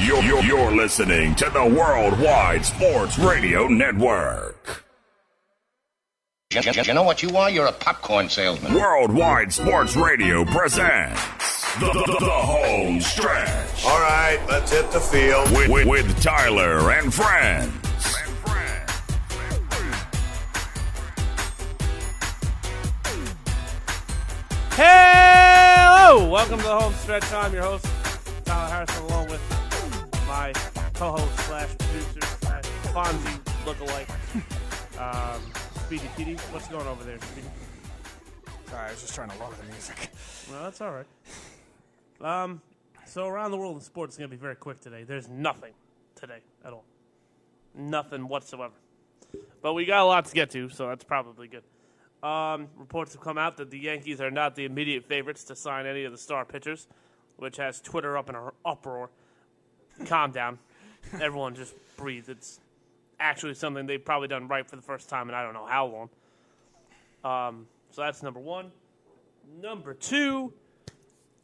You're, you're, you're listening to the Worldwide Sports Radio Network. You, you- you know what you are? You're a popcorn salesman. Worldwide Sports Radio presents the, the, the home stretch All right, let's hit the field. with, with, with Tyler and friends. Hello! Welcome to the home stretch. I'm your host, Tyler Harrison, along with my co-host slash producer slash Fonzie lookalike, um, Speedy Petey. What's going over there, Speedy? Sorry, I was just trying to lower the music. No, that's all right. Um, so around the world in sports is going to be very quick today. There's nothing today at all. Nothing whatsoever. But we got a lot to get to, so that's probably good. Um, reports have come out that the Yankees are not the immediate favorites to sign any of the star pitchers, which has Twitter up in an uproar. Calm down. Everyone just breathe. It's actually something they've probably done right for the first time in I don't know how long. Um, so that's number one. Number two,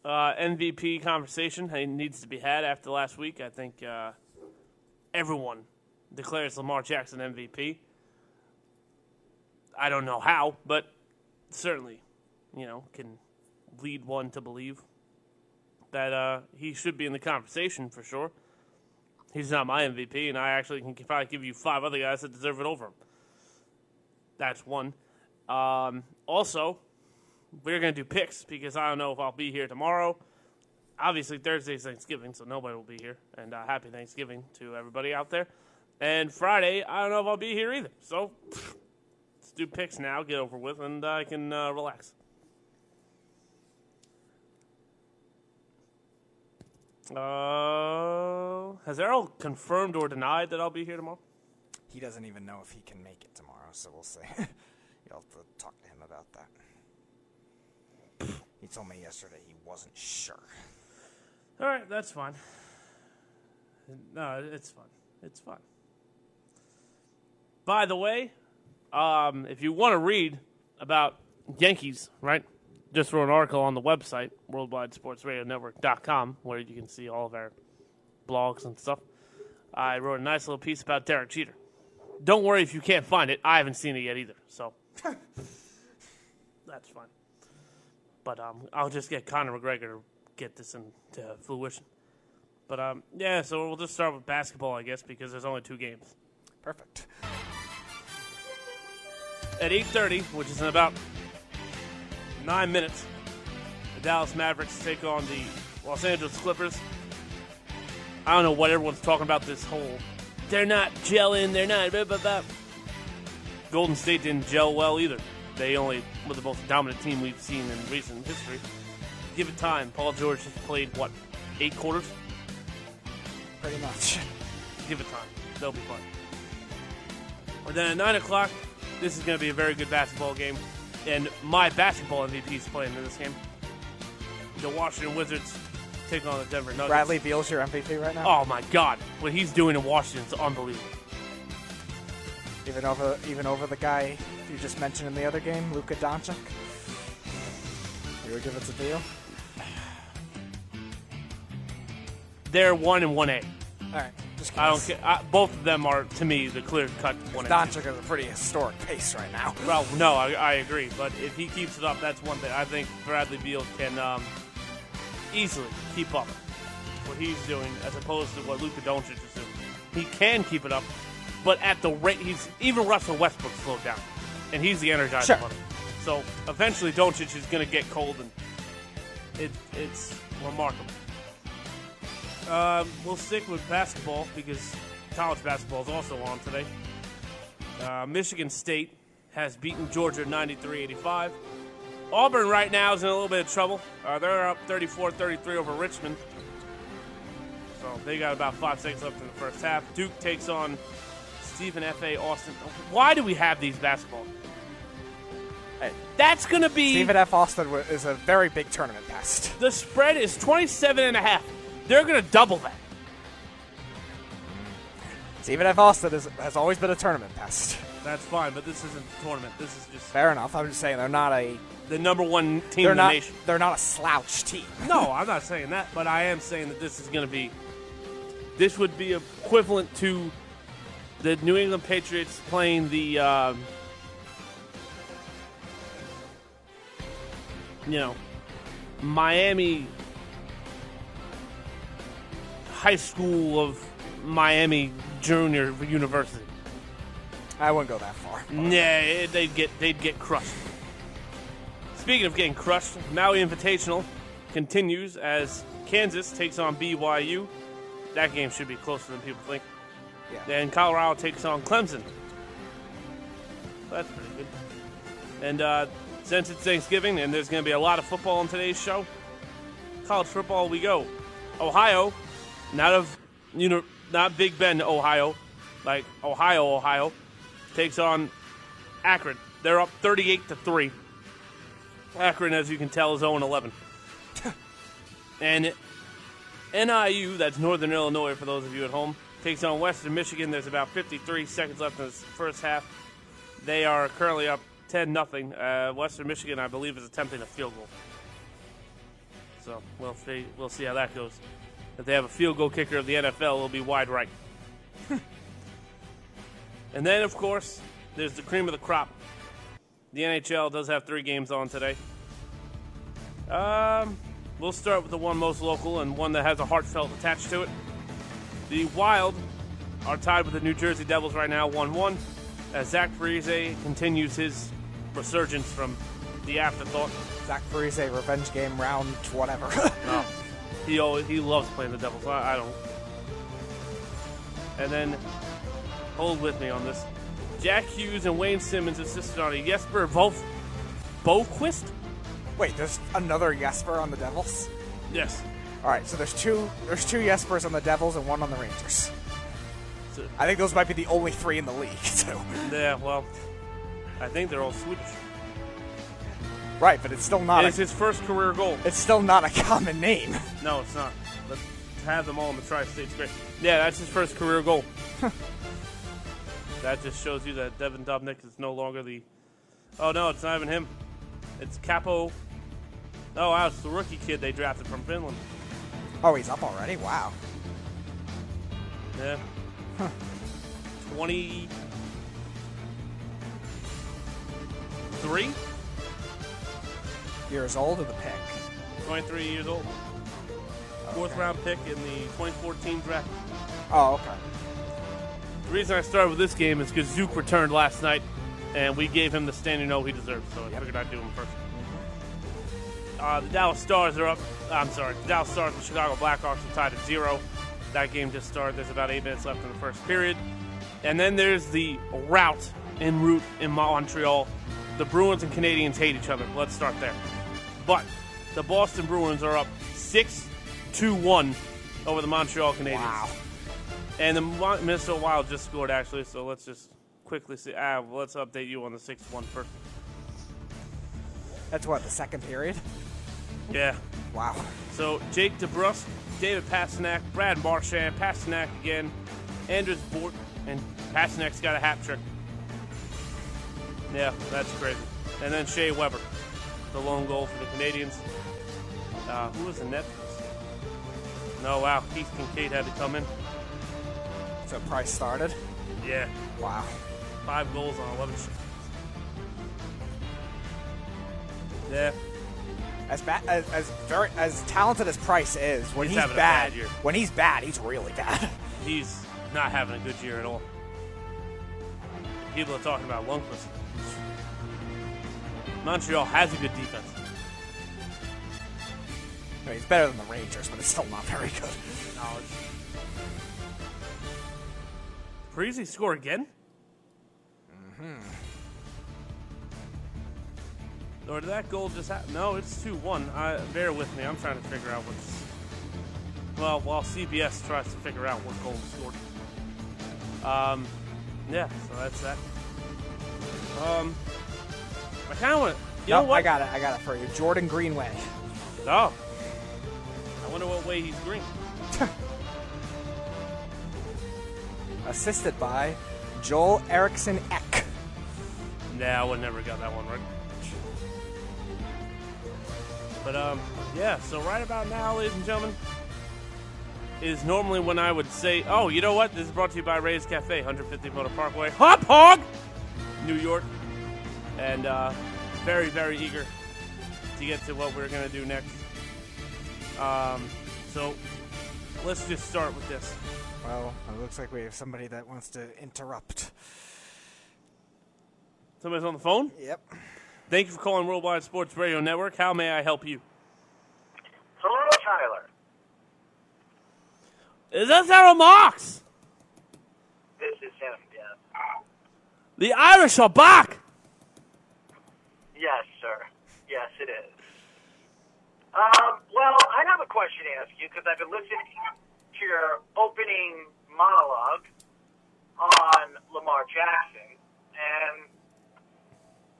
uh, MVP conversation it needs to be had after last week. I think uh, everyone declares Lamar Jackson MVP. I don't know how, but certainly, you know, can lead one to believe that uh, he should be in the conversation for sure. He's not my MVP, and I actually can probably give you five other guys that deserve it over him. That's one. Um, also, we're going to do picks because I don't know if I'll be here tomorrow. Obviously, Thursday's Thanksgiving, so nobody will be here. And uh, happy Thanksgiving to everybody out there. And Friday, I don't know if I'll be here either. So let's do picks now, get over with, and I can uh, relax. Uh, has Errol confirmed or denied that I'll be here tomorrow? He doesn't even know if he can make it tomorrow, so we'll see. You'll have to talk to him about that. He told me yesterday he wasn't sure. All right, that's fine. No, it's fun. It's fun. By the way, um, if you want to read about Yankees, right? Just wrote an article on the website, worldwidesportsradionetwork.com, where you can see all of our blogs and stuff. I wrote a nice little piece about Derek Jeter. Don't worry if you can't find it. I haven't seen it yet either, so that's fine. But um, I'll just get Conor McGregor to get this into fruition. But um, yeah, so we'll just start with basketball, I guess, because there's only two games. Perfect. At 8:30, which is in about nine minutes, the Dallas Mavericks take on the Los Angeles Clippers. I don't know what everyone's talking about this whole. They're not gelling. They're not. Blah, blah, blah. Golden State didn't gel well either. They only were the most dominant team we've seen in recent history. Give it time. Paul George has played what eight quarters. Pretty much. Give it time. They'll be fine. And then at 9 o'clock, this is going to be a very good basketball game. And my basketball MVP is playing in this game. The Washington Wizards taking on the Denver Nuggets. Bradley Beal's your MVP right now? Oh my God. What he's doing in Washington is unbelievable. Even over even over the guy you just mentioned in the other game, Luka Doncic? You would give it to Beal? They're 1 and 1A. I don't care. I, both of them are, to me, the clear cut 1 and Doncic is a pretty historic pace right now. Well, no, I, I agree. But if he keeps it up, that's one thing. I think Bradley Beal can um, easily keep up what he's doing as opposed to what Luka Doncic is doing. He can keep it up, but at the rate he's even Russell Westbrook slowed down, and he's the energizer Sure. So eventually, Doncic is going to get cold, and it, it's remarkable. Um, we'll stick with basketball because college basketball is also on today. Uh, Michigan State has beaten Georgia 93-85. Auburn right now is in a little bit of trouble. Uh, they're up 34-33 over Richmond. So they got about five seconds left in the first half. Duke takes on Stephen F.A. Austin. Why do we have these basketball? Hey. That's going to be Stephen F. Austin is a very big tournament pest. the spread is 27 and a half. They're going to double that. Stephen F. Austin is, has always been a tournament pest. That's fine, but this isn't a tournament. This is just Fair enough. I'm just saying they're not a the number one team they're in the not nation. they're not a slouch team. No, I'm not saying that, but I am saying that this is going to be this would be equivalent to the New England Patriots playing the, um, you know, Miami High School of Miami Junior University. I wouldn't go that far. Nah, they'd get they'd get crushed. Speaking of getting crushed, Maui Invitational continues as Kansas takes on BYU. That game should be closer than people think. Yeah. And Colorado takes on Clemson. That's pretty good. And uh, since it's Thanksgiving and there's going to be a lot of football on today's show, college football we go. Ohio, not of you know, not Big Ben, Ohio, like Ohio, Ohio, takes on Akron. They're up 38 to three. Akron, as you can tell, is 0 11. and NIU, that's Northern Illinois for those of you at home, takes on Western Michigan. There's about 53 seconds left in the first half. They are currently up 10 nothing. Uh, Western Michigan, I believe, is attempting a field goal. So we'll see. We'll see how that goes. If they have a field goal kicker of the NFL, it'll be wide right. and then, of course, there's the cream of the crop. The NHL does have three games on today. Um, we'll start with the one most local and one that has a heartfelt attached to it. The Wild are tied with the New Jersey Devils right now, 1 1, as Zach Parise continues his resurgence from the afterthought. Zach Parise, revenge game round, whatever. No. He always, he loves playing the Devils. I, I don't. And then, hold with me on this. Jack Hughes and Wayne Simmonds assisted on a Jesper Volf Boqvist? Wait, there's another Jesper on the Devils. Yes. All right, so there's two. There's two Jespers on the Devils and one on the Rangers. So- I think those might be the only three in the league. Too. Yeah, well, I think they're all Swedish. Right, but it's still not. It's his first career goal. it's still not a common name. No, it's not. To have them all in the tri-state's great. Yeah, that's his first career goal. that just shows you that Devan Dubnyk is no longer the. Oh no, it's not even him. It's Kaapo. Oh wow, it's the rookie kid they drafted from Finland. Oh, he's up already. Wow. Yeah. Twenty. Three? Years old of the pick. 23 years old. Fourth round pick in the 2014 draft. Oh, okay. The reason I started with this game is because Zook returned last night, and we gave him the standing O he deserves. So I figured I'd do him first. Uh, the Dallas Stars are up. I'm sorry, the Dallas Stars and the Chicago Blackhawks are tied at zero. That game just started. There's about eight minutes left in the first period, and then there's the route en route in Montreal. The Bruins and Canadiens hate each other. Let's start there. But the Boston Bruins are up six to one over the Montreal Canadiens. Wow. And the Minnesota Wild just scored actually, so let's just quickly see. Ah, well, let's update you on the 6 1 first. That's what the second period. Yeah. Wow. So Jake DeBrusk, David Pastrnak, Brad Marchand, Pastrnak again, Anders Bjork, and Pastrnak's got a hat trick. Yeah, that's crazy. And then Shea Weber, the lone goal for the Canadiens. Uh, who was the net? No, wow, Keith Kinkaid had to come in. So Price started. Yeah, Wow. five goals on 11 shots. Yeah, As bad as, as very as talented as Price is, when He's he's, bad, bad when he's bad, he's really bad. he's not having a good year at all. People are talking about Lundqvist. Montreal has a good defense. I mean, he's better than the Rangers, but it's still not very good. No, it's... Parise score again? Mm-hmm. Or did that goal just happen? No, it's 2 1. I, bear with me. I'm trying to figure out what's. Well, while CBS tries to figure out what goal scored. Um, yeah, so that's that. Um, I kind of want. You know what? I got it. I got it for you. Jordan Greenway. Oh. I wonder what way he's green. assisted by Joel Eriksson Ek. Nah, I would never got that one right. But um, yeah. So right about now, ladies and gentlemen, is normally when I would say, "Oh, you know what? This is brought to you by Ray's Cafe, 150 Motor Parkway, Hauppauge, New York." And uh, very, very eager to get to what we're gonna do next. Um, so let's just start with this. Well, it looks like we have somebody that wants to interrupt. Somebody's on the phone. Yep. Thank you for calling Worldwide Sports Radio Network. How may I help you? Hello, Tyler. Is that Sarah Marks? This is him, yes. The Irish are back. Yes, sir. Yes, it is. Um, well, I have a question to ask you because I've been listening to your opening monologue on Lamar Jackson, and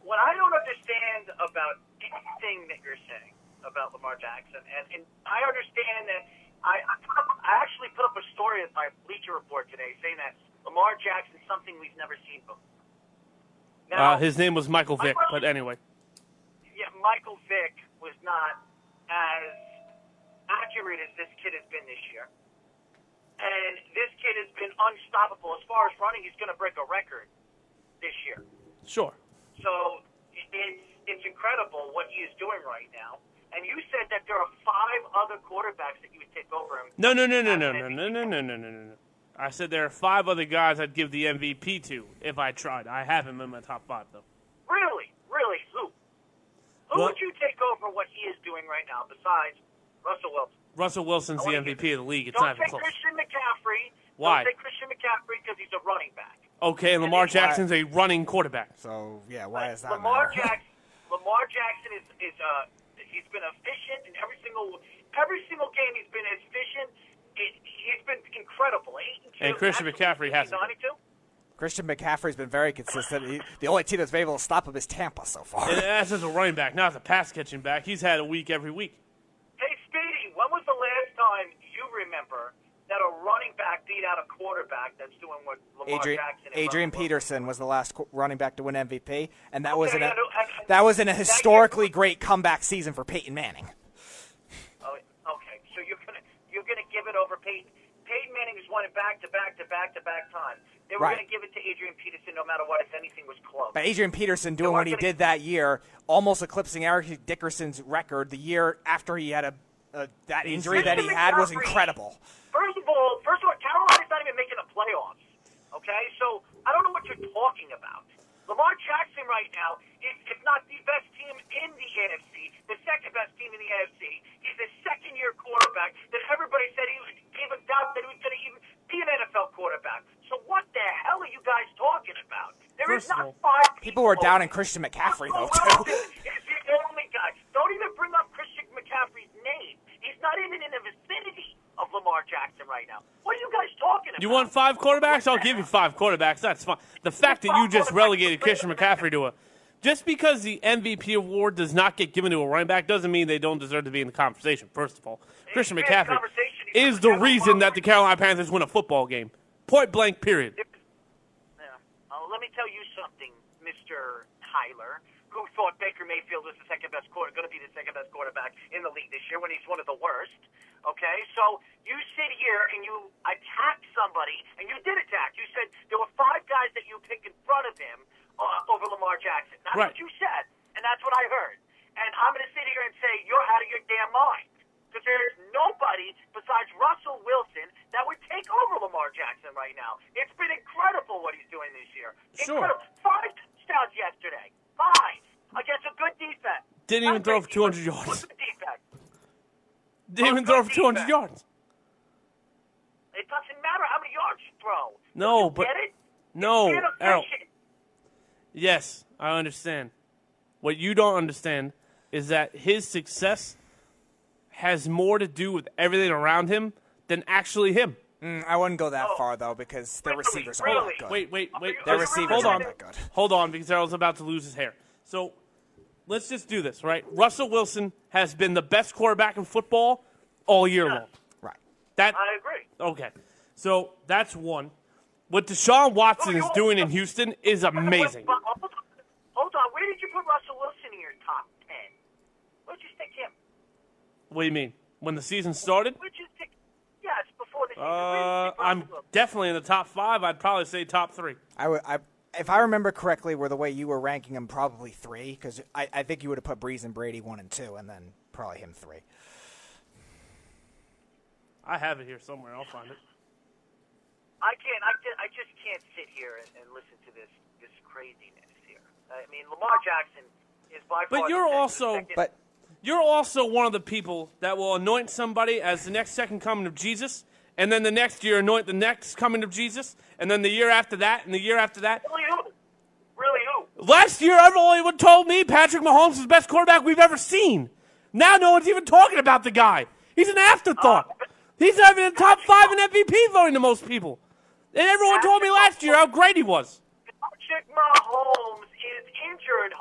what I don't understand about anything that you're saying about Lamar Jackson, and, and I understand that I, I, put up, I actually put up a story in my Bleacher Report today saying that Lamar Jackson is something we've never seen before. Uh, his name was Michael Vick, but anyway. yeah, Michael Vick was not as accurate as this kid has been this year. And this kid has been unstoppable. As far as running, he's going to break a record this year. Sure. So it's, it's incredible what he is doing right now. And you said that there are five other quarterbacks that you would take over him. No, no, no, no, no, no, no, no, no, no, no, no. I said there are five other guys I'd give the MVP to if I tried. I have him in my top five, though. Really? Really? Who? Who Well- would you take over what he is doing right now besides Russell Wilson? Russell Wilson's the I wanna MVP of the league. It's Don't not even say close. Christian McCaffrey. Why? Don't say Christian McCaffrey because he's a running back. Okay, and Lamar Why? Jackson's a running quarterback. So yeah, why is that Lamar matter? Jackson. Lamar Jackson is is uh he's been efficient in every single every single game. He's been efficient. It, he's been incredible. Eight and two. And Christian McCaffrey hasn't been. 92. Christian McCaffrey's been very consistent. He, the only team that's been able to stop him is Tampa so far. And that's as a running back, not as a pass catching back. He's had a week every week. Hey, Speedy, when was the last time you remember that a running back beat out a quarterback that's doing what Lamar Adrian, Jackson and Adrian Peterson was the last running back to win MVP, and that was in Okay, a I know- I- that was in a historically great comeback season for Peyton Manning. Oh, okay, so you're gonna you're gonna give it over Peyton. Peyton Manning has won it back to back to back to back times. They were Right. gonna give it to Adrian Peterson no matter what, if anything was close. But Adrian Peterson doing what he did that year, almost eclipsing Eric Dickerson's record the year after he had a, a that injury that he had was incredible. First of all, first of all, Carolina's not even making the playoffs. Okay, so I don't know what you're talking about. Lamar Jackson right now is, if not the best team in the NFC, the second best team in the NFC. He's a second-year quarterback that everybody said he was even doubt that he was going to even be an NFL quarterback. So what the hell are you guys talking about? There is First of not all, five People were down in. Christian McCaffrey though Russell too. Wilson is the only guy. Don't even bring up Christian McCaffrey's name. He's not even in the vicinity of Lamar Jackson right now. What are you guys talking about? You want five quarterbacks? I'll give you five quarterbacks. That's fine. The fact that you just relegated Christian McCaffrey to a. Just because the MVP award does not get given to a running back doesn't mean they don't deserve to be in the conversation, first of all. Christian He's been in the McCaffrey conversation. He's is the been in the reason that the. Carolina Panthers win a football game. Point blank, period. Yeah. Uh, let me tell you something, Mr. Tyler, who thought Baker Mayfield was the second best quarter, going to be the second best quarterback in the league this year when he's one of the worst. Okay, so you sit here and you attack somebody, and you did attack. You said there were five guys that you picked in front of him uh, over Lamar Jackson. That's Right. what you said, and that's what I heard. And I'm going to sit here and say you're out of your damn mind because there is nobody besides Russell Wilson that would take over Lamar Jackson right now. It's been incredible what he's doing this year. Sure. Incredible. Five touchdowns yesterday. Five against a good defense. Didn't even throw for 200 yards. Didn't even throw for 200 yards. It doesn't matter how many yards you throw. No, You but it? no, Errol. Yes, I understand. What you don't understand is that his success has more to do with everything around him than actually him. Mm, I wouldn't go that Oh. far though because their Really? receivers are Really? not good. Wait, wait, wait. Their receivers hold on. aren't that good. Hold on, because Errol's about to lose his hair. So let's just do this, right? Russell Wilson has been the best quarterback in football all year long. Right. That I agree. okay. So that's one. What Deshaun Watson Oh, is doing in Houston is amazing. But, but, hold on. Hold on. Where did you put Russell Wilson in your top ten? Where'd you stick him? What do you mean? When the season started? Where'd you stick? Yes, before the Uh, I'm definitely in the top five. I'd probably say top three. I would. I, if I remember correctly, were the way you were ranking him, probably three, because I, I think you would have put Brees and Brady one and two, and then probably him three. I have it here somewhere. I'll find it. I can't. I, ju- I just can't sit here and, and listen to this this craziness here. I mean, Lamar Jackson is by But far. But you're second- also- second- But You're also one of the people that will anoint somebody as the next second coming of Jesus, and then the next year anoint the next coming of Jesus, and then the year after that, and the year after that. really who? Really who? Last year, everyone told me Patrick Mahomes is the best quarterback we've ever seen. Now, no one's even talking about the guy. He's an afterthought. Oh. He's not even in the top five in MVP voting to most people. And everyone told me last year how great he was. Patrick Mahomes is injured.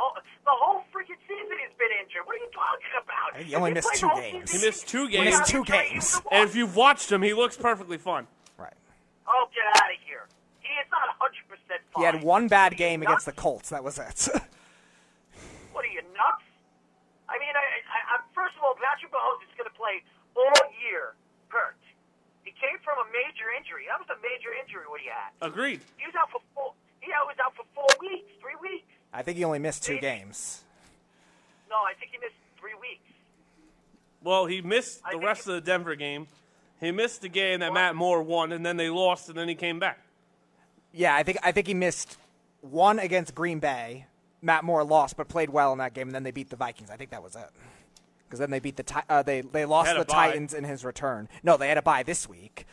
Ho- The whole freaking season he's been injured. What are you talking about? He only missed played two the whole games. He missed two He missed games. two games. And if you've watched him, he looks perfectly fine. right, Oh, get out of here. He is not 100% fine. he had one bad What are game against the? Colts. That was it. What are you, nuts? I mean, I, I, I, first of all, Patrick Mahomes is going to play all year hurt. He came from a major injury. That was a major injury what he had. Agreed. He was out for four. He was out for four weeks, three weeks. I think he only missed two games. No, I think he missed three weeks. Well, he missed I the rest he- of the Denver game. He missed the game that Matt Moore won, and then they lost, and then he came back. Yeah, I think I think he missed one against Green Bay. Matt Moore lost, but played well in that game, and then they beat the Vikings. I think that was it. Because then they beat the Ti- uh, they they lost Had the bye. Titans in his return. No, they had a bye this week,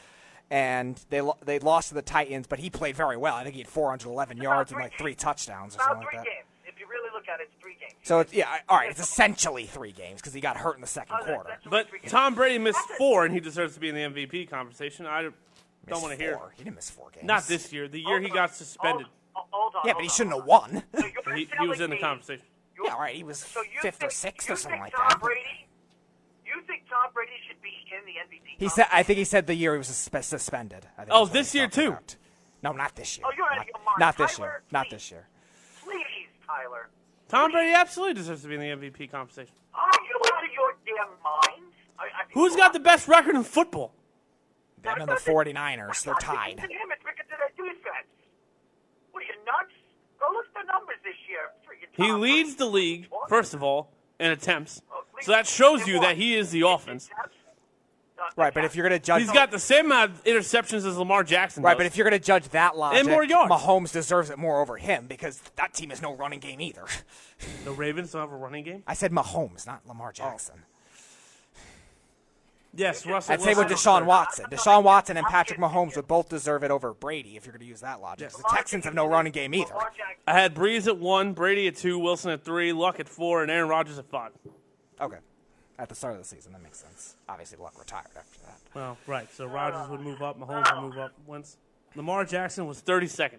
and they lo- they lost to the Titans, but he played very well. I think he had 411 yards and like three games. touchdowns or something like that. games. If you really look at it, it's three games. So it's yeah, all right. It's essentially three games because he got hurt in the second Oh, quarter. But. Tom Brady missed That's four, and he deserves to be in the MVP conversation. I don't want to hear. He didn't miss four games. Not this year. The year he Hold got suspended. Hold, hold on. Yeah, but he shouldn't have won. So He, he was in the conversation. Yeah, all right, he was So you fifth or sixth or something like Tom that. Brady, you think Tom Brady should be in the MVP? He said, I think he said the year he was suspended. I think Oh, this year too? about. No, not this year. Oh, you're out not, of your mind. not this Tyler, year. Not this year. Please, Tyler. Tom Brady absolutely deserves to be in the MVP conversation. Are you out of your damn mind? I, I Who's got the best record in football? Them and the 49ers, they're tied. It's him. It's because of their defense. What are you nuts? Go look at the numbers this year. He leads the league, first of all, in attempts. Oh, So that shows you that he is the offense. Right, but if you're going to judge, He's got the same amount of interceptions as Lamar Jackson right, does. but if you're going to judge that logic, more yards. Mahomes deserves it more over him because that team has no running game either. the Ravens don't have a running game. I said Mahomes, not Lamar Jackson. Oh. Yes, Russell. I'd say with Deshaun Watson. Deshaun Watson and Patrick Mahomes would both deserve it over Brady if you're going to use that logic. Yes. The Texans have no running game either. I had Brees at one, Brady at two, Wilson at three, Luck at four, and Aaron Rodgers at five. Okay. At the start of the season, that makes sense. Obviously, Luck retired after that. Well, right. So Rodgers would move up, Mahomes would move up. Once Lamar Jackson was 32nd.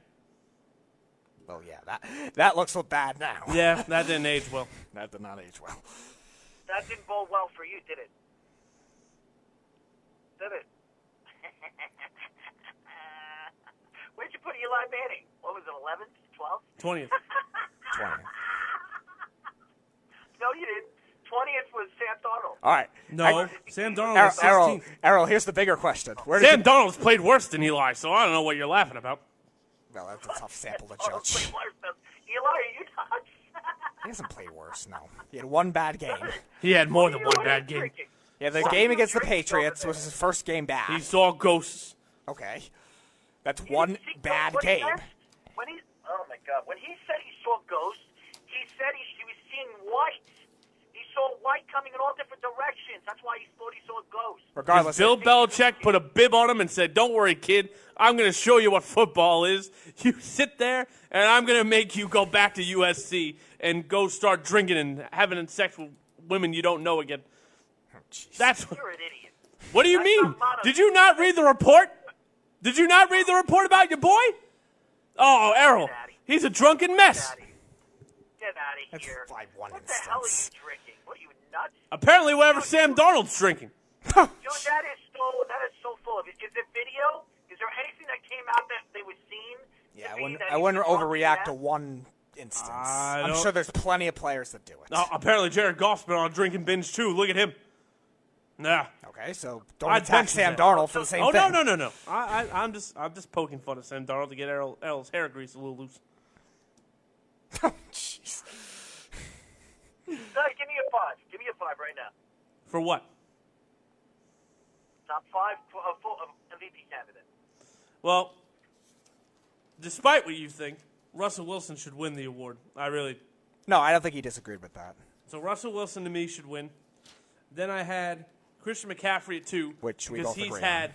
Well, yeah, that that looks so bad now. Yeah, that didn't age well. That did not age well. That didn't bode well for you, did it? Did it? Where'd you put Eli Manning? What was it, 11th, 12th? 20th. 20th. No, you didn't. 20th was Sam Darnold. All right. No, I- Sam Darnold Errol, was 16th. Errol, Errol, here's the bigger question. Where did Sam you, Darnold's played worse than Eli, so I don't know what you're laughing about. Well, that's a tough sample to Darnold judge. played worse than- Eli, are you nuts? He hasn't played worse, no. He had one bad game. He had more than one bad game. drinking. Yeah, the What game against the Patriots was his first game back. He saw ghosts. Okay. That's You one bad ghosts when he game. When he, oh my God, when he said he saw ghosts, he said he, he was seeing white. He saw white coming in all different directions. That's why he thought he saw ghosts. Regardless, Bill Belichick put a bib on him and said, "Don't worry, kid. I'm going to show you what football is. You sit there, and I'm going to make you go back to USC and go start drinking and having sex with women you don't know again." That's what. You're an idiot. What do you That's mean? Did you not read the report? Did you not read the report about your boy? Oh, Errol, he's a drunken mess. Get out of That's here. one what the hell are you instance. Drinking? What are you nuts? Apparently, whatever Sam Darnold's drinking. Dude, that is so that is so full of it. Is it video? Is there anything that came out that they was seen? Yeah, I be wouldn't, I wouldn't overreact to enough? one instance. I I'm don't- sure there's plenty of players that do it. Oh, apparently, Jared Goff's been on a drinking binge too. Look at him. Nah. Okay, so don't I'd attack bench Sam his Darnold for the same oh thing. no no no no! I, I I'm just I'm just poking fun at Sam Darnold to get Errol, Errol's hair grease a little loose. oh, Jeez. No, give me a five. Give me a five right now. For what? Top five uh, full, uh, MVP candidate. Well, despite what you think, Russell Wilson should win the award. I really. No, I don't think he disagreed with that. So Russell Wilson to me should win. Then I had Christian McCaffrey at two, Which we because both he's agree on. had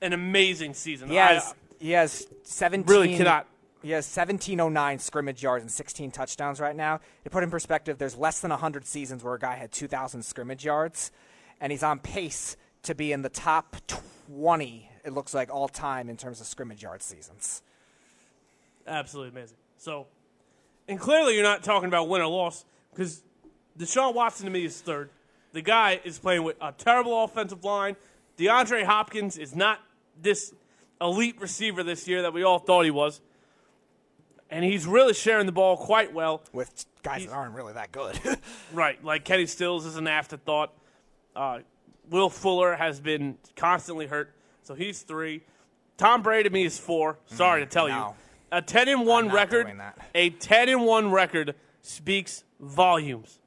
an amazing season. He I- has he has seventeen. Really cannot- He has seventeen oh nine scrimmage yards and sixteen touchdowns right now. To put in perspective, there's less than hundred seasons where a guy had two thousand scrimmage yards, and he's on pace to be in the top twenty. It looks like all time in terms of scrimmage yard seasons. absolutely amazing. So, and clearly you're not talking about win or loss because Deshaun Watson to me is third. The guy is playing with a terrible offensive line. DeAndre Hopkins is not this elite receiver this year that we all thought he was. And he's really sharing the ball quite well. With guys He's- that aren't really that good. Right, like Kenny Stills is an afterthought. Uh, Will Fuller has been constantly hurt, so he's three. Tom Brady to me is four. Sorry to tell no. you, a ten and one record. A ten and one record speaks volumes.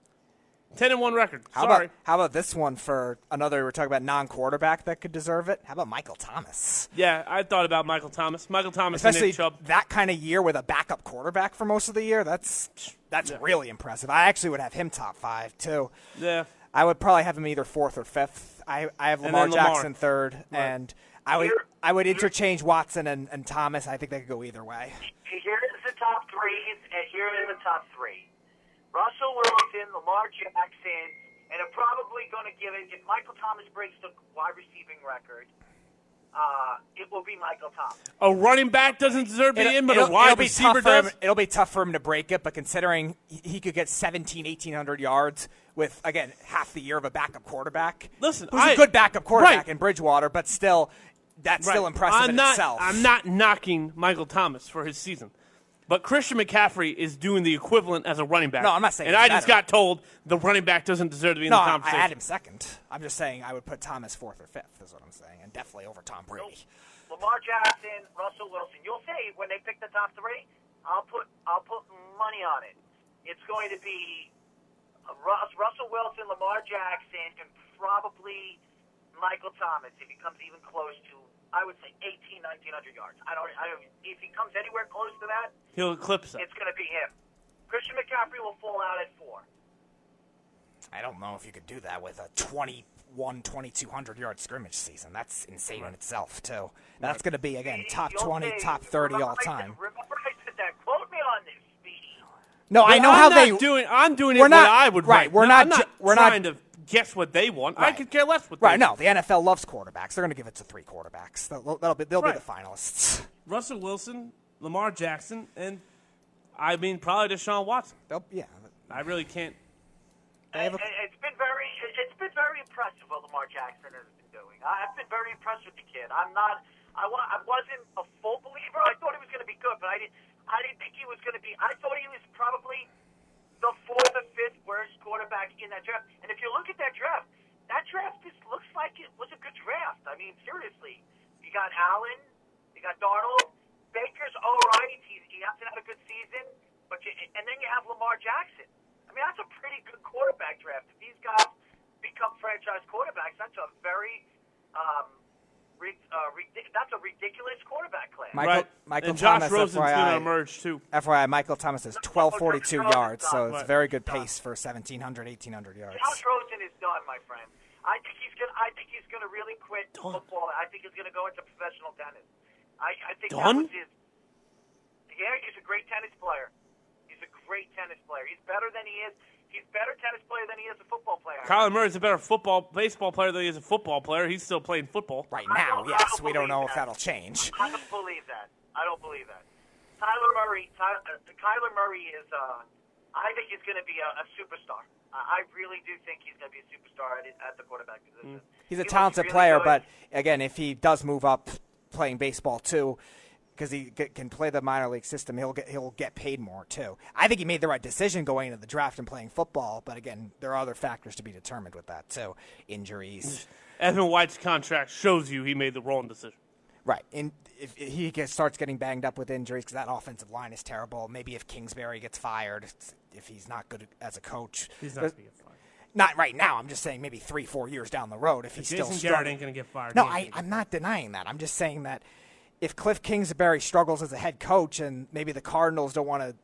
Ten and one record. How Sorry. about how about this one for another? We're talking about non-quarterback that could deserve it. How about Michael Thomas? yeah, I thought about Michael Thomas. Michael Thomas and Especially Nick Chubb. that kind of year with a backup quarterback for most of the year. That's that's really impressive. I actually would have him top five too. Yeah, I would probably have him either fourth or fifth. I, I have Lamar Lamar. Jackson third, and I would I would interchange Watson and, and Thomas. I think they could go either way. Here is the top three, and here are the top three. Russell Wilson, Lamar Jackson, and I'm probably going to give it, if Michael Thomas breaks the wide receiving record, uh, it will be Michael Thomas. a running back doesn't deserve to be in, but a wide receiver tough for him- does. it'll be tough for him to break it, but considering he- he could get 17, 1800 yards with again half the year of a backup quarterback. Listen, who's I- a good backup quarterback right. in Bridgewater, but still, that's still impressive I'm in not, itself. I'm not knocking Michael Thomas for his season. But Christian McCaffrey is doing the equivalent as a running back. No, I'm not saying And he's I just got told the running back doesn't deserve to be in No, the I, I conversation. had him second. I'm just saying I would put Thomas fourth or fifth. Is what I'm saying, and definitely over Tom Brady. Lamar Jackson, Russell Wilson. You'll see when they pick the top three. I'll put I'll put money on it. It's going to be uh, Russ, Russell Wilson, Lamar Jackson, and probably Michael Thomas if he comes even close to. I would say 18, 1900 yards. I don't. I don't. If he comes anywhere close to that, He'll eclipse that. it's going to be him. Christian McCaffrey will fall out at four. I don't know if you could do that with a 21, 2200 yard scrimmage season. That's insane in itself, too. That's going to be, again, top 20, see. top 30 Remember all I said- time. Remember I said that. Quote me on this, Speedy. No, I know I'm how not they. doing. I'm doing it We're what not- I would right, write. we're No, not I'm not ju- we're not- trying to guess what they want. I Right. could care less what. Right, they no, the NFL loves quarterbacks. They're going to give it to three quarterbacks. They'll, that'll be, they'll Right. be the finalists. Russell Wilson, Lamar Jackson, and I mean probably Deshaun Watson. They'll, yeah. I really can't. They have a- It- it's been very it's been very impressive what Lamar Jackson has been doing. I- I've been very impressed with the kid. I'm not I, wa- I wasn't a full believer. I thought he was going to be good, but I didn't I didn't think he was going to be. I thought he was probably the fourth or fifth worst quarterback in that draft. And if you look at that draft, that draft just looks like it was a good draft. I mean, seriously, you got Allen, you got Darnold, Baker's all right. He, he hasn't had a good season, but you, and then you have Lamar Jackson. I mean, that's a pretty good quarterback draft. If these guys become franchise quarterbacks, that's a very um, uh, that's a ridiculous quarterback class. Michael, right. Michael and Josh Thomas, Rosen's going to emerge too. FYI, Michael Thomas has 1242 Rosen's yards, so it's Right. very good pace for 1700, 1800 yards. Josh Rosen is done, my friend. I think he's gonna. I think he's gonna really quit Done? football. I think he's gonna go into professional tennis. I, I think Done? that was his. Yeah, he's a great tennis player. He's a great tennis player. He's better than he is. He's better tennis player than he is a football player. Kyler Murray's a better football baseball player than he is a football player. He's still playing football. Right now, don't- yes. don't We don't know believe if that. that'll change. I don't believe that. I don't believe that. Tyler Murray. Tyler, uh, Kyler Murray is. Uh, I think he's going to be a, a superstar. I I really do think he's going to be a superstar at, at the quarterback position. He's a He talented really player, good. but again, if he does move up playing baseball too, because he can play the minor league system. He'll get he'll get paid more too. I think he made the right decision going into the draft and playing football. But again, there are other factors to be determined with that too. Injuries, Evan White's contract shows you he made the wrong decision. right? And if he gets, starts getting banged up with injuries because that offensive line is terrible. Maybe if Kingsbury gets fired, if he's not good as a coach, He's not to fired. not right now. I'm just saying maybe three, four years down the road if he's Jason still struggling. ain't going to get fired. No, I, I'm not denying that. I'm just saying that if Cliff Kingsbury struggles as a head coach and maybe the Cardinals don't want to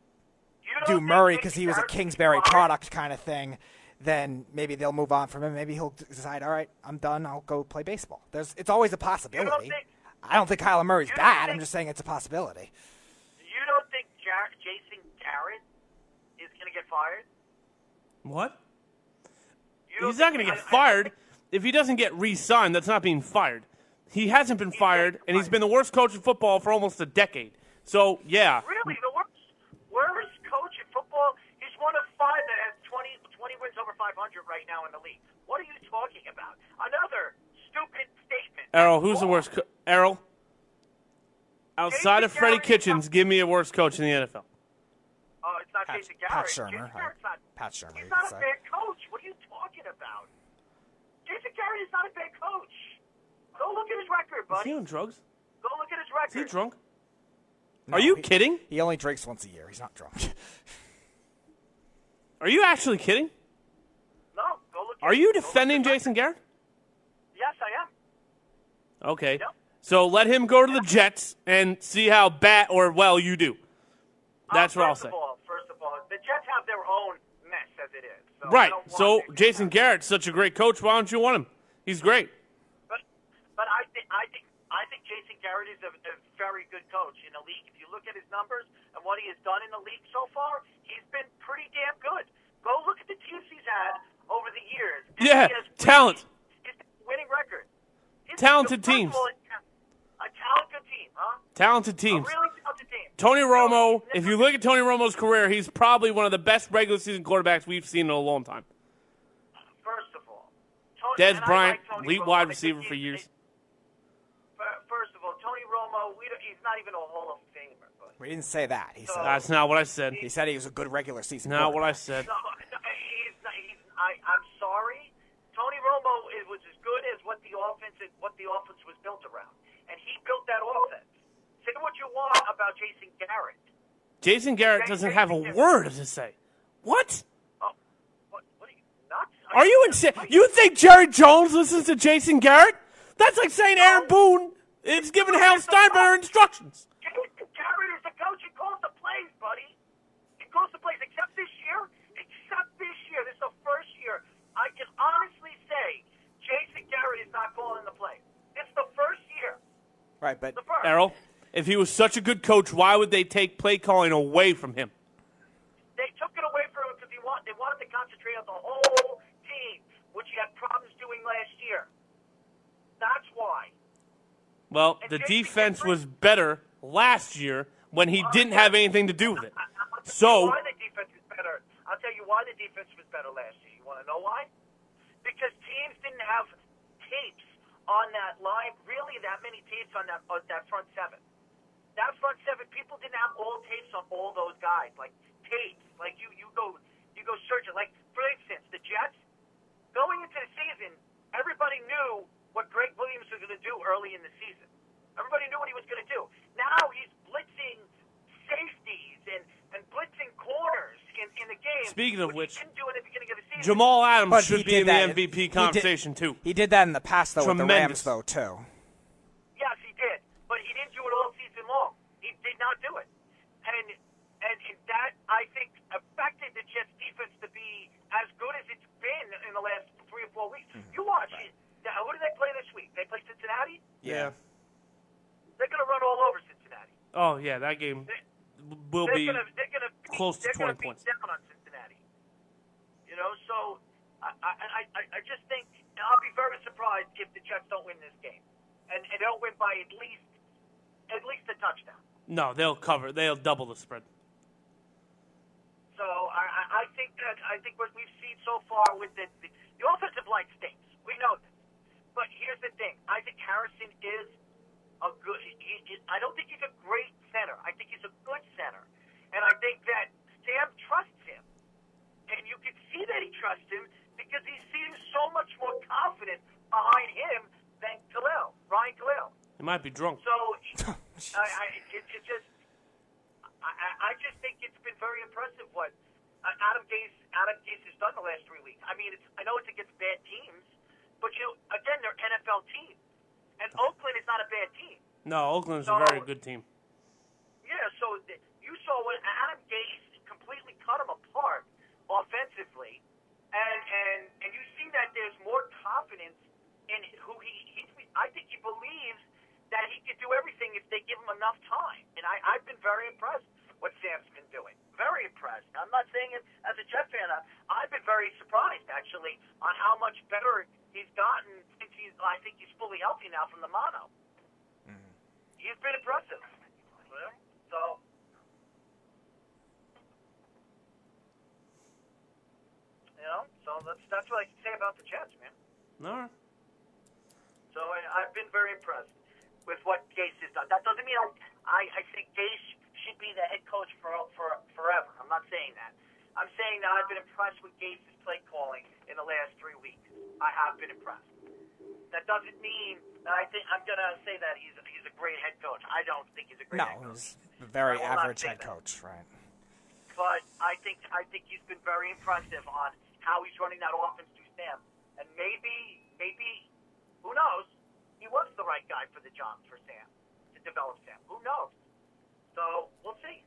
don't do think Murray because he was a Garrett should be Kingsbury fired? product kind of thing, then maybe they'll move on from him. Maybe he'll decide, all right, I'm done. I'll go play baseball. There's, it's always a possibility. think- I don't think Kyler Murray's you don't bad. I'm just saying it's a possibility. You don't think Jar- Jason Garrett is going to get fired? What? You don't He's not going to I- get I- fired. If he doesn't get re-signed, that's not being fired. He hasn't been fired, and he's been the worst coach in football for almost a decade. So, yeah. Really, the worst, worst coach in football. He's one of five that has 20, 20 wins over 500 right now in the league. What are you talking about? Another stupid statement. Errol, who's the worst? Co- Errol? Outside of Jason Freddie Garrett. Kitchens, give me a worst coach in the NFL. Oh, it's not Pat, Jason Pat Garrett. Shermer. Jason not. Pat Shurmur. He's not a say. bad coach. What are you talking about? Jason Garrett is not a bad coach. Go look at his record, Is he buddy. on drugs? Go look at his Is he drunk? No, Are you he- kidding? He only drinks once a year. He's not drunk. Are you actually kidding? No, go look. Are at- you go look defending his record. Jason Garrett? Yes, I am. Okay. Yep. So let him go to the Jets and see how bad or well you do. That's Uh, what I'll say. All, first of all, the Jets have their own mess as it is. So Right. So Jason Jason Garrett's such a great coach. Why don't you want him? He's great. I think I think Jason Garrett is a, a very good coach in the league. If you look at his numbers and what he has done in the league so far, he's been pretty damn good. Go look at the teams he's had over the years. Yeah, he has talent. His winning record. His- Talented teams. all, A talented team, huh? Talented A teams. really talented team. Tony Romo, if you look at Tony Romo's career, he's probably one of the best regular season quarterbacks we've seen in a long time. First of all, Tony, Dez Bryant, like elite wide receiver for years First of all, Tony Romo, we don't, he's not even a Hall of Famer. But we didn't say that. He said That's not what I said. he said he was a good regular season. Not what I said. no, no, he's not, he's, I, I'm sorry. Tony Romo is, was as good as what the offense what the offense was built around, and he built that offense. Say what you want about Jason Garrett. Jason Garrett doesn't have a word to say. What? Oh, what? What are you nuts? Are you insane? You think Jerry Jones listens to Jason Garrett? That's like saying Aaron Boone is giving Hal Steinbrenner instructions. Jason Garrett is the coach. He calls the plays, buddy. He calls the plays. Except this year. Except this year. This is the first year I can honestly say Jason Garrett is not calling the plays. It's the first year. Right, but. Errol, if he was such a good coach, why would they take play calling away from him? They took it away from him because he want, they wanted to concentrate on the whole team, which he had problems doing last year. That's why. Well, the defense was better last year when he didn't have anything to do with it. I- I- I'll tell you So, why the defense is better. I'll tell you why the defense was better last year. You want to know why? Because teams didn't have tapes on that line, really that many tapes on that on that front seven. That front seven, people didn't have all tapes on all those guys, like tapes. Like you, you go, you go search it. Like for instance, the Jets going into the season, everybody knew what Gregg Williams was going to do early in the season. Everybody knew what he was going to do. Now he's blitzing safeties and, and blitzing corners in, in the game. Speaking of which, he didn't do at the beginning of the season. Jamal Adams But should be in did the that. He MVP did- conversation too. he did that in the past though with the Tremendous. Rams though too. Yes, he did, but he didn't do it all season long. He did not do it, and and, and that I think affected the Jets defense to be as good as it's been in the last three or four weeks. Mm-hmm. You watch it. Now, who do they play this week? They play Cincinnati. Yeah. They're going to run all over Cincinnati. Oh yeah, that game will they're be. gonna, gonna close to they're gonna 20 points. beat down on Cincinnati. You know, so I, I, I, I just think I'll be very surprised if the Jets don't win this game, and, and they'll win by at least at least a touchdown. No, they'll cover. They'll double the spread. So I, I I think that I think what we've seen so far with the the, the offensive line stinks. We know this, but here's the thing: I think Harrison is a good. He, he, I don't think he's a great might be drunk. So, I, I, it, it just, I, I- just think it's been very impressive what uh, Adam Gase, Adam Gase has done the last three weeks. I mean, it's, I know it's against bad teams, but you again, they're NFL teams, and Oakland is not a bad team. No, Oakland's a very good team. Yeah, so th- you saw when Adam Gase completely cut them apart offensively, and and and you see that there's more confidence in who he. he I think he believes that he can do everything if they give him enough time, and I, I've been very impressed what Sam's been doing. Very impressed. I'm not saying it as a Jet fan. I- I've been very surprised actually on how much better he's gotten since he's. I think he's fully healthy now from the mono. He's been impressive. So. You know, so that's that's what I can say about the Jets, man. All right. So I, I've been very impressed with what Gase has done. That doesn't mean I, I, I think Gase should be the head coach for for forever. I'm not saying that. I'm saying that I've been impressed with Gase's play calling in the last three weeks. I have been impressed. That doesn't mean that I think I'm gonna say that he's a, he's a great head coach. I don't think he's a great No, he's a very average head coach, right? but I think I think he's been very impressive on how he's running that offense through Sam. And maybe maybe who knows? He was the right guy for the job for Sam to develop Sam. Who knows? So we'll see.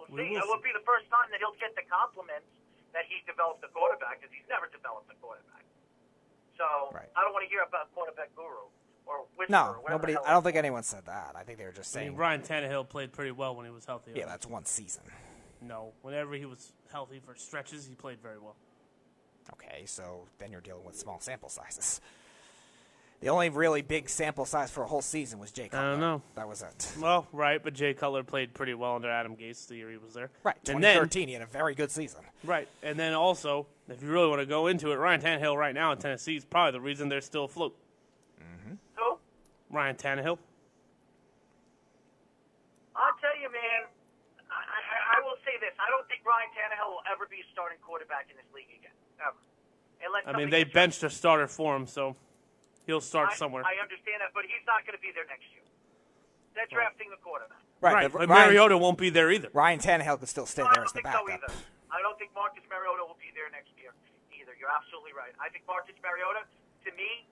We'll We see. will It will be the first time that he'll get the compliments that he's developed a quarterback because he's never developed a quarterback. So Right. I don't want to hear about quarterback guru or whisperer. No, or whatever nobody. I don't think anyone said that. I think they were just I mean, saying. Ryan Tannehill played pretty well when he was healthy. Yeah, that's one season. No, whenever he was healthy for stretches, he played very well. Okay, so then you're dealing with small sample sizes. The only really big sample size for a whole season was Jay Cutler. don't know. That was it. Well, right, but Jay Cutler played pretty well under Adam Gase the year he was there. Right, and then 2013, he had a very good season. right, and then also, if you really want to go into it, Ryan Tannehill right now in Tennessee is probably the reason they're still afloat. Who? Ryan Tannehill. I'll tell you, man. I, I, I will say this: I don't think Ryan Tannehill will ever be a starting quarterback in this league again, ever. Unless I mean, they gets benched a starter for him, so he'll start I, somewhere. I understand that, but he's not going to be there next year. They're drafting the quarterback. right, but but Ryan, Mariota won't be there either. Ryan Tannehill could still stay No, I there don't as the think so backup. either. I don't think Marcus Mariota will be there next year either. You're absolutely right. I think Marcus Mariota, to me,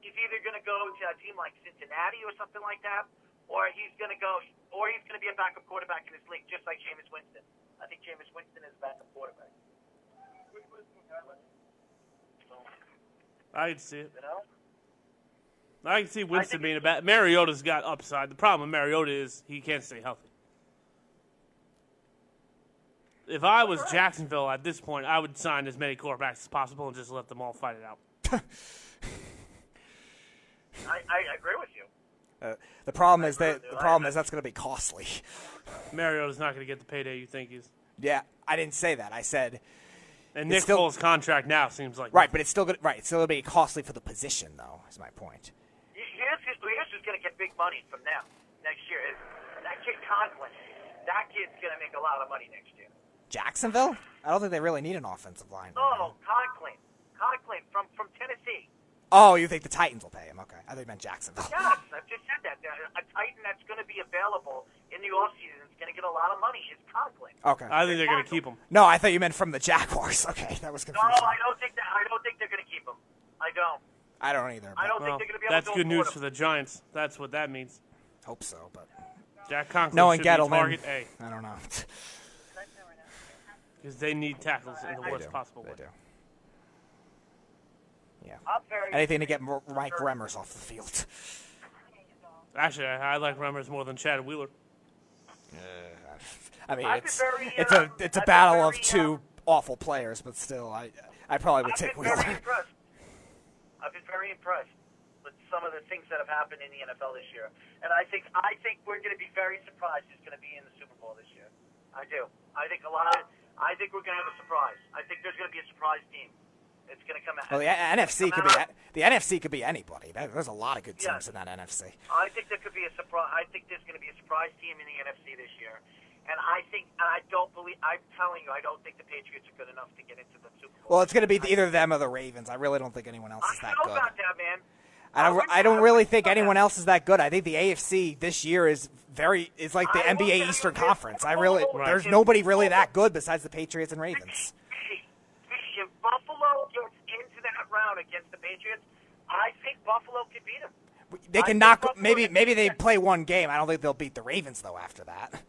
he's either going to go to a team like Cincinnati or something like that, or he's going to go, or he's going to be a backup quarterback in this league, just like Jameis Winston. I think Jameis Winston is a backup quarterback. I can see it. You know? I can see Winston being a bad. Mariota's got upside. The problem with Mariota is he can't stay healthy. If I was Jacksonville at this point, I would sign as many quarterbacks as possible and just let them all fight it out. I, I agree with you. Uh, the problem is that the problem is that's going to be costly. Mariota's not going to get the payday you think he's. Yeah, I didn't say that. I said And It's Nick still- Foles' contract now seems like right, but it's still going right. It's still going to be costly for the position, though. Is my point. Here's, here's who's going to get big money from them next year. Is that kid Conklin. That kid's going to make a lot of money next year. Jacksonville? I don't think they really need an offensive line. Oh, Conklin. Conklin from, from Tennessee. Oh, you think the Titans will pay him? Okay, I thought you meant Jacksonville. Yes, I've just said that. There- A Titan that's going to be available in the offseason is going to get a lot of money is Conklin. Okay. I think they're going to keep him. No, I thought you meant from the Jaguars. Okay, that was confusing. No. I don't think that. I don't think they're going to keep him. I don't. I don't either. I don't Well, think they're going to be able that's to That's good news him. for the Giants. That's what that means. hope so, but Jack Conklin knowing should be Gettleman, target A I don't know. because they need tackles in the They worst do. possible They way. do. Yeah. Anything to get Mike Remmers off the field. Actually, I, I like Remmers more than Chad Wheeler. I mean, it's very, it's uh, a it's a I've been battle of two uh, awful players, but still, I I probably would I've take been very Wheeler. impressed. I've been very impressed with some of the things that have happened in the NFL this year, and I think I think we're going to be very surprised who's going to be in the Super Bowl this year. I do. I think a lot of. I think we're going to have a surprise. I think there's going to be a surprise team. It's going to come out. Well, the NFC could be the NFC could be anybody. There's a lot of good teams Yeah. in that NFC. I think there could be a surprise. I think there's going to be a surprise team in the NFC this year, and I think and I don't believe. I'm telling you, I don't think the Patriots are good enough to get into the Super Bowl. Well, it's going to be either them or the Ravens. I really don't think anyone else is that don't know good. about that, man. I I don't. I don't really think anyone else is that good. I think the AFC this year is very is like the I NBA Eastern. Conference. I really Right. there's nobody really that good besides the Patriots and Ravens. If Buffalo gets into that round against the Patriots, I think Buffalo could beat them. They can think knock. Maybe maybe they play one game. I don't think they'll beat the Ravens though after that.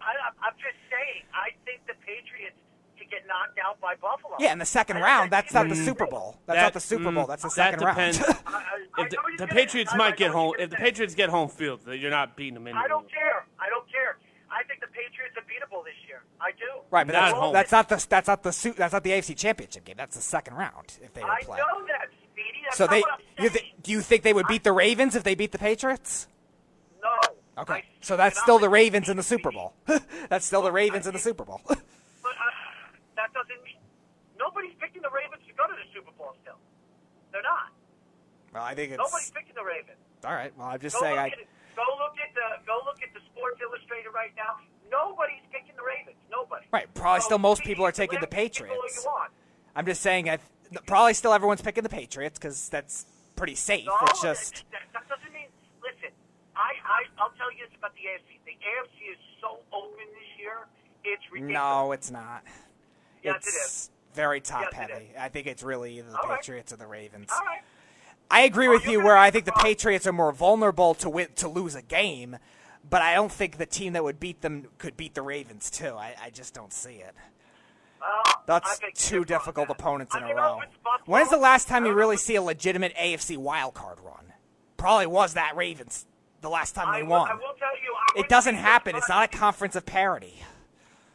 I, I'm just saying. I think the Patriots could get knocked out by Buffalo. Yeah, in the second I round, that's not the Super. Bowl. That's That- not the Super Bowl. mm, That's the that second depends. round. I- I- I If the, the Patriots might get home. If the. Patriots get home field, you're not beating them in. I don't care. I don't care. I think the Patriots are beatable this year. I do. right, but Not that's, at home. that's not the that's not the su- that's not the AFC Championship game. That's the second round if they would I play. know that, Speedy. That's So not they, what I'm you th- do you think they would beat the Ravens if they beat the Patriots? no. Okay, I- so that's still the Ravens in the Super Bowl. that's still the Ravens in the Super Bowl. But uh, that doesn't mean nobody's picking the Ravens to go to the Super Bowl. Still, they're not. well, I think it's Nobody's picking the Ravens. all right. Well, I'm just Go saying. I at. Go look at the go look at the Sports Illustrated right now. Nobody's picking the Ravens. Nobody. Right, probably So, still most people are taking the can pick who Patriots. I'm just saying. I probably still everyone's picking the Patriots because that's pretty safe. No, it's just that, that doesn't mean. Listen, I, I I'll tell you this about the AFC. The AFC is so open this year. It's ridiculous. no, it's not. Yes, it's it is. very top Yes, heavy. I think it's really either the All right. Patriots or the Ravens. All right. I agree with you're you where I think the. Patriots are more vulnerable to win, to lose a game, but I don't think the team that would beat them could beat the Ravens too. I, I just don't see it. Well, That's two difficult wrong, man. opponents I in a row. if it's Buffalo, When's the last time you really see a legitimate AFC wildcard run? Probably was that Ravens the last time I they will- won. I will tell you, I It doesn't be so happen. It's not a conference of parity.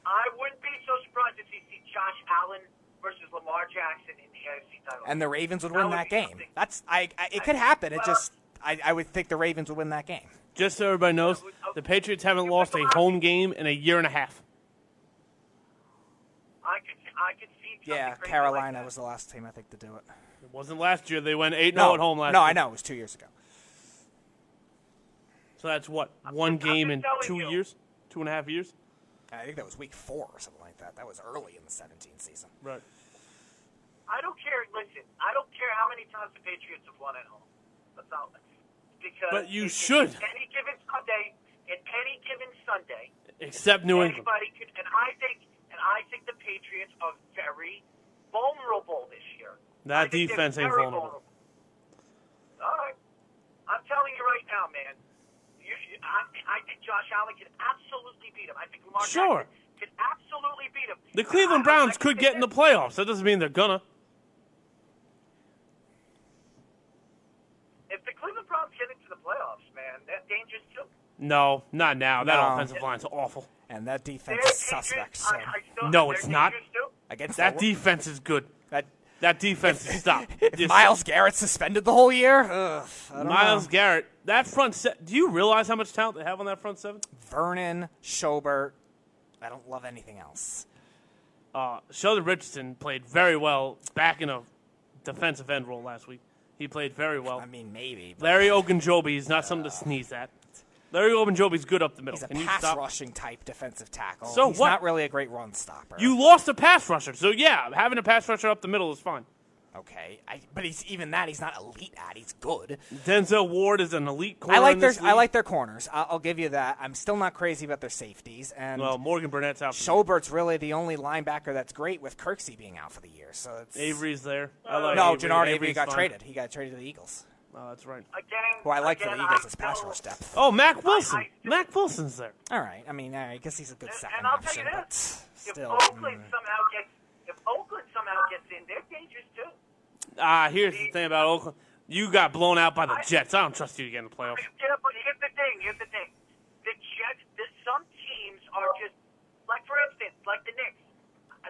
I wouldn't be so surprised if you see Josh Allen versus Lamar Jackson in the AFC title. And the Ravens would That win would that game. something. That's I, I it could happen. It Well- just I, I would think the Ravens would win that game. Just so everybody knows, the Patriots haven't lost a home game in a year and a half. I could, I could see. Yeah, Carolina like was the last team I think to do it. It wasn't last year. They went 8 0 at home last no, year. I know it was two years ago. So that's what? One I'm game in just telling two you. years? Two and a half years? I think that was week four or something like that. That was early in the 17 season. Right. I don't care. Listen, I don't care how many times the Patriots have won at home. That's all. Because But you should. Any given Sunday, in any given Sunday, Except New England. could. And I think, and I think the Patriots are very vulnerable this year. That I think they're defense ain't very vulnerable. All right, I'm telling you right now, man. You, I, I think Josh Allen can absolutely beat him. I think Lamar Sure. Jackson can absolutely beat him. The Cleveland Browns could get in the playoffs. That doesn't mean they're gonna. If the Cleveland Browns get into the playoffs, man, they're dangerous. No, not now. That No. offensive line's awful. And that defense is suspect. So I, I still, No, it's not. dangerous Too. against That the, defense is good. that That defense is stop. if Just- Myles Garrett suspended the whole year, ugh, I don't Myles know. Garrett, that front set. Do you realize how much talent they have on that front seven? Vernon, Schobert. I don't love anything else. Uh, Sheldon Richardson played very well back in a defensive end role last week. He played very well. I mean, maybe. But Larry Ogunjobi is not something to sneeze at. Larry Ogunjobi's good up the middle. he's a Can pass rushing type defensive tackle. So he's what? not really a great run stopper. You lost a pass rusher, so yeah, having a pass rusher up the middle is fine. okay? I, but he's even that he's not elite at. He's good. Denzel Ward is an elite corner. I like their I like their corners. I'll, I'll give you that. I'm still not crazy about their safeties. And Well, Morgan Burnett's out. Schobert's really the only linebacker that's great with Kirksey being out for the year. So it's Avery's there. I uh, like no, Avery. Genard Avery got fine. traded. He got traded to the Eagles, Oh, that's right. Again, who I like for again, the Eagles I as pass rush depth. Oh, Mack Wilson. I- Mack Wilson's there. All right. I mean, I guess he's a good And, second and I'll tell option, you but this: if still. Oakland mm. somehow gets, if Oakland somehow gets in, they're dangerous too. Ah, here's the thing about Oakland. You got blown out by the Jets. I don't trust you to get in the playoffs. Yeah, but here's the thing. Here's the thing. The Jets. The, some teams are just like, for instance, like the Knicks.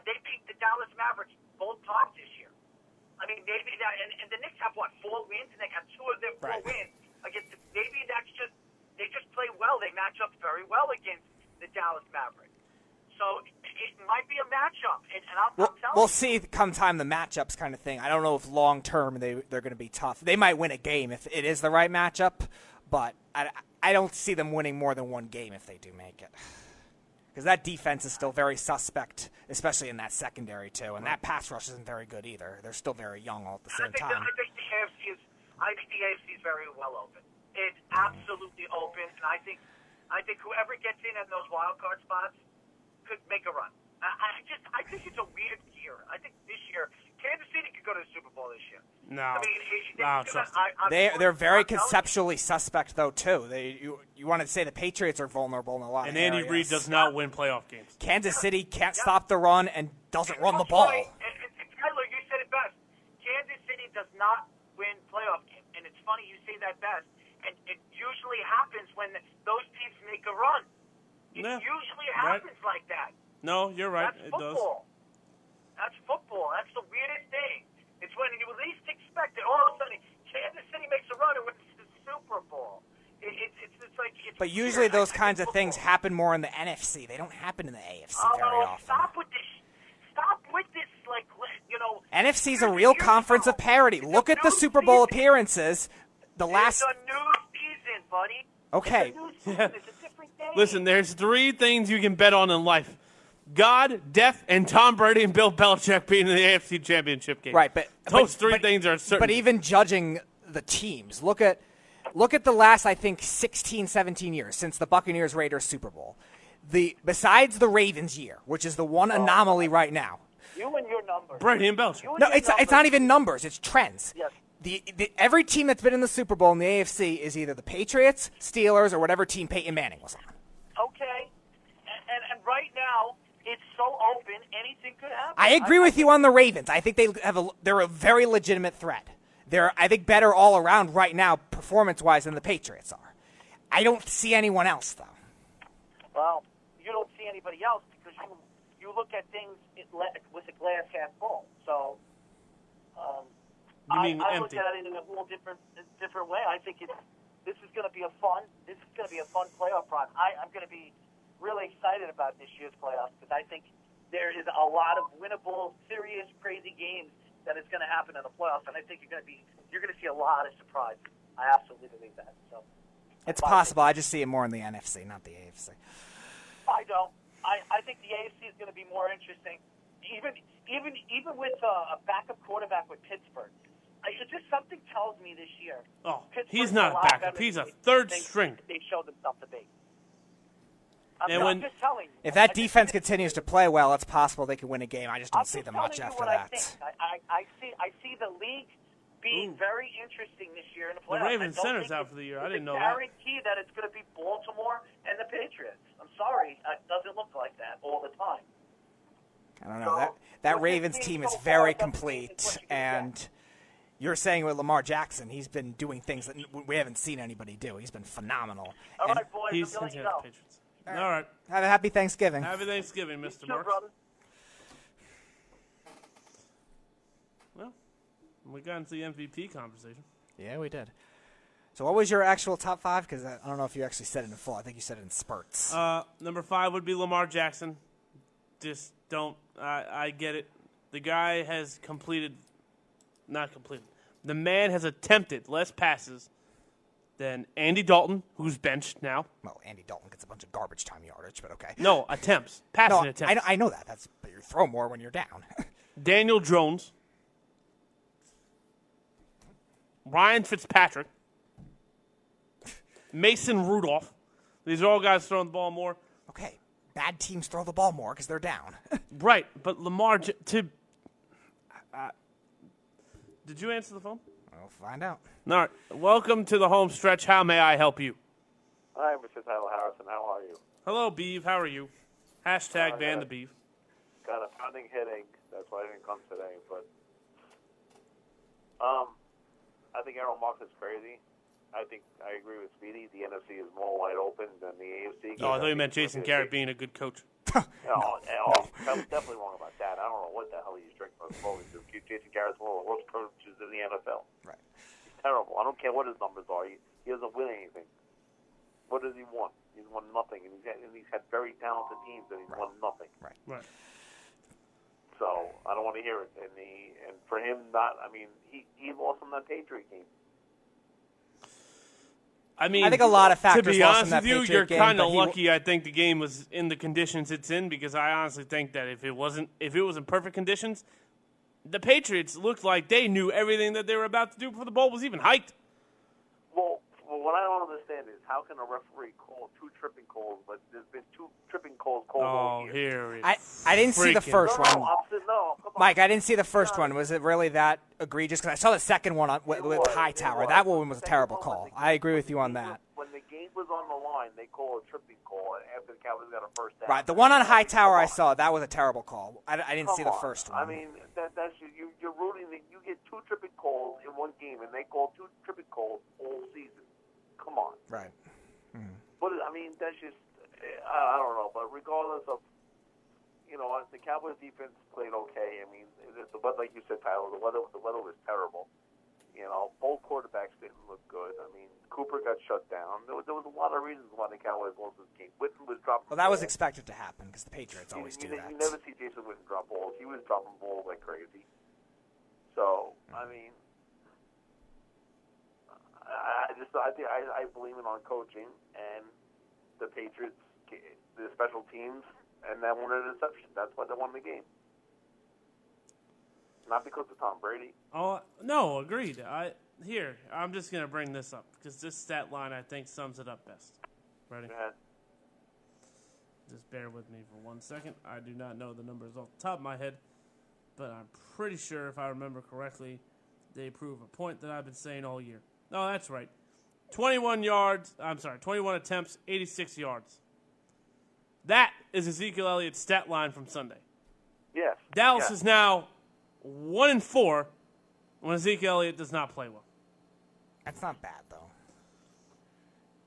They beat the Dallas Mavericks both times this year. I mean, maybe that, and, and the Knicks have what four wins, and they have two of their four Right. wins against. Maybe that's just they just play well. They match up very well against the Dallas Mavericks. So it, might be a matchup, and, and I'm, We'll, I'm we'll see come time the matchups kind of thing. I don't know if long term they they're going to be tough. They might win a game if it is the right matchup, but I, I don't see them winning more than one game if they do make it. Because that defense is still very suspect, especially in that secondary too, and that pass rush isn't very good either. They're still very young all at the I same think, time. I think the AFC is. I think the AFC is very well open. It's absolutely open, and I think I think whoever gets in at those wild card spots could make a run. I, I just I think it's a weird year. I think this year Kansas City could go to the Super Bowl this year. No. I mean, it- No, trust gonna- I- I'm They sure they're very not- no, conceptually suspect though too. They you you want to say the Patriots are vulnerable in a lot And of Andy areas. Reid does not win playoff games. Kansas City can't stop the run and doesn't run the ball. right. And, and, and Tyler, you said it best. Kansas City does not win playoff games, and it's funny you say that best. And it usually happens when those teams make a run. It Yeah, usually right. happens like that. No, you're right. That's It does. Football. That's football. That's the weirdest thing. It's when you least expect it. All of a sudden, Kansas City makes a run and wins the Super Bowl. It, it, it's, it's like it's But usually weird. Those I kinds of things happen more in the NFC. They don't happen in the AFC oh, very Oh, often. stop with this. Stop with this, like, you know. NFC's a real here's the conference of problem. parity. It's Look at the Super Bowl season. appearances. The last It's a new season, buddy. Okay. It's a new season. It's a different day. Listen, there's three things you can bet on in life: God, death, and Tom Brady and Bill Belichick being in the AFC Championship game. Right, but those but- three but- things are certain. But even judging the teams, look at look at the last I think 16 17 years since the Buccaneers Raiders Super Bowl. The besides the Ravens year, which is the one oh, anomaly right now. You and your numbers. Brady and Belichick. You No, your it's it's not even numbers, it's trends. Yes. The, the every team that's been in the Super Bowl in the AFC is either the Patriots, Steelers, or whatever team Peyton Manning was on. Okay. And, and, and right now, it's so open, anything could happen. I agree with you on the Ravens. I think they have a they're a very legitimate threat. They're I think better all around right now performance wise than the Patriots are. I don't see anyone else though. Well, you don't see anybody else because you you look at things with a glass half full. So, um, You mean I, I empty. look at it in a whole different different way. I think it's this is going to be a fun this is going to be a fun playoff run. I, I'm going to be really excited about this year's playoffs because I think there is a lot of winnable, serious, crazy games that is going to happen in the playoffs, and I think you're going to be you're going to see a lot of surprises. I absolutely believe that. So. It's possible. I just see it more in the NFC, not the AFC. I don't. I, I think the AFC is going to be more interesting, even even even with uh, a backup quarterback with Pittsburgh. I, it just something tells me this year. Oh, Pittsburgh's he's not a lot backup. He's a third they- string. They showed themselves to be. I'm, And I'm when- just telling you. If that just defense think- continues to play well, it's possible they could win a game. I just I'm don't see just them much you after what I that. think. I, I, I see. I see the league being Ooh. very interesting this year in the The playoffs. I Ravens don't center's out for the year. I didn't know that. I guarantee that it's going to be Baltimore and the Patriots. I'm sorry, uh, it doesn't look like that all the time. I don't know. That that Ravens team team so is very complete, it's what you're and you're saying with Lamar Jackson, he's been doing things that we haven't seen anybody do. He's been phenomenal. All And right, boys, He's I'm he's to the let you go. Patriots. All right. have a happy Thanksgiving. Happy Thanksgiving, Mr. Sure, Marks. brother. Well, we got into the MVP conversation. Yeah, we did. So, what was your actual top five? Because I I don't know if you actually said it in full. I think you said it in spurts. Uh, number five would be Lamar Jackson. Just don't. I, I get it. The guy has completed, not completed. The man has attempted less passes than Andy Dalton, who's benched now. well, Andy Dalton gets a bunch of garbage time yardage, but okay. No attempts, passing No, attempts. I, I know that. That's but you throw more when you're down. Daniel Jones, Ryan Fitzpatrick, Mason Rudolph. These are all guys throwing the ball more. okay, bad teams throw the ball more because they're down. Right, but Lamar to. Uh, did you answer the phone? We'll find out. All right. Welcome to the home stretch. How may I help you? Hi, Mr. Tyler Harrison. How are you? Hello, Beeve. How are you? Hashtag Uh, ban the Beeve. Got a pounding headache. That's why I didn't come today. But um, I think Aaron Marks is crazy. I think I agree with Speedy. The NFC is more wide open than the AFC. Oh, I thought you meant Jason Garrett being a good coach. Oh, oh, I was definitely wrong about that. I don't know what the hell he's drinking on the phone. Jason Garrett's one of the worst coaches in the NFL. Right. He's terrible. I don't care what his numbers are. He, he doesn't win anything. What does he want? He's won nothing, and he's had, and he's had very talented teams, and he's won nothing. Right. Right. So I don't want to hear it. And he and for him not. I mean, he he lost on that Patriot game. I mean, I think a lot of To be honest with you, Patriot you're kind of lucky. I think the game was in the conditions it's in because I honestly think that if it wasn't, if it was in perfect conditions, The Patriots looked like they knew everything that they were about to do before the ball was even hiked. Well, well, what I don't understand is how can a referee call two tripping calls, but there's been two tripping calls called all Oh, year. here it I, I didn't see the first No, one. no, I'm saying- no, come on. Mike, I didn't see the first one. Was it really that egregious? Because I saw the second one on, with, It with Hightower. it That one was a terrible call. when I agree with you on when the game that. When the game was on the line, they call a tripping call after the Cowboys got a first down. Right, the one on I mean, Hightower come I saw, that was a terrible call. I, I didn't Come see the on. first one. I mean, that, that's you. You're rooting. that You get two tripping calls in one game, and they call two tripping calls all season. Come on. right. Mm-hmm. But I mean, that's just eh, I, I don't know. But regardless of you know, the Cowboys defense played okay. I mean, the weather, like you said, Tyler, the weather the weather was terrible. You know, both quarterbacks didn't look good. I mean, Cooper got shut down. There was, there was a lot of reasons why the Cowboys lost this game. Witten was dropping. Well, that was expected to happen because the Patriots always you, do you that. never see Jason Witten drop balls. He was dropping balls like crazy. So mm. I mean, I, just I think I, I believe in on coaching and the Patriots, the special teams, and that one interception. That's why they won the game. Not because of Tom Brady. Oh no, agreed. I here I'm just gonna bring this up because this stat line I think sums it up best. Ready? Go ahead. Just bear with me for one second. I do not know the numbers off the top of my head, but I'm pretty sure if I remember correctly, they prove a point that I've been saying all year. No, that's right. 21 yards. I'm sorry, 21 attempts, 86 yards. That is Ezekiel Elliott's stat line from Sunday. Yes. Dallas yes. is now one and four when Ezekiel Elliott does not play well. That's not bad though.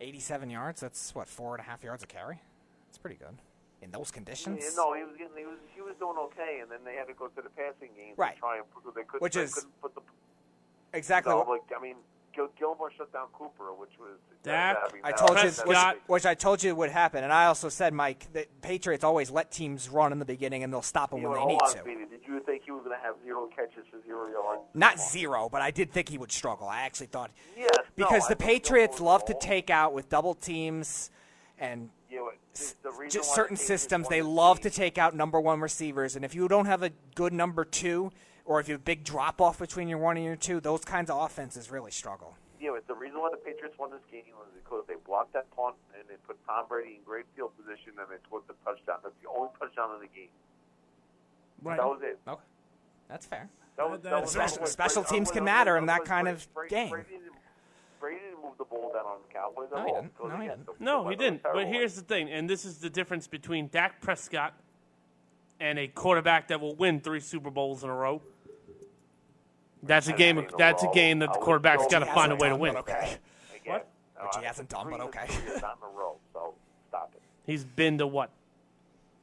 87 yards. That's what four and a half yards a carry. That's pretty good in those conditions. Yeah, no, he was getting, he was he was doing okay, and then they had to go to the passing game Right. to try and because they couldn't Which they is couldn't put the exactly. no, what- like I mean Gil, Gilmore shut down Cooper, which was Dak, that- mean, I told you, that's- which, which I told you would happen, and I also said, Mike, that Patriots always let teams run in the beginning, and they'll stop them You when know, they need to. Speedy. Did you think he was going to have zero catches for zero yards? Not zero, but I did think he would struggle. I actually thought Yes, because I the think Patriots love to take out with double teams and You know, the, the just certain the systems. They love game- to take out number one receivers, and if you don't have a good number two, or if you have a big drop off between your one and your two, those kinds of offenses really struggle. You know, the reason why the Patriots won this game was because they blocked that punt and they put Tom Brady in great field position and they scored the touchdown. That's the only touchdown of the game. Right. That was it. Okay, that's fair. That was, That- that was, Special- that was- special Brady- teams uh, can matter in that kind Brady- of Brady- game. Brady didn't, Brady didn't move the ball down on the Cowboys at No, he all. didn't. No, he again, didn't. the- the No, he didn't. But here's the thing, and this is the difference between Dak Prescott and a quarterback that will win three Super Bowls in a row. That's a game. mean, in a That's a game that the quarterback's got to find a way to win. okay. Again, Which he uh, hasn't done, but okay. three is not in so stop it. He's been to what?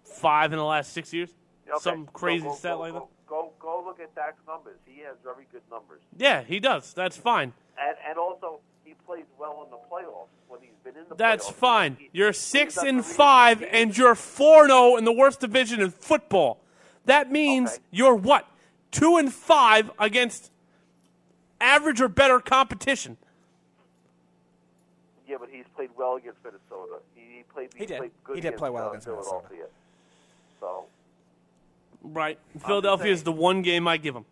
Five in the last six years? Okay, Some crazy go, stat go, like that? go, Go, go look at Dak's numbers. He has very good numbers, Yeah, he does. That's fine. and and also he plays well in the playoffs when he's been in the. That's playoffs. fine. He- You're six got and five, and you're four zero in the worst division in football. That means Okay. you're what? Two and five against average or better competition. Yeah, but he's played well against Minnesota. He, he played. He did. Played good He did play well against Minnesota. Philadelphia. So Right. Philadelphia is the one game I give him.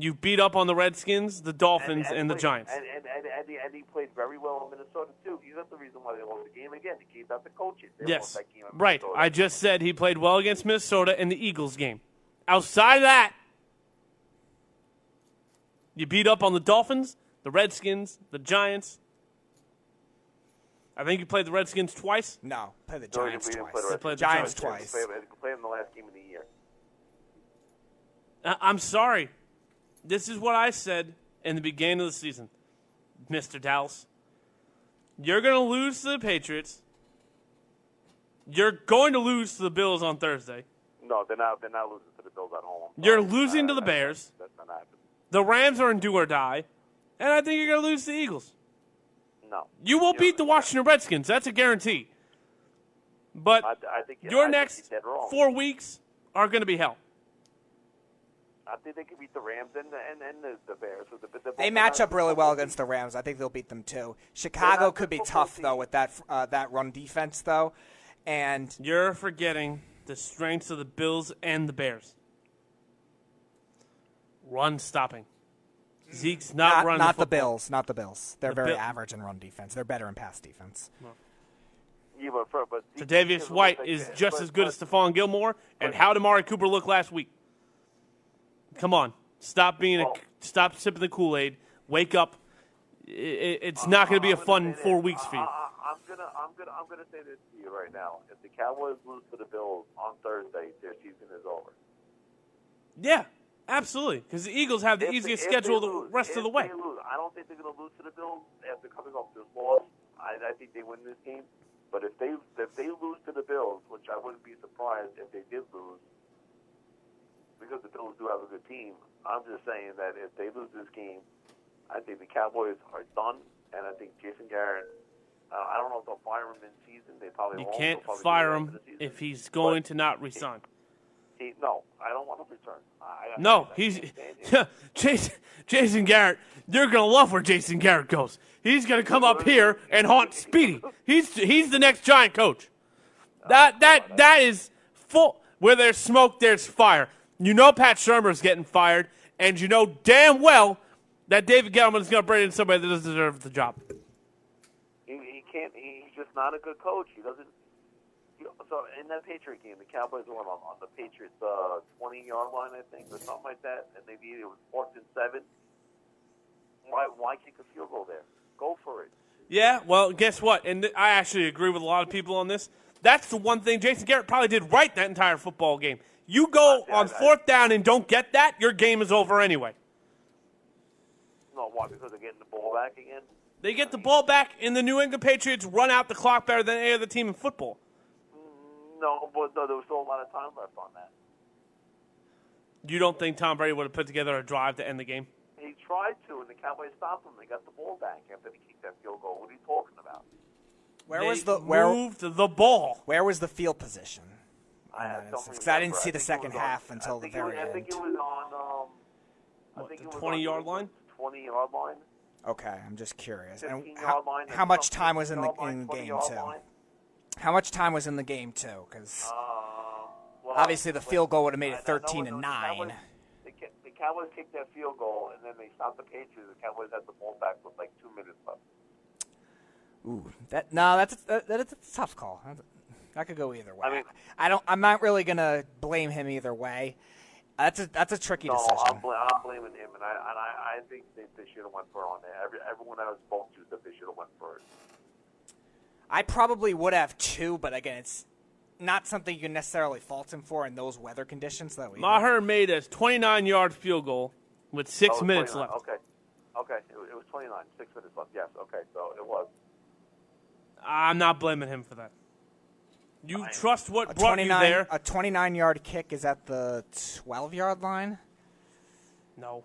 You beat up on the Redskins, the Dolphins, and, the played- Giants. And, and, and, and, he, and he played very well in Minnesota too. He's not the reason why they lost the game again. He gave out the coaches. They yes. lost that game Right. I just said he played well against Minnesota in the Eagles game. Outside of that, you beat up on the Dolphins, the Redskins, the Giants. I think you played the Redskins twice. No, play the Giants didn't twice. play the Redskins. played the Giants He twice. played, he played the last game of the year. I- I'm sorry. This is what I said in the beginning of the season, Mr. Dallas. You're going to lose to the Patriots. You're going to lose to the Bills on Thursday. No, they're not. They're not losing to the Bills at home. You're losing Uh, to the that- Bears. That's not happening. The Rams are in do or die. And I think you're going to lose to the Eagles. No. You will Yeah, beat the Washington Redskins. That's a guarantee. But I, I think I your think next you're dead wrong. four weeks are going to be hell. I think they can beat the Rams and the, and, and the, the Bears. So the, the, They match up really well against the Rams. I think they'll beat them too. Chicago could be good football tough though with that uh, that run defense though, and You're forgetting the strengths of the Bills and the Bears. Run stopping. Zeke's not, Not, running not the, the. Bills. Not the Bills. They're The very Bill- average in run defense. They're better in pass defense. Yeah, but, for, but Tre'Davious White is just as good as Stephon Gilmore. And how did Amari Cooper look last week? Come on, stop being a, stop sipping the Kool Aid. Wake up. I- I- It's not going to be a I'm gonna fun say this. four weeks for you. I, I, I'm gonna, I'm gonna, I'm gonna say this to you right now. If the Cowboys lose to the Bills on Thursday, their season is over. Yeah, absolutely. Because the Eagles have the If easiest if schedule they the rest of the way. They lose, I don't think they're going to lose to the Bills after coming off this loss. I, I think they win this game. But if they if they lose to the Bills, which I wouldn't be surprised if they did lose, because the Bills do have a good team. I'm just saying that if they lose this game, I think the Cowboys are done, and I think Jason Garrett. Uh, I don't know if they'll fire him in season. They probably You won't. can't fire him after the season. if he's going But to not resign. He, no, I don't want him to return. I, No, I he's can't stand him. Jason, Jason Garrett. You're gonna love where Jason Garrett goes. He's gonna come up here and haunt Speedy. He's he's the next giant coach. That that that is full. Where there's smoke, there's fire. You know Pat Shurmur's getting fired, and you know damn well that David Gettleman is gonna bring in somebody that doesn't deserve the job. He, he can't. He, he's just not a good coach. He doesn't. So in that Patriot game, the Cowboys were on, on the Patriots' uh, twenty-yard line, I think, or something like that, and maybe it was fourth and seven. Why? Why kick a field goal there? Go for it. Yeah, well, guess what? And th- I actually agree with a lot of people on this. That's the one thing Jason Garrett probably did right that entire football game. You go Yeah, on fourth down and don't get that, your game is over anyway. No, why? Because they're getting the ball back again. They get the ball back, and the New England Patriots run out the clock better than any other team in football. No, but no, there was still a lot of time left on that. You don't think Tom Brady would have put together a drive to end the game? He tried to, and the Cowboys stopped him. They got the ball back after they kicked that field goal. What are you talking about? Where They was the where moved the ball? where was the field position? I Yeah, don't it's- remember. because I didn't see the second was on- half until the think very it was, I think it was on. Um, I What, think the twenty yard line? Twenty yard line. Okay, I'm just curious. And how, line. how much time was in the 15 yard line, in the game too? line. How much time was in the game too? Because Uh, well, obviously the field goal would have made it 13 it and the nine. Cowboys- the Cowboys kicked that field goal, and then they stopped the Patriots. The Cowboys had the ball back with like two minutes left. Ooh, that no, that's that, that's a tough call. That could go either way. I mean- I don't. I'm not really gonna blame him either way. That's a that's a tricky No, decision. I'm, bl- I'm blaming him, and I and I, I think they, they should have went for it on there. Every, everyone I was spoke to said they should have went for it. I probably would have too, but again, it's not something you can necessarily fault him for in those weather conditions that we. Maher made a 29 yard field goal with six Oh, minutes 29. left. Okay, okay, it, was- 29, six minutes left. Yes, okay, so it was. I'm not blaming him for that. You I- trust what a brought you 29 there? a 29 yard kick is at the 12 yard line. no.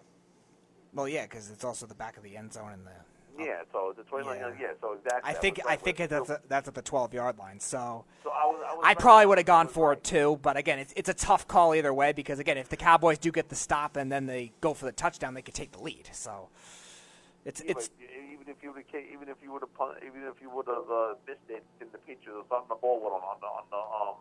Well, yeah, because it's also the back of the end zone and the. Yeah, so the 29, Yeah. yeah, so exactly. I think I think with- that's a, that's at the 12 yard line. So So I was, I was I probably would have gone for right. it too, but again, it's it's a tough call either way because again, if the Cowboys do get the stop and then they go for the touchdown, they could take the lead. So it's Yeah, it's even if you would have even if you would have even if you would have uh, missed it in the picture or something, the ball would on the on the um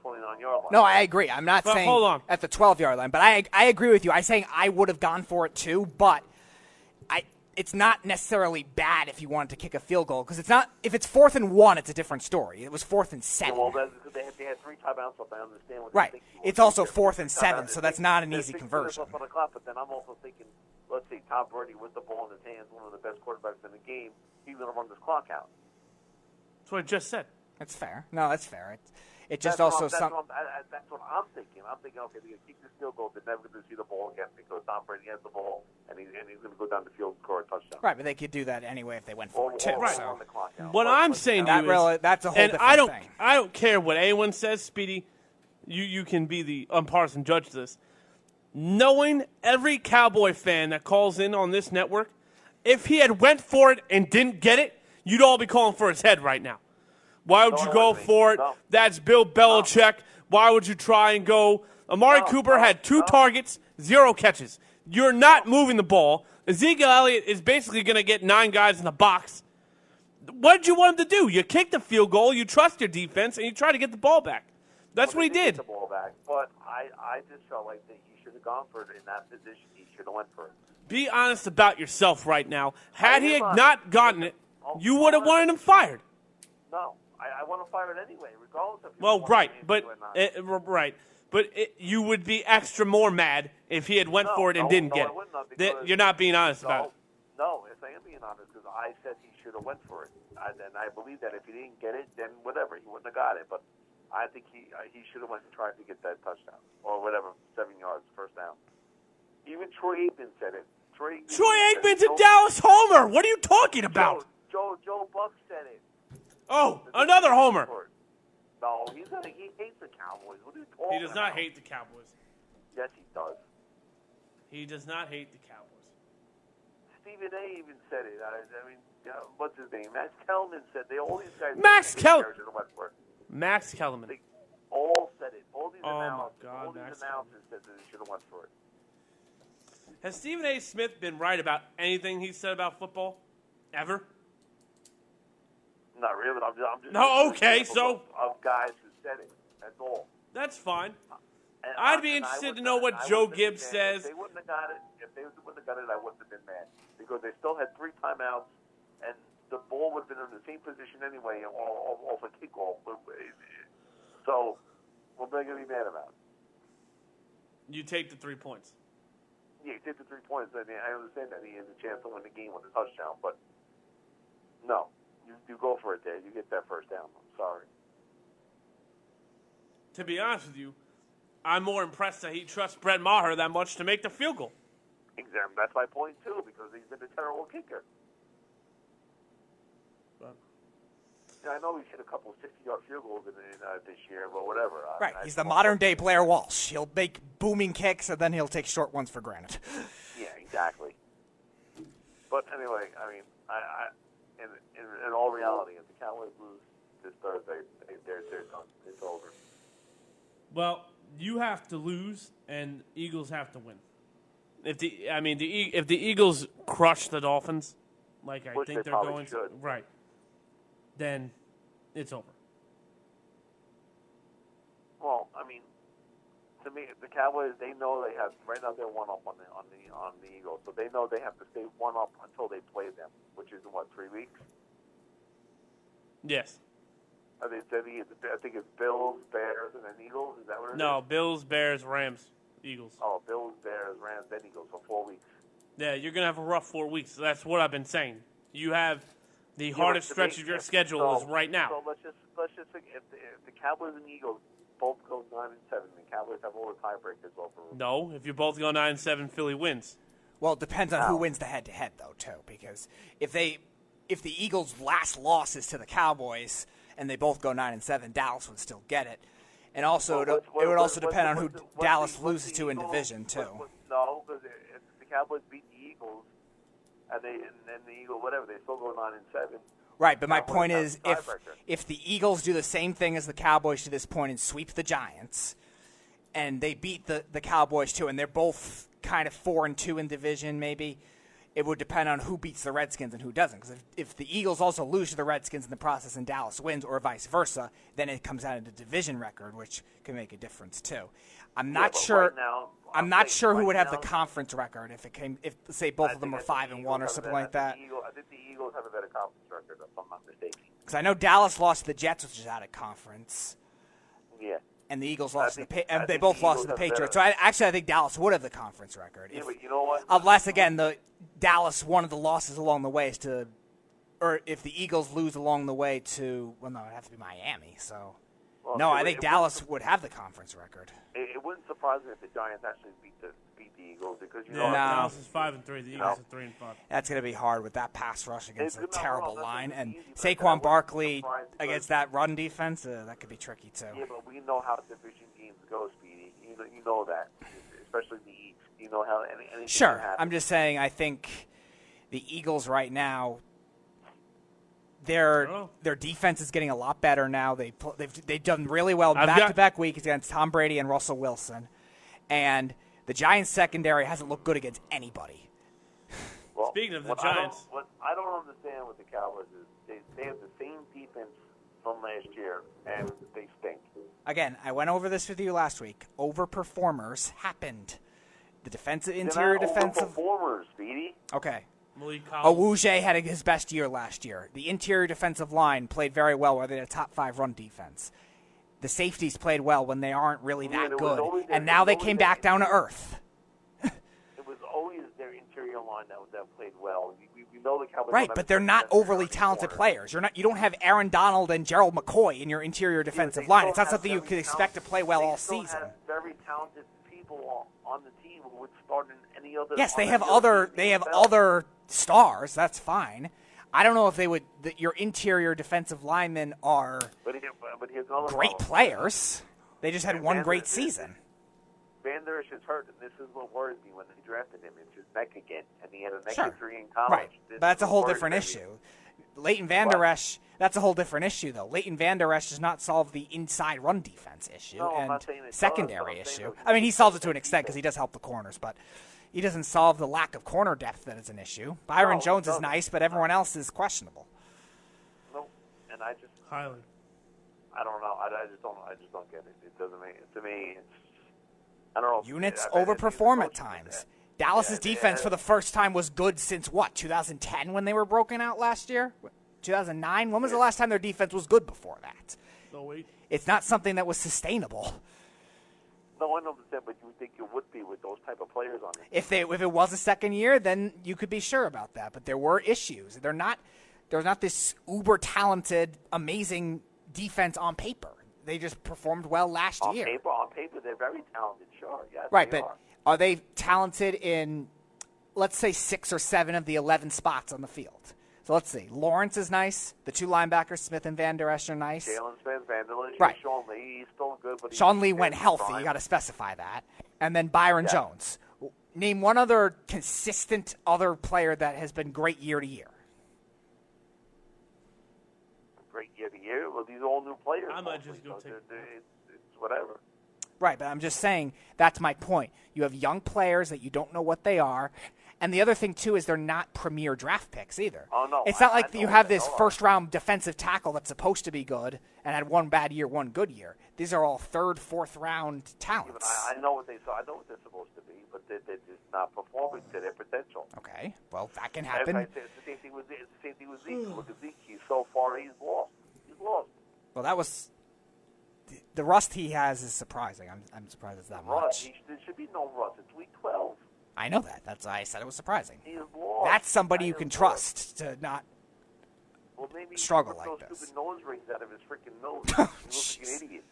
29 yard line. no, I agree. I'm not But saying hold on. at the 12 yard line, but I I agree with you. I'm saying I would have gone for it too, but I it's not necessarily bad if you wanted to kick a field goal because it's not if it's fourth and one, it's a different story. It was fourth and Yeah, seven. well, that's because they had, they had three timeouts left. I understand what Right. they're. It's also There's fourth three and seven, so that's not an six- easy there's six conversion. minutes left on the clock, but then I'm also thinking, let's see, Tom Brady with the ball in his hands, one of the best quarterbacks in the game. He's going to run this clock out. That's what I just said. That's fair. No, that's fair. It, it just that's also what I'm, some. that's, what I'm, I, I, that's what I'm thinking. I'm thinking, okay, they're going to keep this field goal. They're never going to see the ball again because Tom Brady has the ball and he's, and he's going to go down the field and score a touchdown. Right, but they could do that anyway if they went for it too. or so. the clock. What But- I'm but- saying to That you really- is, that's a whole and different I don't, thing. I don't care what anyone says, Speedy. You you can be the unpartisan judge of this. Knowing every Cowboy fan that calls in on this network, if he had went for it and didn't get it, you'd all be calling for his head right now. Why would you go for it? That's Bill Belichick. Why would you try and go? Amari Cooper had two targets, zero catches. You're not moving the ball. Ezekiel Elliott is basically going to get nine guys in the box. What did you want him to do? You kick the field goal, you trust your defense, and you try to get the ball back. That's Well, what he did. Get the ball back, but I, I just felt like that he should have gone for it in that position, he should have went for it. Be honest about yourself right now. Had he not gotten it, Oh, you would have wanted him fired. No, I, I want to fire it anyway, regardless of. Well, right, but it or not. r- right, but it, you would be extra more mad if he had went No, for it and no, didn't no, get it. wouldn't That- because- you're not being honest no, about it. No, if I am being honest, because I said he should have went for it, and then I believe that if he didn't get it, then whatever, he wouldn't have got it. But I think he uh, he should have went and tried to get that touchdown or whatever, seven yards, first down. Even Troy Aikman said it. Troy Aikman, Troy Aikman's a Dallas homer. What are you talking about? Joe, Joe Joe Buck said it. Oh, another homer. No, he's not, he hates the Cowboys. What are you talking He does not about? hate the Cowboys. Yes, he does. He does not hate the Cowboys. Stephen A. even said it. I, I mean, uh, what's his name? Max Kellerman said they all these guys. Max they should have went for it. Max Kellerman. They all said it. All these Oh, announcers, God, all these Max announcers said that they should have went for it. Has Stephen A. Smith been right about anything he said about football? Ever? Not really. I'm just. I'm just No, okay, so- of, of guys who said it. That's all. That's fine. Uh, and I'd be interested to know what I Joe Gibbs says. If they wouldn't have got it, if they wouldn't have got it, I wouldn't have been mad because they still had three timeouts, and the ball would have been in the same position anyway, off, off a kickoff. So, what am I going to be mad about? You take the three points. Yeah, he did the three points. I, mean, I understand that he has a chance to win the game with a touchdown, but no, you, you go for it there. You get that first down. I'm sorry. To be honest with you, I'm more impressed that he trusts Brett Maher that much to make the field goal. Exactly. That's my point too, because he's been a terrible kicker. But- Yeah, I know he's hit a couple of 60-yard field goals in, in uh, this year, but whatever. I- Right, I- he's the modern day Blair Walsh. He'll make booming kicks and then he'll take short ones for granted. Yeah, exactly. But anyway, I mean, I, I in, all reality, if the Cowboys lose this Thursday, they, they're they're done. It's over. Well, you have to lose, and Eagles have to win. If the, I mean, the if the Eagles crush the Dolphins, like I Which think they they're probably going to, right? Then it's over. Well, I mean, to me, the Cowboys they know they have right now they're one up on the on the on the Eagles, so they know they have to stay one up until they play them, which is in what three weeks. Yes. I think I think it's, I think it's Bills, Bears, and then Eagles. Is that what it is? No. Bills, Bears, Rams, Eagles. Oh, Bills, Bears, Rams, then Eagles for four weeks. Yeah, you're gonna have a rough four weeks. That's what I've been saying. You have the Yeah, hardest but stretch me, of your schedule so- is right now. So let's just let's just think if the, if the Cowboys and Eagles both go nine and seven, the Cowboys have all the tiebreakers over. No, if you both go nine and seven, Philly wins. Well, it depends on who wins the head to head, though, too. Because if they, if the Eagles' last loss is to the Cowboys and they both go nine and seven, Dallas would still get it. And also, Well, it, what's- it would also depend on who Dallas the- loses to in division too. what- what- no, because if the Cowboys beat the Eagles, and they and then the Eagle whatever, they still go nine and seven. Right, but my Cowboys point is, if if the Eagles do the same thing as the Cowboys to this point and sweep the Giants, and they beat the the Cowboys too, and they're both kind of four and two in division, maybe it would depend on who beats the Redskins and who doesn't. Because if, if the Eagles also lose to the Redskins in the process and Dallas wins, or vice versa, then it comes out of the division record, which can make a difference too. I'm not but sure. right now, I'm not sure who would have now- the conference record if it came. If say both I of them are five the and one or something better- like that. I think, the Eagle, I think the Eagles have a better conference record, if I'm not mistaken. Because I know Dallas lost to the Jets, which is out of conference. Yeah. And the Eagles lost think- to the pa- they both the lost to the Patriots. So I, actually, I think Dallas would have the conference record. If- you know what? unless again the Dallas one of the losses along the way is to, or if the Eagles lose along the way to, well, no, it would have to be Miami. So Well, no, I think Dallas would have the conference record. It, it wouldn't surprise me if the Giants actually beat the Eagles because you Yeah, know No. Dallas is five and three. The Eagles No. are three and five. That's going to be hard with that pass rush against It's a terrible well, line and easy, but Saquon Barkley against that run defense. Uh, that could be tricky too. Yeah, but we know how division games go, Speedy. You know, you know that, especially the East. You know how any, anything Sure. can happen. I'm just saying, I think the Eagles right now, their Oh. their defense is getting a lot better now. They pl- they've they've done really well back to back weeks against Tom Brady and Russell Wilson, and the Giants secondary hasn't looked good against anybody. Well, Speaking of the what I don't- Giants. what I don't understand with the Cowboys is they, they have the same defense from last year, and they stink. Again, I went over this with you last week. Overperformers happened. the defensive interior defensive. overperformers, Speedy. Okay. Maliek Collins. Awuje had his best year last year. The interior defensive line played very well, where they had a top five run defense. The safeties played well when they aren't really that was good, and now they came back down to earth. It was always their interior line that that played well. We, we, know the Cowboys. Right, but they're not overly corner. talented players. You're not. You don't have Aaron Donald and Gerald McCoy in your interior defensive They line. It's not something you could expect to play well all season. Very talented people on the team who would start in any other. Yes, they have other They have NFL. other stars. That's fine. I don't know if they would. That your interior defensive linemen are But, here, but great players. They just had And one Van great Der- season. Vander Esch is hurt, and this is what worries me when they drafted him. It's his neck again, and he had a neck Sure. injury in college. Right, This but that's a whole different issue. Leighton Vander Esch, that's a whole different issue, though. Leighton Vander Esch does not solve the inside run defense issue No, and not saying it does, secondary but I'm saying issue. I mean, he solves it to an extent because he does help the corners, but he doesn't solve the lack of corner depth that is an issue. Byron No, he Jones is nice, but everyone else is questionable. No, and I just, Highly. I don't know. I, I just don't. I just don't get it. It doesn't make to me. It's, I don't know. Units I- I- I overperform at times. that. Dallas's Yeah, defense yeah. for the first time was good since what? 2010 when they were broken out last year? 2009? When was the last time their defense was good before that? No wait. It's not something that was sustainable. No, I understand, but you would think you would be with those type of players on it. If they if it was a second year, then you could be sure about that. But there were issues. They're not they're not this uber talented, amazing defense on paper. They just performed well last On year. paper, on paper, they're very talented. Sure, yes, Right, but are. are they talented in let's say six or seven of the eleven spots on the field? So let's see. Lawrence is nice. The two linebackers, Smith and Vander Esch, are nice. Jaylon Smith, Vanderlei, Right. Sean Lee, he's still good, but Sean Lee went healthy. fine. You got to specify that. And then Byron Yeah. Jones. Name one other consistent other player that has been great year to year. great year to year. Well, these are all new players. I might mostly, just go so take- they're- they're- it's, it's whatever. Right, but I'm just saying that's my point. You have young players that you don't know what they are. And the other thing too is they're not premier draft picks either. Oh, no, It's not I- like I you have this first round defensive tackle that's supposed to be good and had one bad year, one good year. These are all third, fourth round talents. I, I know what they so I know what they're supposed to be, but they're, they're just not performing to their potential. Okay, well that can As happen. I said, it's the same thing with it's the same thing with Zeke. Look at Zeke. He's so far he's lost. He's lost. Well, that was the, rust he has is surprising. I'm, I'm surprised it's that Russ. much. He, there should be no Russ. It's week twelve. I know that. That's why I said it was surprising. He lost. That's somebody He you can lost. trust to not. Well, maybe struggle took like those this. stupid nose rings out of his freaking nose. Oh, he looks like an idiot.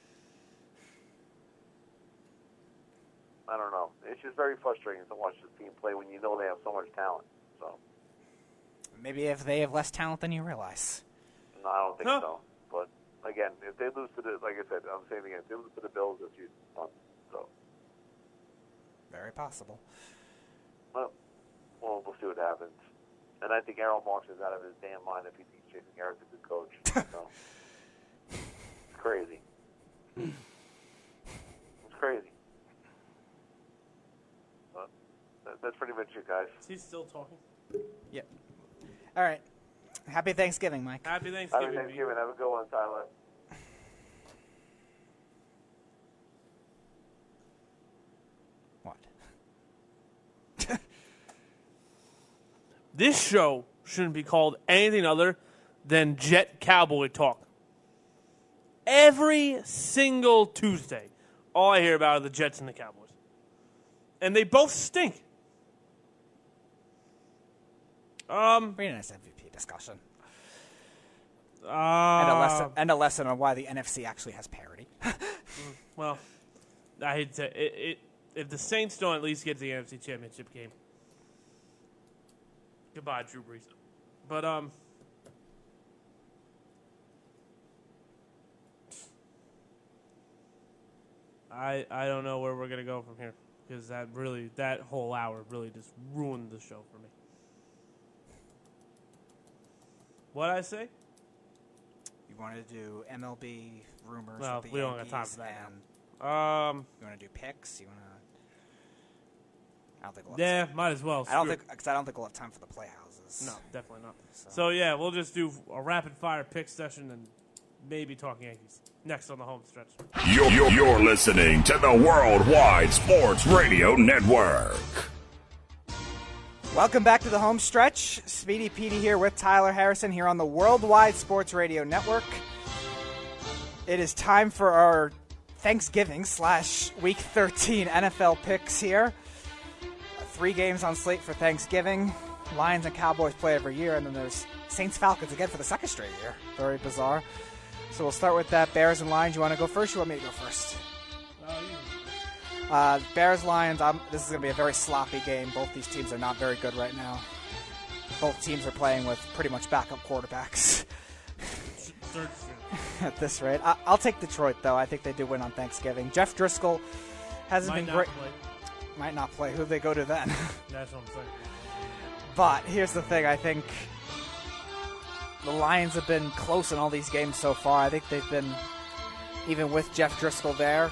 I don't know. It's just very frustrating to watch this team play when you know they have so much talent. So, Maybe if they have less talent than you realize. no, I don't think Huh. so. But again, if they lose to the, like I said, I'm saying again, if they lose to the Bills this year, fun. So, Very possible. Well, well, we'll see what happens. And I think Errol Marks is out of his damn mind if he thinks Jason Garrett's a good coach. so, it's crazy. It's crazy. But that, that's pretty much it, guys. Is he still talking? Yep. All right. Happy Thanksgiving, Mike. Happy Happy Thanksgiving. B. Thanksgiving. Have a good one, Tyler. What? This show shouldn't be called anything other than Jet Cowboy Talk. Every single Tuesday, all I hear about are the Jets and the Cowboys. And they both stink. Um, Pretty nice MVP discussion. uh, And a lesson and a lesson on why the NFC actually has parity. Well, I hate to it, it. If the Saints don't at least get to the NFC Championship game, goodbye, Drew Brees. But um, I I don't know where we're gonna go from here because that really that whole hour really just ruined the show for me. What I say? you want to do MLB rumors? Well, we don't got time for that and Um, You want to do picks? You want to? I don't think we'll. Have yeah, might as well. I don't think because I don't think we'll have time for the playhouses. No, definitely not. So- So, yeah, we'll just do a rapid fire pick session and maybe talking Yankees. Next on the home stretch. You're, you're, you're listening to the Worldwide Sports Radio Network. Welcome back to the home stretch. Speedy Petey here with Tyler Harrison here on the Worldwide Sports Radio Network. It is time for our Thanksgiving slash Week 13 NFL picks here. Three games on slate for Thanksgiving. Lions and Cowboys play every year, and then there's Saints Falcons again for the second straight year. Very bizarre. So we'll start with that Bears and Lions. You want to go first? You want me to go first? Uh, Bears Lions. Um, this is going to be a very sloppy game. Both these teams are not very good right now. Both teams are playing with pretty much backup quarterbacks at this rate. I- I'll take Detroit though. I think they do win on Thanksgiving. Jeff Driskel hasn't Might been great. play. Might not play. Who they go to then? That's what I'm saying. But here's the thing: I think the Lions have been close in all these games so far. I think they've been, even with Jeff Driskel there,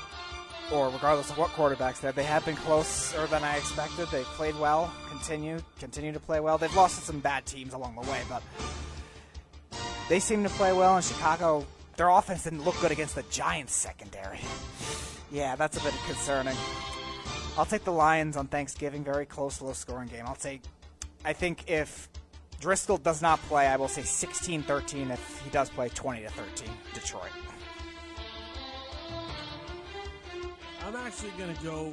or regardless of what quarterbacks there, they have been closer than I expected. They've played well, continue continue to play well. They've lost to some bad teams along the way, but they seem to play well. In Chicago, their offense didn't look good against the Giants secondary. Yeah, that's a bit concerning. I'll take the Lions on Thanksgiving. Very close, low scoring game. I'll take I think if Driskel does not play, I will say 16 13. If he does play, 20 to 13. Detroit. I'm actually going to go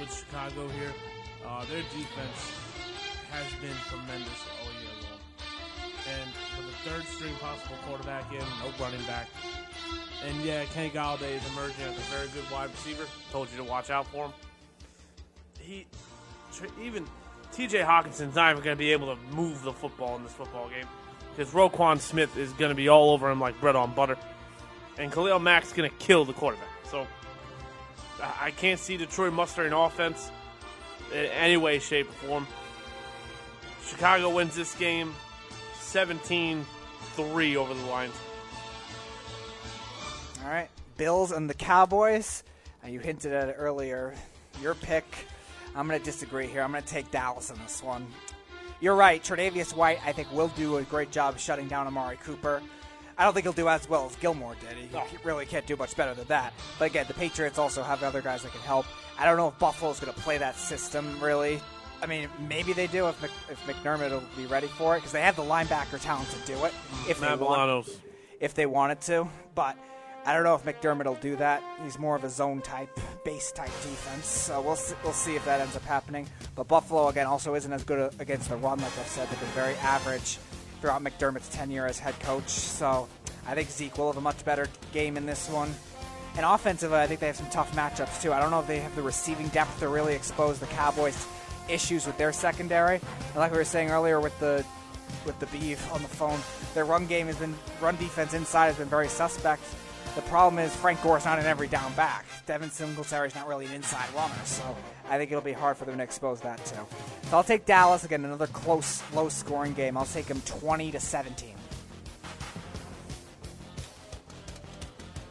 with Chicago here. Uh, their defense has been tremendous all year long. And with a third string possible quarterback in, no running back. And yeah, Kenny Golladay is emerging as a very good wide receiver. Told you to watch out for him. He, even TJ Hockenson's not even going to be able to move the football in this football game because Roquan Smith is going to be all over him like bread on butter. And Khalil Mack's going to kill the quarterback. So I I can't see Detroit mustering offense in any way, shape, or form. Chicago wins this game 17 3 over the Lions. All right. Bills and the Cowboys. Uh, you hinted at it earlier. Your pick. I'm going to disagree here. I'm going to take Dallas in this one. You're right. Tre'Davious White, I think, will do a great job shutting down Amari Cooper. I don't think he'll do as well as Gilmore did. He he really can't do much better than that. But again, the Patriots also have other guys that can help. I don't know if Buffalo's going to play that system really. I mean, maybe they do if, Mc, if McDermott will be ready for it because they have the linebacker talent to do it mm, if they want if they wanted to. But I don't know if McDermott will do that. He's more of a zone type, base type defense. So we'll see, we'll see if that ends up happening. But Buffalo again also isn't as good against the run. Like I've said, they've been very average throughout McDermott's tenure as head coach. So I think Zeke will have a much better game in this one. And offensively, I think they have some tough matchups too. I don't know if they have the receiving depth to really expose the Cowboys' issues with their secondary. And like we were saying earlier with the with the beef on the phone, their run game has been run defense inside has been very suspect. The problem is Frank Gore's not an every down back. Devin Singletary's not really an inside runner, so I think it'll be hard for them to expose that too. So I'll take Dallas again, another close, low scoring game. I'll take them 20 to 17.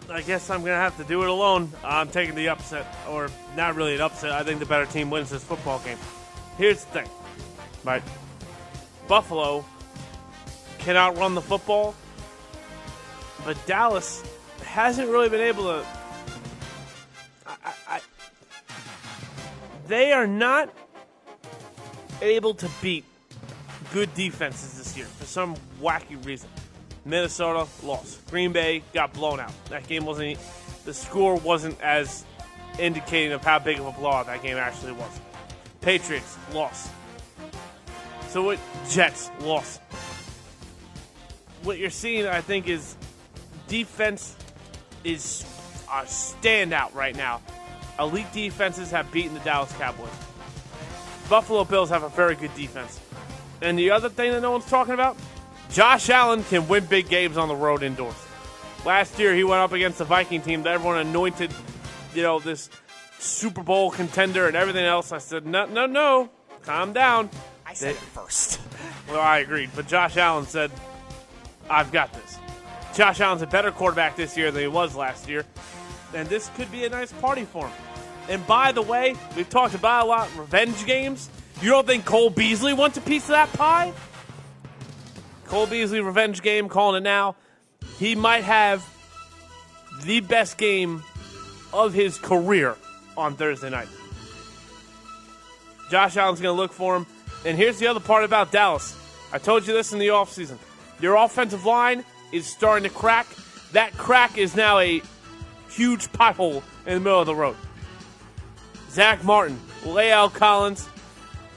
I guess I'm going to have to do it alone. I'm taking the upset, or not really an upset. I think the better team wins this football game. Here's the thing, right? Buffalo cannot run the football, but Dallas hasn't really been able to. I, I, they are not able to beat good defenses this year for some wacky reason. Minnesota lost. Green Bay got blown out. That game wasn't. The score wasn't as indicating of how big of a blowout that game actually was. Patriots lost. So what? Jets lost. What you're seeing, I think, is defense is a standout right now. Elite defenses have beaten the Dallas Cowboys. Buffalo Bills have a very good defense. And the other thing that no one's talking about, Josh Allen can win big games on the road indoors. Last year he went up against the Viking team that everyone anointed, you know, this Super Bowl contender and everything else. I said, no, no, no, calm down. I said it first. Well, I agreed, but Josh Allen said, I've got this. Josh Allen's a better quarterback this year than he was last year, and this could be a nice party for him. And by the way, we've talked about a lot revenge games. You don't think Cole Beasley wants a piece of that pie? Cole Beasley revenge game, calling it now. he might have the best game of his career on Thursday night. Josh Allen's going to look for him. And here's the other part about Dallas. I told you this in the offseason. Your offensive line is starting to crack. That crack is now a huge pothole in the middle of the road. Zack Martin, La'el Collins,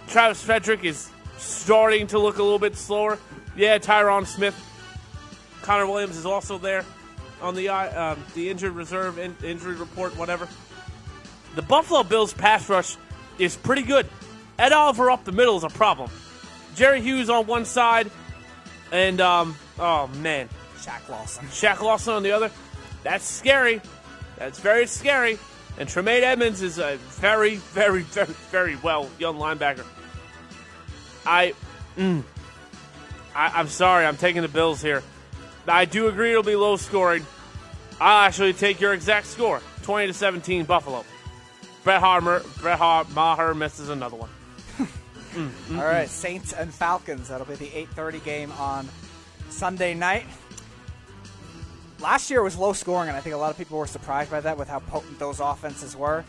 Travis Frederick is starting to look a little bit slower. Yeah, Tyron Smith, Connor Williams is also there on the uh, um, the injured reserve in, injury report, whatever. The Buffalo Bills pass rush is pretty good. Ed Oliver up the middle is a problem. Jerry Hughes on one side, and um, oh man, Shaq Lawson. Shaq Lawson on the other. That's scary. That's very scary. And Tremaine Edmunds is a very, very, very, very well young linebacker. I, mm, I, I'm sorry, I'm taking the Bills here. I do agree it'll be low scoring. I'll actually take your exact score: 20 to 17, Buffalo. Brett Harmer, Brett Har- Maher misses another one. All right, Saints and Falcons. That'll be the 8:30 game on Sunday night. Last year was low scoring, and I think a lot of people were surprised by that with how potent those offenses were.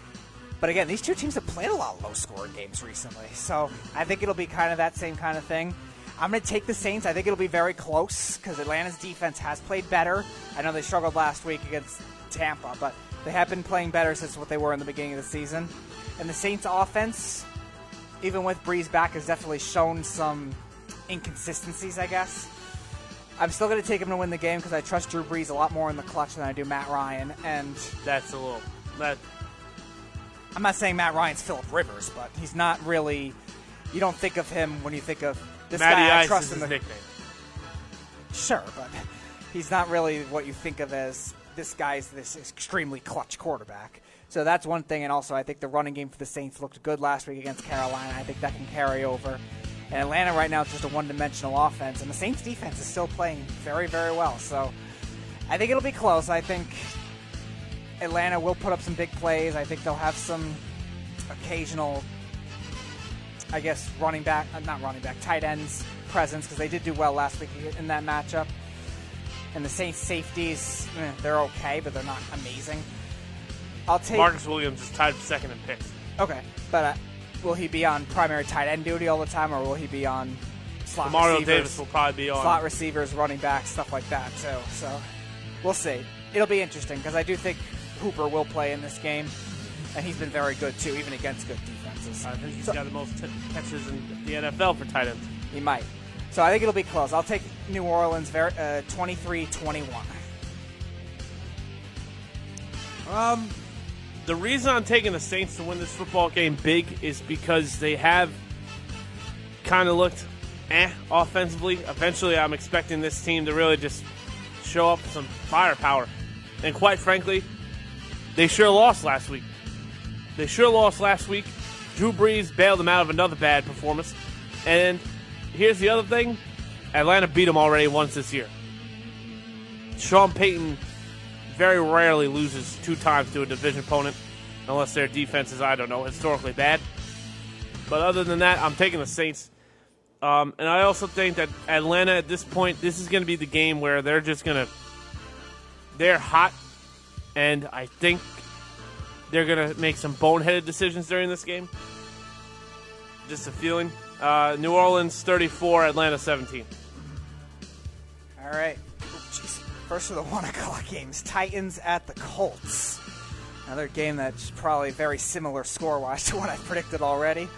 But again, these two teams have played a lot of low scoring games recently, so I think it'll be kind of that same kind of thing. I'm going to take the Saints. I think it'll be very close because Atlanta's defense has played better. I know they struggled last week against Tampa, but they have been playing better since what they were in the beginning of the season. And the Saints' offense, even with Brees back, has definitely shown some inconsistencies, I guess. I'm still going to take him to win the game because I trust Drew Brees a lot more in the clutch than I do Matt Ryan. And That's a little. That I'm not saying Matt Ryan's Philip Rivers, but he's not really. You don't think of him when you think of this Matty guy. I Ice trust is in his the nickname. Sure, but he's not really what you think of as this guy's this extremely clutch quarterback. So that's one thing, and also I think the running game for the Saints looked good last week against Carolina. I think that can carry over. And Atlanta right now is just a one-dimensional offense, and the Saints defense is still playing very, very well. So I think it'll be close. I think Atlanta will put up some big plays. I think they'll have some occasional I guess running back, uh, not running back, tight ends presence because they did do well last week in that matchup. And the Saints safeties, eh, they're okay, but they're not amazing. I'll take Marcus Williams is tied second in picks. okay, but uh, will he be on primary tight end duty all the time, or will he be on slot Mario receivers, Davis will probably be on. slot receivers, running back, stuff like that too? So we'll see. It'll be interesting because I do think Hooper will play in this game, and he's been very good too, even against good defenses. I think he's So- got the most t- catches in the NFL for tight ends. He might. So I think it'll be close. I'll take New Orleans ver- uh, 23-21. Um, the reason I'm taking the Saints to win this football game big is because they have kind of looked eh offensively. Eventually, I'm expecting this team to really just show up some firepower. And quite frankly, they sure lost last week. They sure lost last week. Drew Brees bailed them out of another bad performance. And here's the other thing Atlanta beat them already once this year. Sean Payton very rarely loses two times to a division opponent unless their defense is, I don't know, historically bad. But other than that, I'm taking the Saints. Um, and I also think that Atlanta, at this point, this is going to be the game where they're just going to. They're hot, and I think they're going to make some boneheaded decisions during this game. Just a feeling. Uh, New Orleans 34, Atlanta 17. All right. First of the one o'clock games: Titans at the Colts. Another game that's probably very similar score-wise to what I predicted already.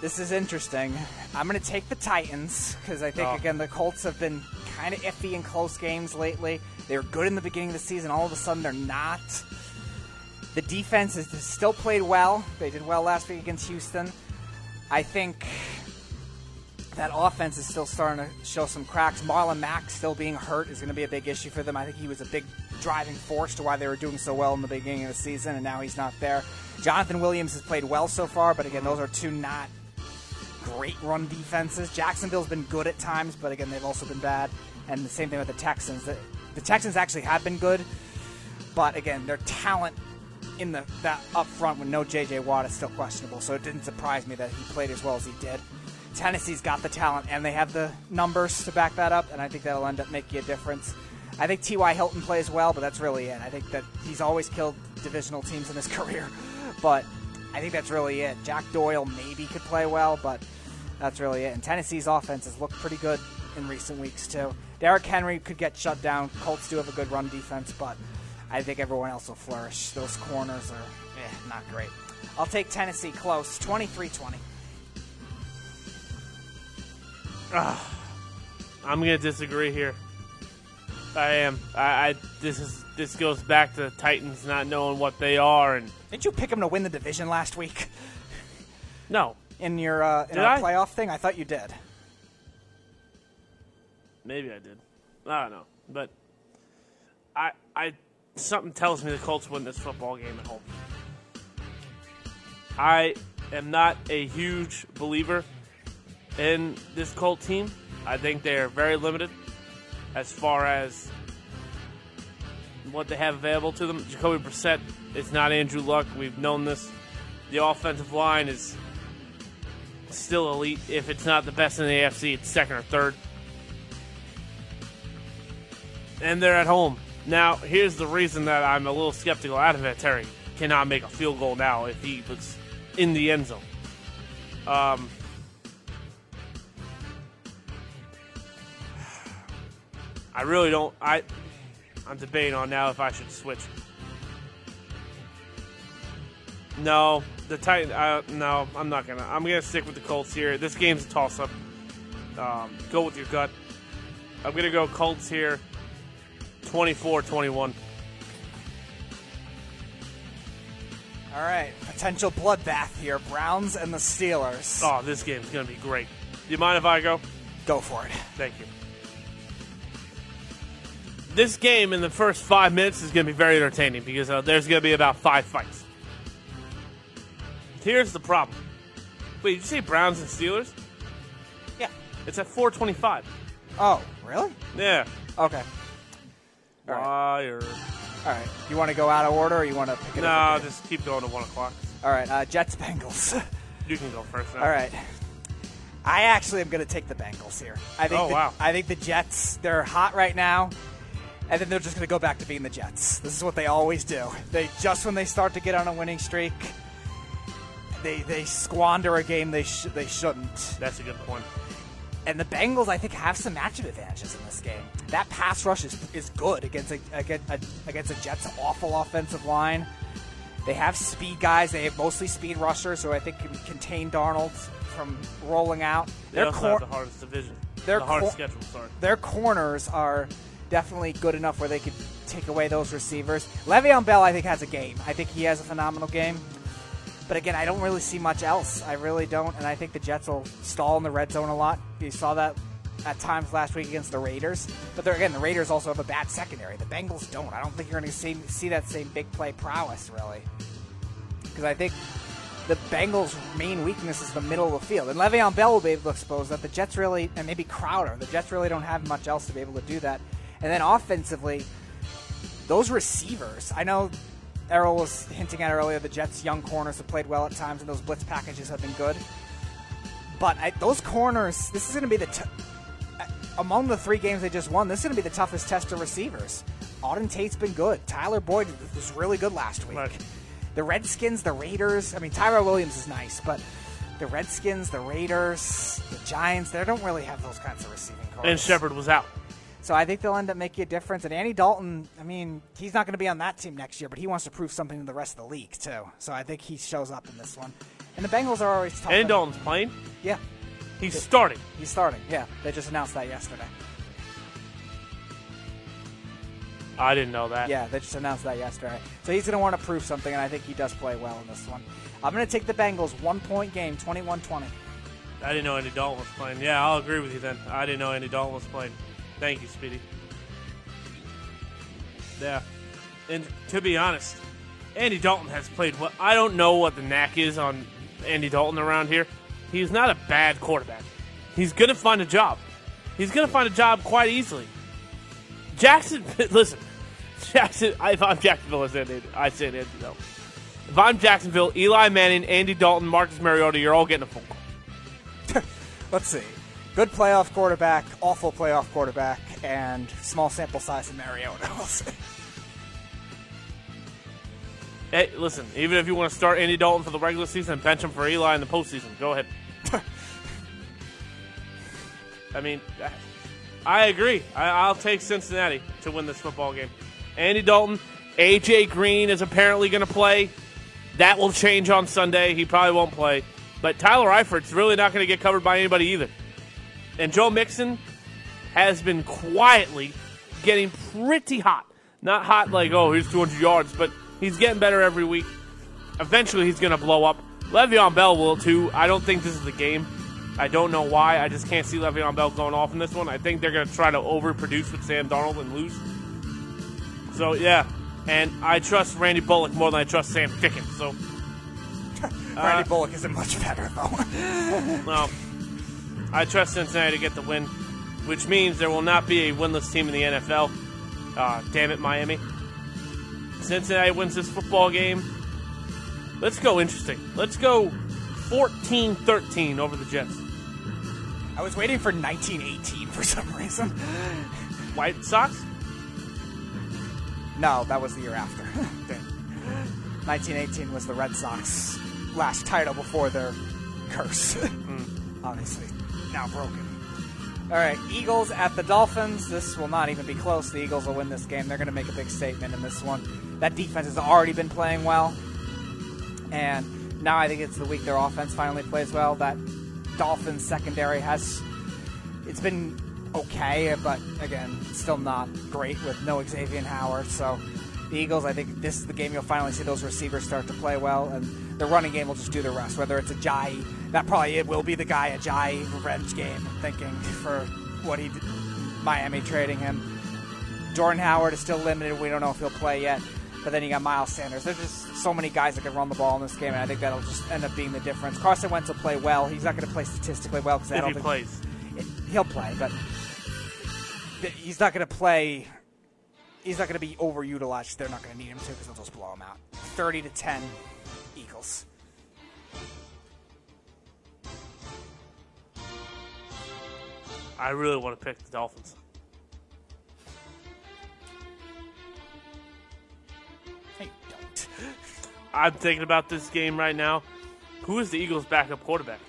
This is interesting. I'm going to take the Titans because I think Oh. again the Colts have been kind of iffy in close games lately. They were good in the beginning of the season. All of a sudden, they're not. The defense has still played well. They did well last week against Houston. I think that offense is still starting to show some cracks. Marlon Mack still being hurt is going to be a big issue for them. I think he was a big driving force to why they were doing so well in the beginning of the season, and now he's not there. Jonathan Williams has played well so far, but again, those are two not great run defenses. Jacksonville's been good at times, but again, they've also been bad. And the same thing with the Texans. The, the Texans actually have been good, but again, their talent in the that up front with no J.J. Watt is still questionable. So it didn't surprise me that he played as well as he did. Tennessee's got the talent and they have the numbers to back that up, and I think that'll end up making a difference. I think T.Y. Hilton plays well, but that's really it. I think that he's always killed divisional teams in his career, but I think that's really it. Jack Doyle maybe could play well, but that's really it. And Tennessee's offense has looked pretty good in recent weeks, too. Derrick Henry could get shut down. Colts do have a good run defense, but I think everyone else will flourish. Those corners are eh, not great. I'll take Tennessee close, 23 20. I'm gonna disagree here. I am. I, I this is this goes back to the Titans not knowing what they are, and Didn't you pick them to win the division last week no, in your uh, in our playoff thing? I thought you did. maybe I did. I don't know, but I I something tells me the Colts win this football game at home. I am not a huge believer in this Colt team. I think they are very limited as far as what they have available to them. Jacoby Brissett is not Andrew Luck. We've known this. The offensive line is still elite. If it's not the best in the AFC, it's second or third. And they're at home. Now, here's the reason that I'm a little skeptical it. Terry cannot make a field goal now if he was in the end zone. Um, I really don't. I I'm debating on now if I should switch. No, the Titan. Uh, no, I'm not gonna. I'm gonna stick with the Colts here. This game's a toss up. Um, go with your gut. I'm gonna go Colts here. 24-21. All right, potential bloodbath here. Browns and the Steelers. Oh, this game's gonna be great. Do you mind if I go? Go for it. Thank you. This game in the first five minutes is going to be very entertaining because uh, there's going to be about five fights. Here's the problem. Wait, did you say Browns and Steelers? Yeah. It's at 425. Oh, really? Yeah. Okay. All right. Liar. All right. You want to go out of order, or you want to pick it No, up? just keep going to 1 o'clock. All right. Uh, Jets Bengals. You can go first now. All right. I actually am going to take the Bengals here. I think. Oh, the, wow. I think the Jets. They're hot right now, and then they're just going to go back to being the Jets. This is what they always do. They just when they start to get on a winning streak, they they squander a game they sh- they shouldn't. That's a good point. And the Bengals, I think, have some matchup advantages in this game. That pass rush is, is good against a, against a against a Jets' awful offensive line. They have speed guys. They have mostly speed rushers, who I think can contain Darnold from rolling out. They Their also cor- have the hardest division. their the hardest cor- schedule, sorry. their corners are definitely good enough where they could take away those receivers. Le'Veon Bell, I think, has a game. I think he has a phenomenal game. But again, I don't really see much else. I really don't, and I think the Jets will stall in the red zone a lot. You saw that at times last week against the Raiders. But again, the Raiders also have a bad secondary. The Bengals don't. I don't think you're going to see see that same big play prowess really, because I think the Bengals' main weakness is the middle of the field. And Le'Veon Bell will be able to expose that. The Jets really, and maybe Crowder, the Jets really don't have much else to be able to do that. And then offensively, those receivers, I know Errol was hinting at earlier, the Jets' young corners have played well at times, and those blitz packages have been good. But I, those corners, this is going to be the. T- among the three games they just won, this is going to be the toughest test of receivers. Auden Tate's been good. Tyler Boyd was really good last week. Right. The Redskins, the Raiders. I mean, Tyrell Williams is nice, but the Redskins, the Raiders, the Giants, they don't really have those kinds of receiving corners. And Shepard was out. So I think they'll end up making a difference. And Andy Dalton, I mean, he's not going to be on that team next year, but he wants to prove something to the rest of the league too. So I think he shows up in this one. And the Bengals are always tough. And Dalton's playing. Yeah, He's starting. he's starting. Yeah, they just announced that yesterday. I didn't know that. Yeah, they just announced that yesterday. So he's going to want to prove something, and I think he does play well in this one. I'm going to take the Bengals one point game, 21 20. I didn't know Andy Dalton was playing. Yeah, I'll agree with you then. I didn't know Andy Dalton was playing. Thank you, Speedy. Yeah. And to be honest, Andy Dalton has played well. I don't know what the knack is on Andy Dalton around here. He's not a bad quarterback. He's going to find a job. He's going to find a job quite easily. Jackson, listen, Jackson. If I'm Jacksonville, I say Andy, I say Andy Dalton. If I'm Jacksonville, Eli Manning, Andy Dalton, Marcus Mariota, you're all getting a phone call. Let's see. Good playoff quarterback, awful playoff quarterback, and small sample size in Mariota. Hey, listen, even if you want to start Andy Dalton for the regular season and bench him for Eli in the postseason, go ahead. I mean, I agree. I, I'll take Cincinnati to win this football game. Andy Dalton, AJ Green is apparently going to play. That will change on Sunday. He probably won't play. But Tyler Eifert's really not going to get covered by anybody either. And Joe Mixon has been quietly getting pretty hot. Not hot like, oh, here's 200 yards, but he's getting better every week. Eventually, he's going to blow up. Le'Veon Bell will too. I don't think this is the game. I don't know why. I just can't see Le'Veon Bell going off in this one. I think they're going to try to overproduce with Sam Darnold and lose. So, yeah. And I trust Randy Bullock more than I trust Sam Ficken. So, Randy uh, Bullock isn't much better, though. well, I trust Cincinnati to get the win, which means there will not be a winless team in the NFL. Uh, damn it, Miami. Cincinnati wins this football game. Let's go interesting. Let's go 14 13 over the Jets. I was waiting for 1918 for some reason. White Sox? No, that was the year after. 1918 was the Red Sox last title before their curse. Obviously, now broken. All right, Eagles at the Dolphins. This will not even be close. The Eagles will win this game. They're going to make a big statement in this one. That defense has already been playing well, and now I think it's the week their offense finally plays well. That Dolphins secondary has it's been okay, but again, still not great with no Xavier Howard. So the Eagles, I think this is the game you'll finally see those receivers start to play well, and the running game will just do the rest. Whether it's Ajayi, that probably it will be the guy Ajayi revenge game. Thinking for what he did, Miami trading him. Jordan Howard is still limited. We don't know if he'll play yet. But then you got Miles Sanders. There's just so many guys that can run the ball in this game, and I think that'll just end up being the difference. Carson Wentz will play well. He's not going to play statistically well because I don't he think plays. he'll play, but he's not going to play. He's not going to be overutilized. They're not going to need him to because they'll just blow him out. Thirty to ten, Eagles. I really want to pick the Dolphins. Hey, don't. I'm thinking about this game right now. Who is the Eagles' backup quarterback?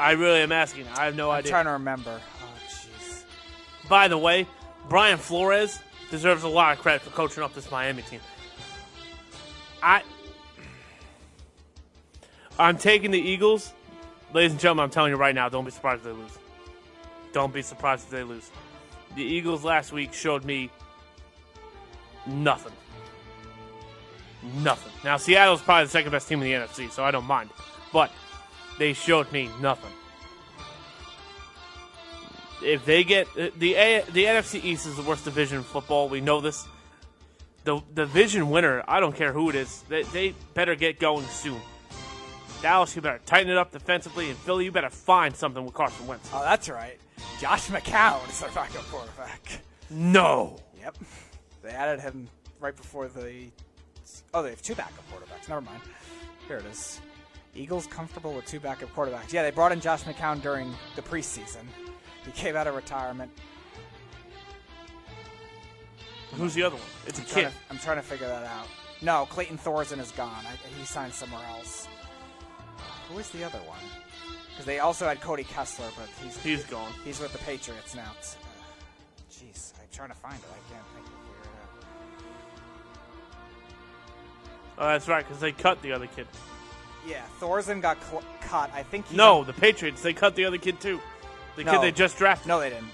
I uh, really am asking. I have no I'm idea. trying to remember. By the way, Brian Flores deserves a lot of credit for coaching up this Miami team. I I'm taking the Eagles. Ladies and gentlemen, I'm telling you right now, don't be surprised if they lose. Don't be surprised if they lose. The Eagles last week showed me nothing. Nothing. Now Seattle's probably the second best team in the NFC, so I don't mind. But they showed me nothing if they get uh, the A, the NFC East is the worst division in football. We know this. The division winner, I don't care who it is, they, they better get going soon. Dallas, you better tighten it up defensively, and Philly, you better find something with Carson Wentz. Oh, that's right. Josh McCown is their backup quarterback. No, Yep. They added him right before the. Oh, they have two backup quarterbacks. Never mind. Here it is. Eagles comfortable with two backup quarterbacks. Yeah, they brought in Josh McCown during the preseason. He came out of retirement. who's the other one? It's a I'm trying, kid. to, I'm trying to figure that out. No, Clayton Thorson is gone. I, he signed somewhere else. Who is the other one? Because they also had Cody Kessler, but he's He's gone. He's with the Patriots now. Uh, Jeez, I'm trying to find it. I can't. I can't figure it out. Oh, that's right, because they cut the other kid. Yeah, Thorson got cl- cut. I think. He's No, the Patriots. They cut the other kid too. The No. kid they just drafted. No, they didn't.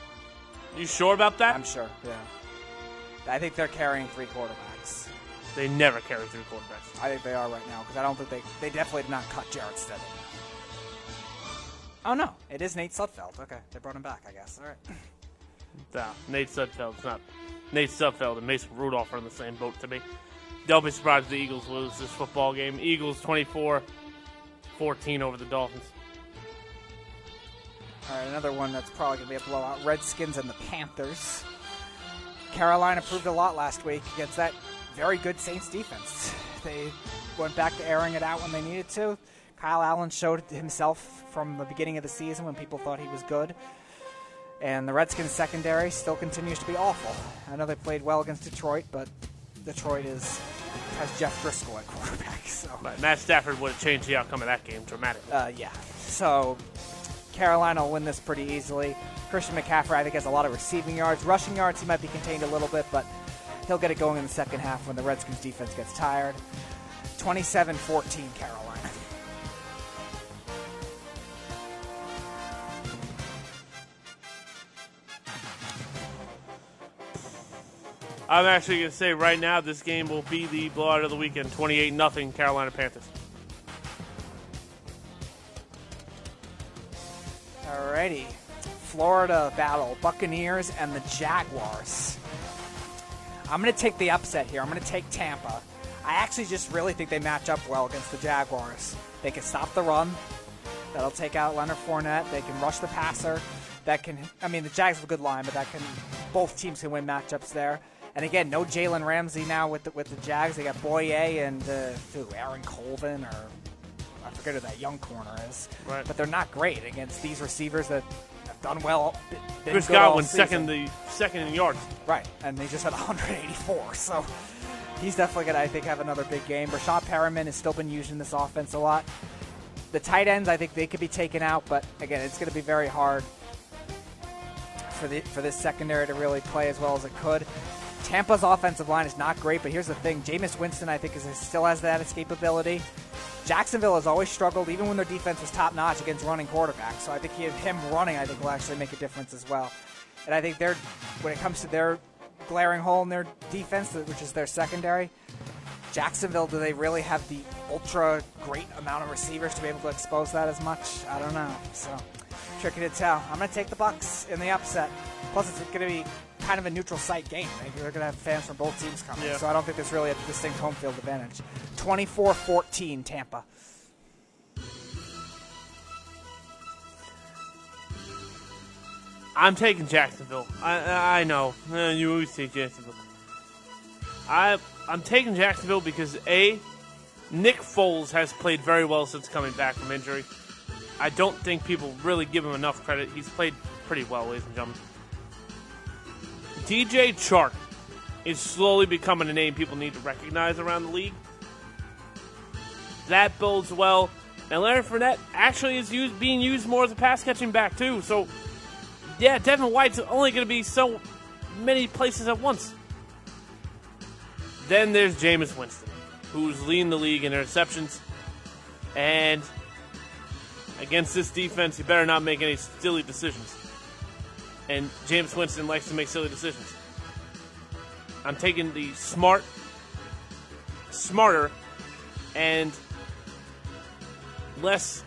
You sure about that? I'm sure. Yeah. I think they're carrying three quarterbacks. They never carry three quarterbacks. I think they are right now because I don't think they they definitely did not cut Jarrett Stidham. Oh no, it is Nate Sudfeld. Okay, they brought him back. I guess. All right. Nah, Nate Sudfeld's not. Nate Sudfeld and Mason Rudolph are in the same boat to me. Don't be surprised the Eagles lose this football game. Eagles 24 14 over the Dolphins. All right, another one that's probably going to be a blowout. Redskins and the Panthers. Carolina proved a lot last week against that very good Saints defense. They went back to airing it out when they needed to. Kyle Allen showed himself from the beginning of the season when people thought he was good. And the Redskins secondary still continues to be awful. I know they played well against Detroit, but Detroit is has Jeff Driskel at quarterback. So But Matt Stafford would have changed the outcome of that game dramatically. uh, yeah. So Carolina will win this pretty easily. Christian McCaffrey, I think, has a lot of receiving yards. Rushing yards, he might be contained a little bit, but he'll get it going in the second half when the Redskins defense gets tired. 27 14 Carolina. I'm actually going to say right now this game will be the blowout of the weekend 28 0 Carolina Panthers. Alrighty. Florida battle Buccaneers and the Jaguars. I'm going to take the upset here. I'm going to take Tampa. I actually just really think they match up well against the Jaguars. They can stop the run. That'll take out Leonard Fournette. They can rush the passer. That can, I mean, the Jags have a good line, but that can, both teams can win matchups there. And again, no Jalen Ramsey now with the, with the Jags. They got Bouye and uh, Aaron Colvin or Who that young corner is. Right. But they're not great against these receivers that have done well. Chris good Godwin second the second in yards. Right, and they just had 184. So he's definitely going to, I think, have another big game. Breshad Perriman has still been used in this offense a lot. The tight ends, I think they could be taken out, but again, it's going to be very hard for the for this secondary to really play as well as it could. Tampa's offensive line is not great, but here's the thing: Jameis Winston, I think, is still has that escapability. Jacksonville has always struggled, even when their defense was top notch against running quarterbacks. So I think he, him running, I think, will actually make a difference as well. And I think they're, when it comes to their glaring hole in their defense, which is their secondary, Jacksonville, do they really have the ultra great amount of receivers to be able to expose that as much? I don't know. So tricky to tell. I'm going to take the Bucks in the upset. Plus, it's going to be kind of a neutral site game. They're going to have fans from both teams coming. Yeah. So I don't think there's really a distinct home field advantage. 24-14 Tampa. I'm taking Jacksonville. I I know Uh, you always take Jacksonville. I I'm taking Jacksonville because a Nick Foles has played very well since coming back from injury. I don't think people really give him enough credit. He's played pretty well, ladies and gentlemen. DJ Chark is slowly becoming a name people need to recognize around the league. That bodes well. And Larry Fournette actually is used, being used more as a pass catching back too. So yeah, Devin White's only going to be so many places at once. Then there's Jameis Winston, who's leading the league in interceptions. And against this defense, you better not make any silly decisions. And James Winston likes to make silly decisions. I'm taking the smart, smarter, and less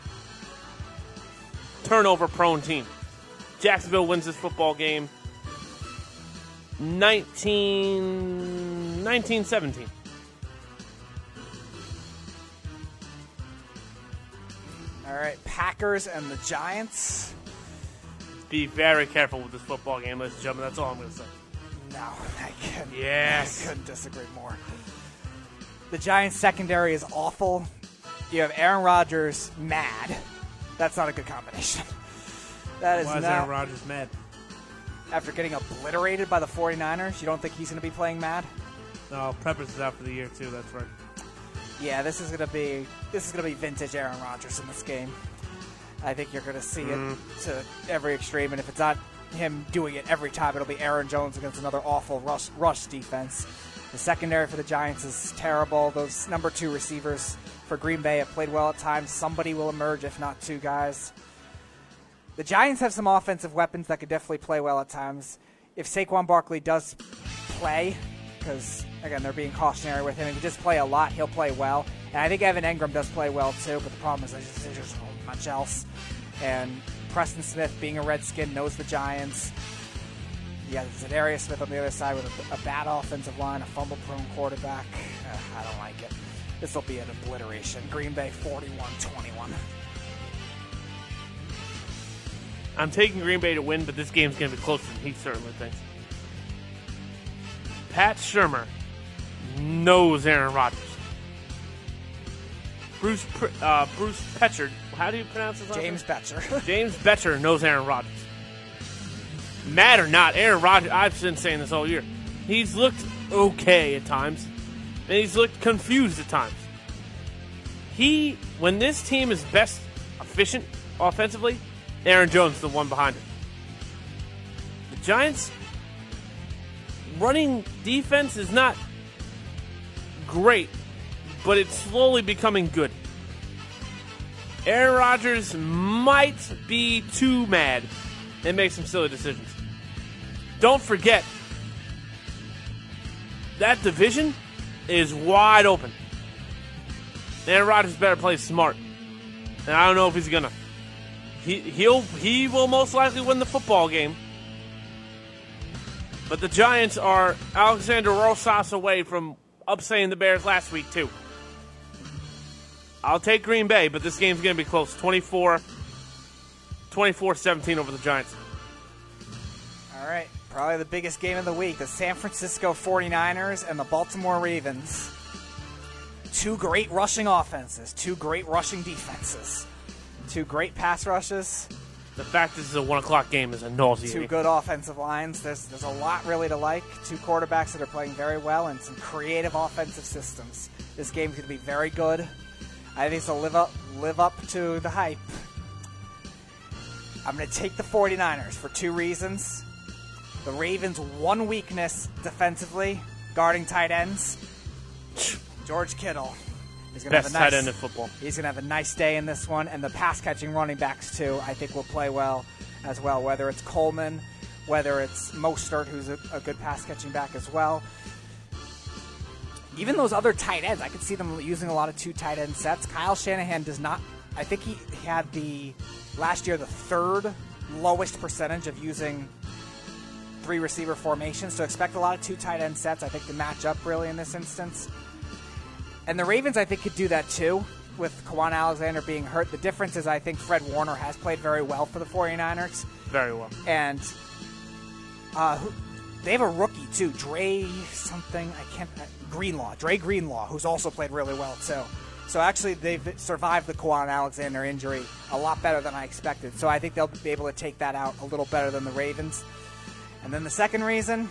turnover prone team. Jacksonville wins this football game 19, 19 17. All right, Packers and the Giants. Be very careful with this football game, ladies and gentlemen. That's all I'm going to say. No, I couldn't. Yes. I couldn't disagree more. The Giants secondary is awful. You have Aaron Rodgers mad. That's not a good combination. That is Why is not. Aaron Rodgers mad? after getting obliterated by the 49ers, you don't think he's going to be playing mad? No, Peppers is out for the year too. That's right. Yeah, this is going to be this is going to be vintage Aaron Rodgers in this game. I think you're going to see it mm. to every extreme, and if it's not him doing it every time, it'll be Aaron Jones against another awful rush, rush defense. The secondary for the Giants is terrible. Those number two receivers for Green Bay have played well at times. Somebody will emerge, if not two guys. The Giants have some offensive weapons that could definitely play well at times. If Saquon Barkley does play, because again they're being cautionary with him, if he does play a lot, he'll play well. And I think Evan Engram does play well too. But the problem is there's just, there's just not much else. And Preston Smith, being a Redskin, knows the Giants. Yeah, Za'Darius Smith on the other side with a, a bad offensive line, a fumble-prone quarterback. Uh, I don't like it. This will be an obliteration. Green Bay 41-21. I'm taking Green Bay to win, but this game's going to be closer than he certainly thinks. Pat Shurmur knows Aaron Rodgers. Bruce uh, Bruce Petchard. How do you pronounce his last James name? Bettcher. James Bettcher knows Aaron Rodgers. Mad or not, Aaron Rodgers. I've been saying this all year. He's looked okay at times, and he's looked confused at times. He, when this team is best efficient offensively, Aaron Jones is the one behind him. The Giants running defense is not great, but it's slowly becoming good. Aaron Rodgers might be too mad and make some silly decisions. Don't forget, that division is wide open. Aaron Rodgers better play smart. And I don't know if he's gonna. He he'll he will most likely win the football game. But the Giants are Alexander Rosas away from upsetting the Bears last week too. I'll take Green Bay, but this game's going to be close. 24 24-17 over the Giants. All right, probably the biggest game of the week the San Francisco 49ers and the Baltimore Ravens. Two great rushing offenses, two great rushing defenses, two great pass rushes, The fact this is a 1 o'clock game is a nauseating. two good offensive lines. There's, there's a lot really to like. Two quarterbacks that are playing very well and some creative offensive systems. This game's going to be very good. I think it'll live up, live up to the hype. I'm going to take the 49ers for two reasons. The Ravens' one weakness defensively, guarding tight ends. George Kittle. He's gonna Best have a nice, tight end in football. He's going to have a nice day in this one, and the pass catching running backs, too, I think will play well as well, whether it's Coleman, whether it's Mostert, who's a, a good pass catching back as well. Even those other tight ends, I could see them using a lot of two tight end sets. Kyle Shanahan does not, I think he had the last year the third lowest percentage of using three receiver formations, so expect a lot of two tight end sets. I think to match up really in this instance. And the Ravens, I think, could do that too with Kwon Alexander being hurt. The difference is I think Fred Warner has played very well for the 49ers. Very well. And uh, they have a rookie too, Dre something. I can't. Uh, Greenlaw, Dre Greenlaw, who's also played really well too. So actually, they've survived the Kwon Alexander injury a lot better than I expected. So I think they'll be able to take that out a little better than the Ravens. And then the second reason,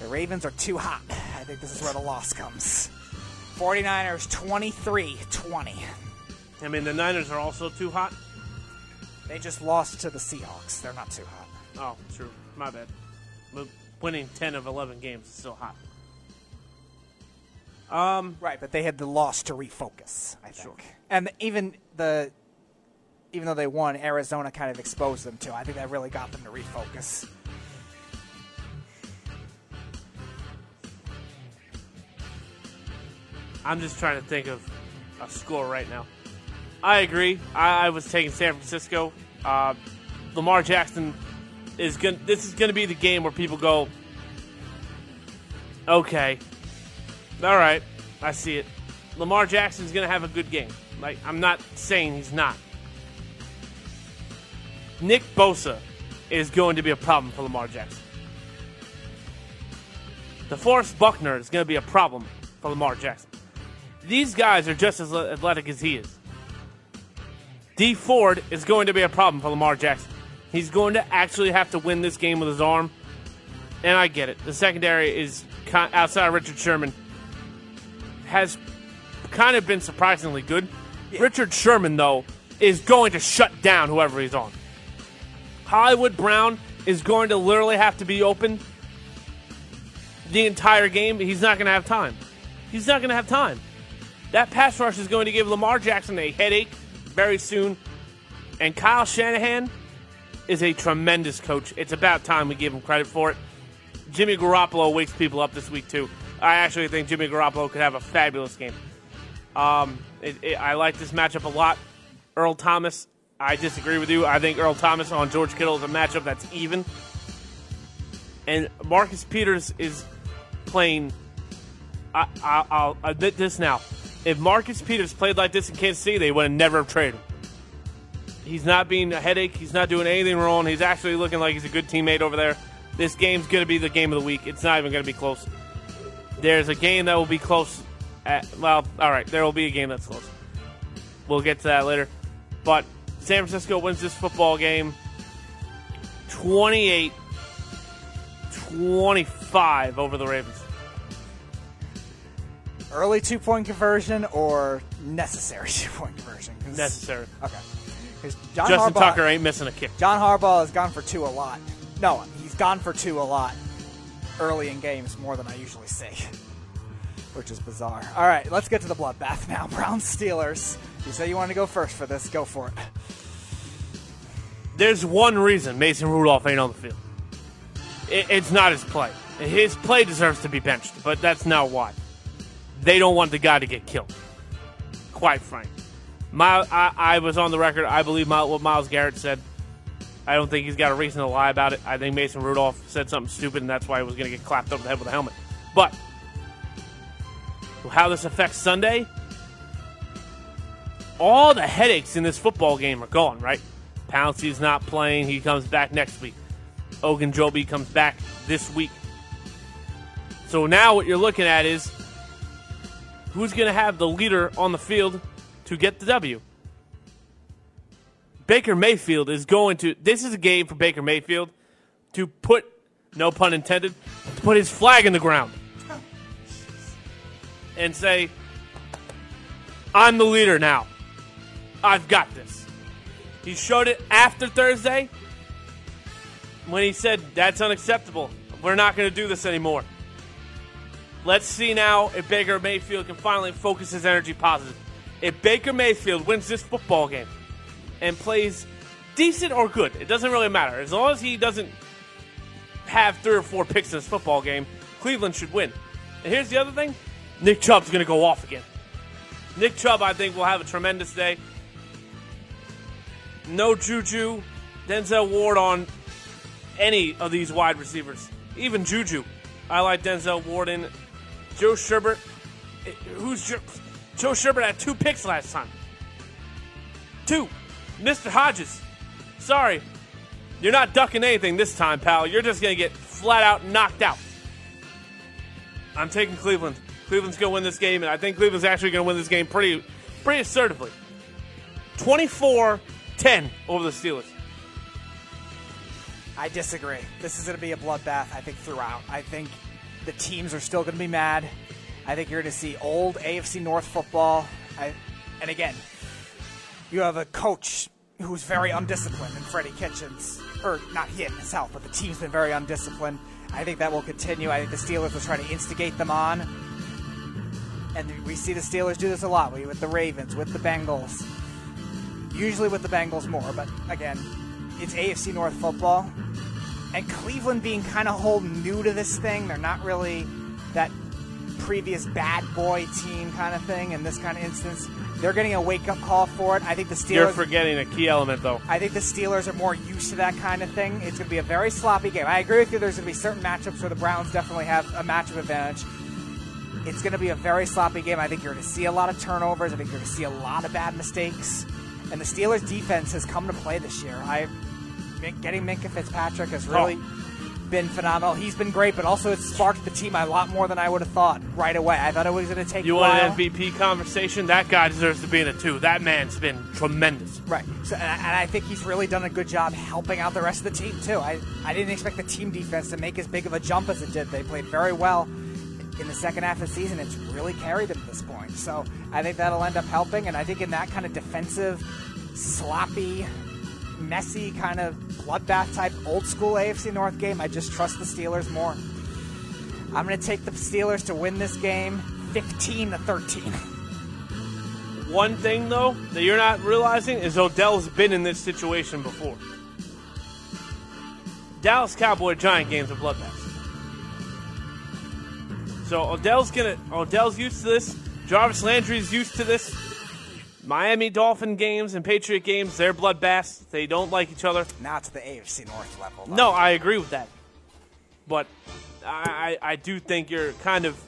the Ravens are too hot. I think this is where the loss comes. 49ers 23 20. I mean, the Niners are also too hot. They just lost to the Seahawks. They're not too hot. Oh, true. My bad. But winning 10 of 11 games is still hot. Um, Right, but they had the loss to refocus, I think. And even the even though they won, Arizona kind of exposed them too. I think that really got them to refocus. I'm just trying to think of a score right now. I agree. I, I was taking San Francisco. Uh, Lamar Jackson is going. This is going to be the game where people go, "Okay, all right, I see it." Lamar Jackson's going to have a good game. Like I'm not saying he's not. Nick Bosa is going to be a problem for Lamar Jackson. The DeForest Buckner is going to be a problem for Lamar Jackson. These guys are just as athletic as he is. Dee Ford is going to be a problem for Lamar Jackson. He's going to actually have to win this game with his arm. And I get it. The secondary is outside of Richard Sherman has kind of been surprisingly good. Richard Sherman, though, is going to shut down whoever he's on. Hollywood Brown is going to literally have to be open the entire game. He's not going to have time. He's not going to have time. That pass rush is going to give Lamar Jackson a headache very soon. And Kyle Shanahan is a tremendous coach. It's about time we give him credit for it. Jimmy Garoppolo wakes people up this week, too. I actually think Jimmy Garoppolo could have a fabulous game. Um, it, it, I like this matchup a lot. Earl Thomas, I disagree with you. I think Earl Thomas on George Kittle is a matchup that's even. And Marcus Peters is playing. I, I, I'll admit this now. If Marcus Peters played like this in Kansas City, they would have never traded him. He's not being a headache. He's not doing anything wrong. He's actually looking like he's a good teammate over there. This game's going to be the game of the week. It's not even going to be close. There's a game that will be close Uh, well, all right, there will be a game that's close. We'll get to that later. But San Francisco wins this football game 28 25 over the Ravens. Early two point conversion or necessary two point conversion? Necessary. Okay. John Justin Harbaugh, Tucker ain't missing a kick. John Harbaugh has gone for two a lot. No, he's gone for two a lot early in games, more than I usually see, which is bizarre. All right, let's get to the bloodbath now. Browns Steelers. You say you wanted to go first for this. Go for it. There's one reason Mason Rudolph ain't on the field. It, it's not his play. His play deserves to be benched, but that's not why. They don't want the guy to get killed. Quite frank. My, I, I was on the record. I believe my, what Myles Garrett said. I don't think he's got a reason to lie about it. I think Mason Rudolph said something stupid, and that's why he was going to get clapped over the head with a helmet. But how this affects Sunday, all the headaches in this football game are gone, right? Pouncey's not playing. He comes back next week. Ogunjobi comes back this week. So now what you're looking at is who's going to have the leader on the field to get the W? Baker Mayfield is going to. This is a game for Baker Mayfield to put, no pun intended, to put his flag in the ground and say, I'm the leader now. I've got this. He showed it after Thursday when he said, That's unacceptable. We're not going to do this anymore. Let's see now if Baker Mayfield can finally focus his energy positive. If Baker Mayfield wins this football game and plays decent or good, it doesn't really matter. As long as he doesn't have three or four picks in this football game, Cleveland should win. And here's the other thing Nick Chubb's going to go off again. Nick Chubb, I think, will have a tremendous day. No Juju, Denzel Ward on any of these wide receivers, even Juju. I like Denzel Ward in Joe Schobert. Who's Joe Schobert had two picks last time. Two. Mr. Hodges. Sorry. You're not ducking anything this time, pal. You're just going to get flat out knocked out. I'm taking Cleveland. Cleveland's going to win this game, and I think Cleveland's actually going to win this game pretty, pretty assertively. 24 10 over the Steelers. I disagree. This is going to be a bloodbath, I think, throughout. I think the teams are still going to be mad. I think you're going to see old AFC North football. I, and again, you have a coach who's very undisciplined in Freddie Kitchens. Or not him himself, but the team's been very undisciplined. I think that will continue. I think the Steelers will try to instigate them on. And we see the Steelers do this a lot with the Ravens, with the Bengals. Usually with the Bengals more, but again, it's AFC North football. And Cleveland being kind of whole new to this thing, they're not really that previous bad boy team kind of thing in this kind of instance. They're getting a wake up call for it. I think the Steelers. You're forgetting a key element, though. I think the Steelers are more used to that kind of thing. It's going to be a very sloppy game. I agree with you. There's going to be certain matchups where the Browns definitely have a matchup advantage. It's going to be a very sloppy game. I think you're going to see a lot of turnovers. I think you're going to see a lot of bad mistakes. And the Steelers' defense has come to play this year. I getting Minkah Fitzpatrick has really oh. Been phenomenal. He's been great, but also it's sparked the team a lot more than I would have thought right away. I thought it was going to take You want an MVP conversation? That guy deserves to be in it too. That man's been tremendous. Right. So, and, I, and I think he's really done a good job helping out the rest of the team, too. I, I didn't expect the team defense to make as big of a jump as it did. They played very well in the second half of the season. It's really carried them to this point. So I think that'll end up helping. And I think in that kind of defensive, sloppy, messy kind of bloodbath type old school AFC North game, I just trust the Steelers more. I'm going to take the Steelers to win this game 15 to 13. One thing though that you're not realizing is Odell's been in this situation before. Dallas Cowboy Giant games are bloodbaths. So Odell's gonna Odell's used to this. Jarvis Landry's used to this. Miami Dolphin games and Patriot games, they're bloodbaths. They don't like each other. Not to the AFC North level. though. No, I agree with that. But I, I, I do think you're kind of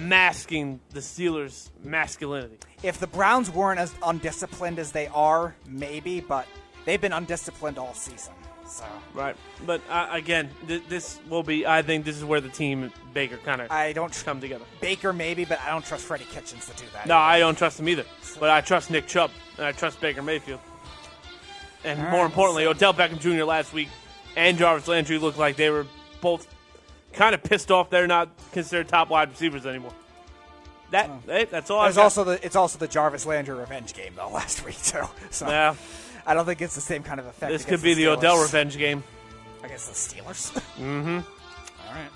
masking the Steelers' masculinity. If the Browns weren't as undisciplined as they are, maybe, but they've been undisciplined all season. So Right, but uh, again, th- this will be. I think this is where the team Baker kind of I don't tr- come together. Baker maybe, but I don't trust Freddie Kitchens to do that. No, I don't trust him either. But I trust Nick Chubb and I trust Baker Mayfield. And All more right, importantly, so- Odell Beckham Jr. last week and Jarvis Landry looked like they were both kind of pissed off. They're not considered top wide receivers anymore. That hey, that's all. Got. also the it's also the Jarvis Landry revenge game though last week too. So yeah. I don't think it's the same kind of effect. This could be the Steelers. Odell revenge game. against the Steelers. Mm-hmm. All right.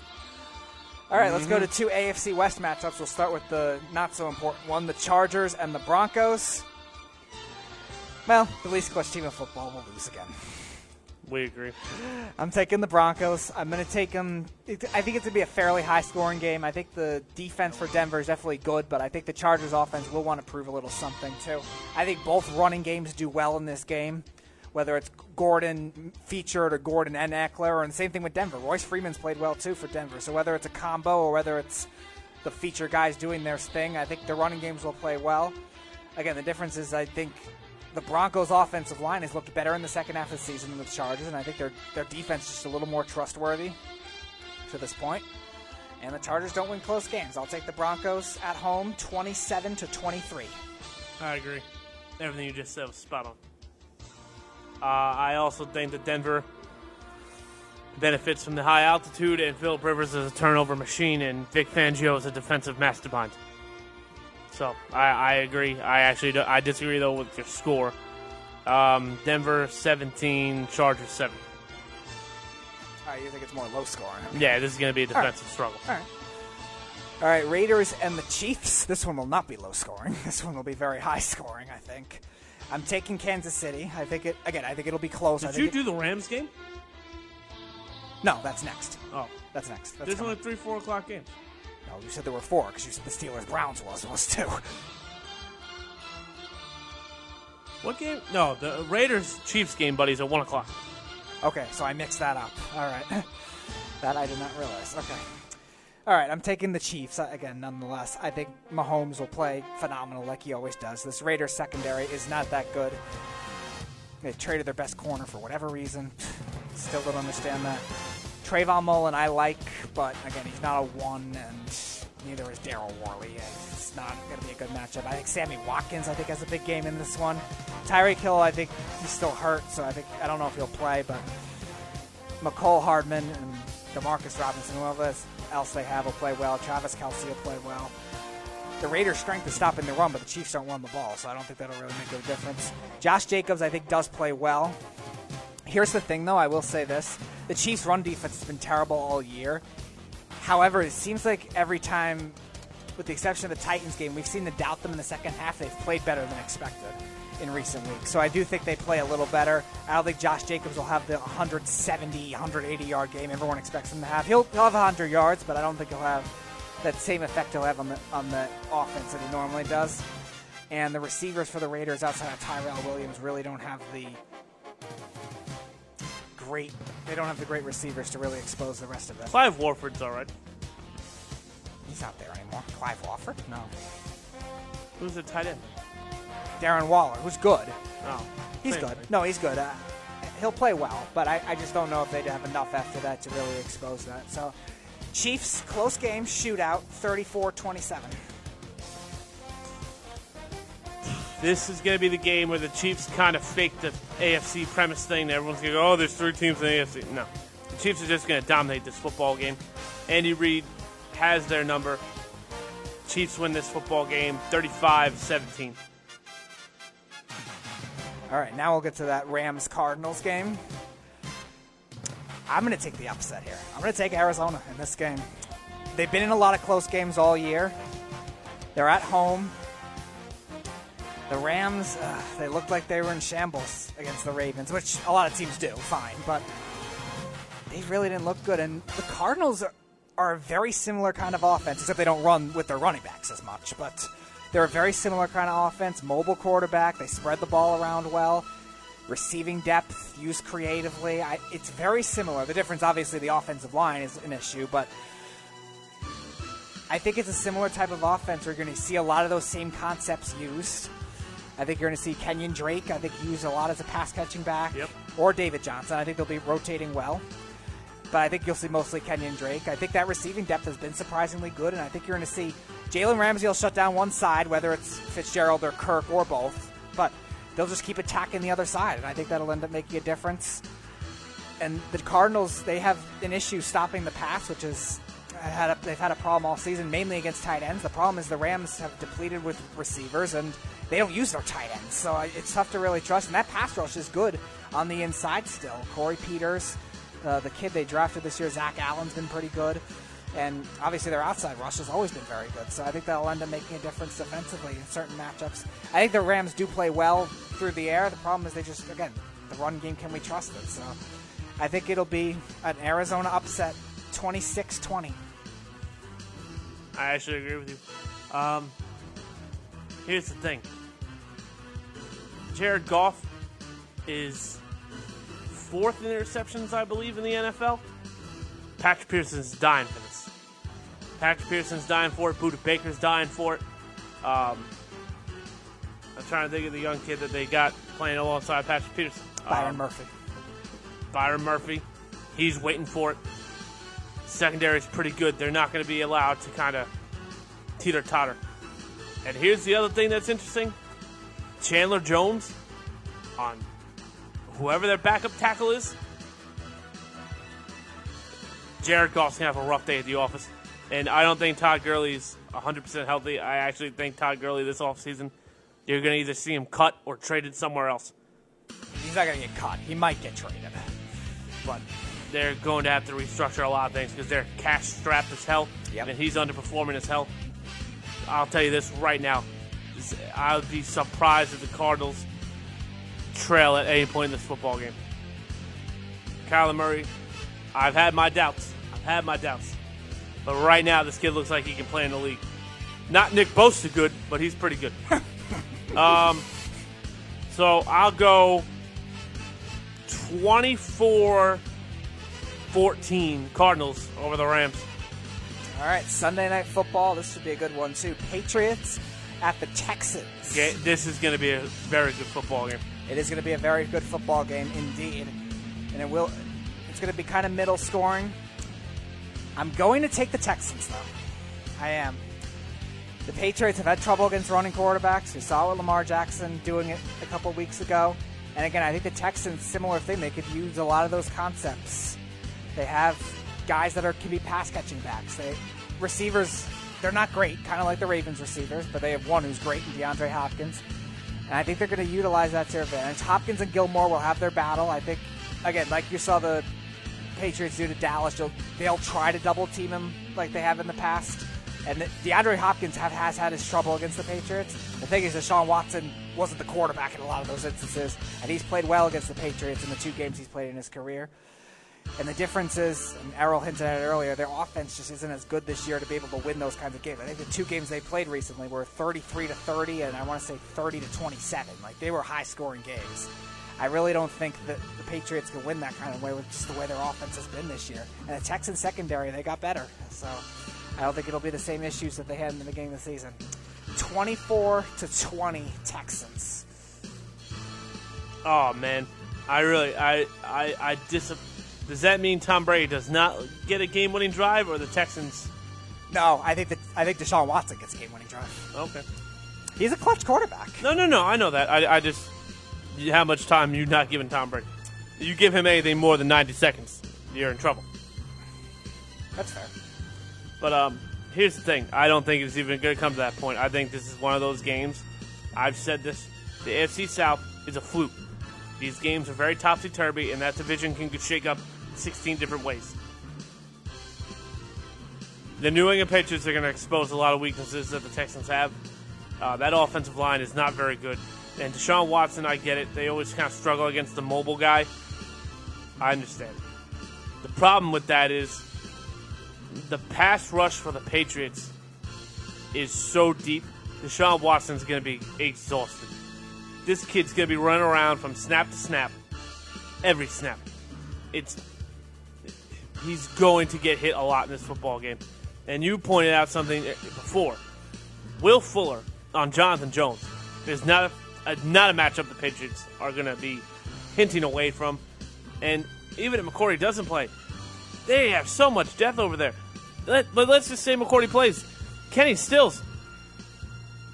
All right, let's go to two AFC West matchups. We'll start with the not so important one: the Chargers and the Broncos. Well, the least clutch team in football will lose again. We agree. I'm taking the Broncos. I'm going to take them. I think it's going to be a fairly high scoring game. I think the defense for Denver is definitely good, but I think the Chargers offense will want to prove a little something too. I think both running games do well in this game, whether it's Gordon featured or Gordon and Ekeler, and the same thing with Denver. Royce Freeman's played well too for Denver. So whether it's a combo or whether it's the feature guys doing their thing, I think the running games will play well. Again, the difference is I think the Broncos' offensive line has looked better in the second half of the season than the Chargers, and I think their their defense is just a little more trustworthy to this point. And the Chargers don't win close games. I'll take the Broncos at home, 27 to 23. I agree. Everything you just said was spot on. Uh, I also think that Denver benefits from the high altitude, and Philip Rivers is a turnover machine, and Vic Fangio is a defensive mastermind. So I, I agree. I actually do, I disagree though with your score. Um, Denver 17, Chargers 7. All right, you think it's more low scoring? Yeah, this is going to be a All right. defensive struggle. All right. All right, Raiders and the Chiefs. This one will not be low scoring. This one will be very high scoring, I think. I'm taking Kansas City. I think it again. I think it'll be close. I Did think you it- do the Rams game? No, that's next. Oh, That's next. That's there's coming. only three four o'clock games. No, you said there were four because you said the Steelers Browns was was two. What game? No, the Raiders Chiefs game, buddies, at one o'clock. Okay, so I mixed that up. All right, that I did not realize. Okay. All right, I'm taking the Chiefs uh, again. Nonetheless, I think Mahomes will play phenomenal like he always does. This Raiders secondary is not that good. They traded their best corner for whatever reason. Still don't understand that. Trayvon Mullen I like, but again he's not a one, and neither is Daryl Worley. It's not going to be a good matchup. I think Sammy Watkins I think has a big game in this one. Tyreek Hill I think he's still hurt, so I think I don't know if he'll play, but Mecole Hardman and Demarcus Robinson, whoever else they have, will play well. Travis Kelce will play well. The Raiders' strength is stopping the run, but the Chiefs don't run the ball, so I don't think that'll really make a difference. Josh Jacobs, I think, does play well. Here's the thing, though. I will say this: the Chiefs' run defense has been terrible all year. However, it seems like every time, with the exception of the Titans game, we've seen to doubt them in the second half. They've played better than expected in recent weeks. So I do think they play a little better. I don't think Josh Jacobs will have the 170, 180 yard game everyone expects him to have. He'll, he'll have 100 yards, but I don't think he'll have that same effect he'll have on the on the offense that he normally does. And the receivers for the Raiders outside of Tyrell Williams really don't have the great. They don't have the great receivers to really expose the rest of them. Clive Walford's all right. He's not there anymore. Clive Walford? No. Who's the tight end? Darren Waller, who's good. Oh, He's good. thing. No, he's good. Uh, he'll play well, but I, I just don't know if they'd have enough after that to really expose that. So, Chiefs, close game, shootout, 34 This is going to be the game where the Chiefs kind of fake the AFC premise thing. Everyone's going to go, oh, there's three teams in the AFC. No. The Chiefs are just going to dominate this football game. Andy Reid has their number. Chiefs win this football game 35 17. All right, now we'll get to that Rams Cardinals game. I'm going to take the upset here. I'm going to take Arizona in this game. They've been in a lot of close games all year. They're at home. The Rams, uh, they looked like they were in shambles against the Ravens, which a lot of teams do, fine, but they really didn't look good. And the Cardinals are, are a very similar kind of offense, except they don't run with their running backs as much. But they're a very similar kind of offense. Mobile quarterback. They spread the ball around well. Receiving depth used creatively. I, it's very similar. The difference, obviously, the offensive line is an issue, but I think it's a similar type of offense. We're going to see a lot of those same concepts used. I think you're going to see Kenyon Drake. I think he used a lot as a pass catching back. Yep. Or David Johnson. I think they'll be rotating well. But I think you'll see mostly Kenyon Drake. I think that receiving depth has been surprisingly good, and I think you're going to see Jalen Ramsey will shut down one side, whether it's Fitzgerald or Kirk or both. But they'll just keep attacking the other side, and I think that'll end up making a difference. And the Cardinals, they have an issue stopping the pass, which is uh, had a, they've had a problem all season, mainly against tight ends. The problem is the Rams have depleted with receivers, and they don't use their tight ends, so it's tough to really trust. And that pass rush is good on the inside still. Corey Peters, uh, the kid they drafted this year, Zach Allen's been pretty good. And obviously, their outside rush has always been very good. So I think that'll end up making a difference defensively in certain matchups. I think the Rams do play well through the air. The problem is they just, again, the run game, can we trust it? So I think it'll be an Arizona upset 26 20. I actually agree with you. Um, here's the thing Jared Goff is fourth in interceptions, I believe, in the NFL. Patrick Peterson's dying for this. Patrick Peterson's dying for it. Budda Baker's dying for it. Um, I'm trying to think of the young kid that they got playing alongside Patrick Peterson. Byron Um, Murphy. Byron Murphy. He's waiting for it. Secondary is pretty good. They're not going to be allowed to kind of teeter totter. And here's the other thing that's interesting Chandler Jones on whoever their backup tackle is. Jared Goff's going to have a rough day at the office. And I don't think Todd Gurley's 100% healthy. I actually think Todd Gurley this offseason, you're going to either see him cut or traded somewhere else. He's not going to get cut. He might get traded. But they're going to have to restructure a lot of things because they're cash strapped as hell, Yep. and he's underperforming as hell. I'll tell you this right now: I would be surprised if the Cardinals trail at any point in this football game. Kyler Murray, I've had my doubts. I've had my doubts, but right now this kid looks like he can play in the league. Not Nick Bosa good, but he's pretty good. um, so I'll go 24 14 Cardinals over the Rams. All right, Sunday night football. This should be a good one too. Patriots at the Texans. Okay, this is going to be a very good football game. It is going to be a very good football game indeed, and it will. It's going to be kind of middle scoring. I'm going to take the Texans though. I am. The Patriots have had trouble against running quarterbacks. We saw with Lamar Jackson doing it a couple weeks ago. And again, I think the Texans, similar thing, they could use a lot of those concepts. They have guys that are can be pass catching backs. They receivers, they're not great, kind of like the Ravens receivers, but they have one who's great in DeAndre Hopkins. And I think they're going to utilize that to their advantage. Hopkins and Gilmore will have their battle. I think, again, like you saw the Patriots do to Dallas, they'll, they'll try to double team him like they have in the past. And DeAndre Hopkins have, has had his trouble against the Patriots. The thing is that Sean Watson wasn't the quarterback in a lot of those instances, and he's played well against the Patriots in the two games he's played in his career. And the difference is, and Errol hinted at it earlier, their offense just isn't as good this year to be able to win those kinds of games. I think the two games they played recently were 33 to 30, and I want to say 30 to 27. Like they were high-scoring games. I really don't think that the Patriots can win that kind of way with just the way their offense has been this year. And the Texans secondary, they got better. So I don't think it'll be the same issues that they had in the beginning of the season. 24 to 20 Texans. Oh man, I really, I, I, I dis. Does that mean Tom Brady does not get a game-winning drive, or the Texans? No, I think that I think Deshaun Watson gets a game-winning drive. Okay. He's a clutch quarterback. No, no, no. I know that. I, I just how much time you not giving Tom Brady? You give him anything more than 90 seconds, you're in trouble. That's fair. But um, here's the thing. I don't think it's even going to come to that point. I think this is one of those games. I've said this. The AFC South is a fluke. These games are very topsy turvy, and that division can shake up 16 different ways. The New England Patriots are going to expose a lot of weaknesses that the Texans have. Uh, that offensive line is not very good. And Deshaun Watson, I get it. They always kind of struggle against the mobile guy. I understand. The problem with that is the pass rush for the Patriots is so deep. Deshaun Watson's going to be exhausted. This kid's going to be running around from snap to snap, every snap. It's he's going to get hit a lot in this football game. And you pointed out something before. Will Fuller on Jonathan Jones is not a uh, not a matchup the Patriots are going to be hinting away from. And even if McCourty doesn't play, they have so much depth over there. Let, but let's just say McCourty plays. Kenny Stills.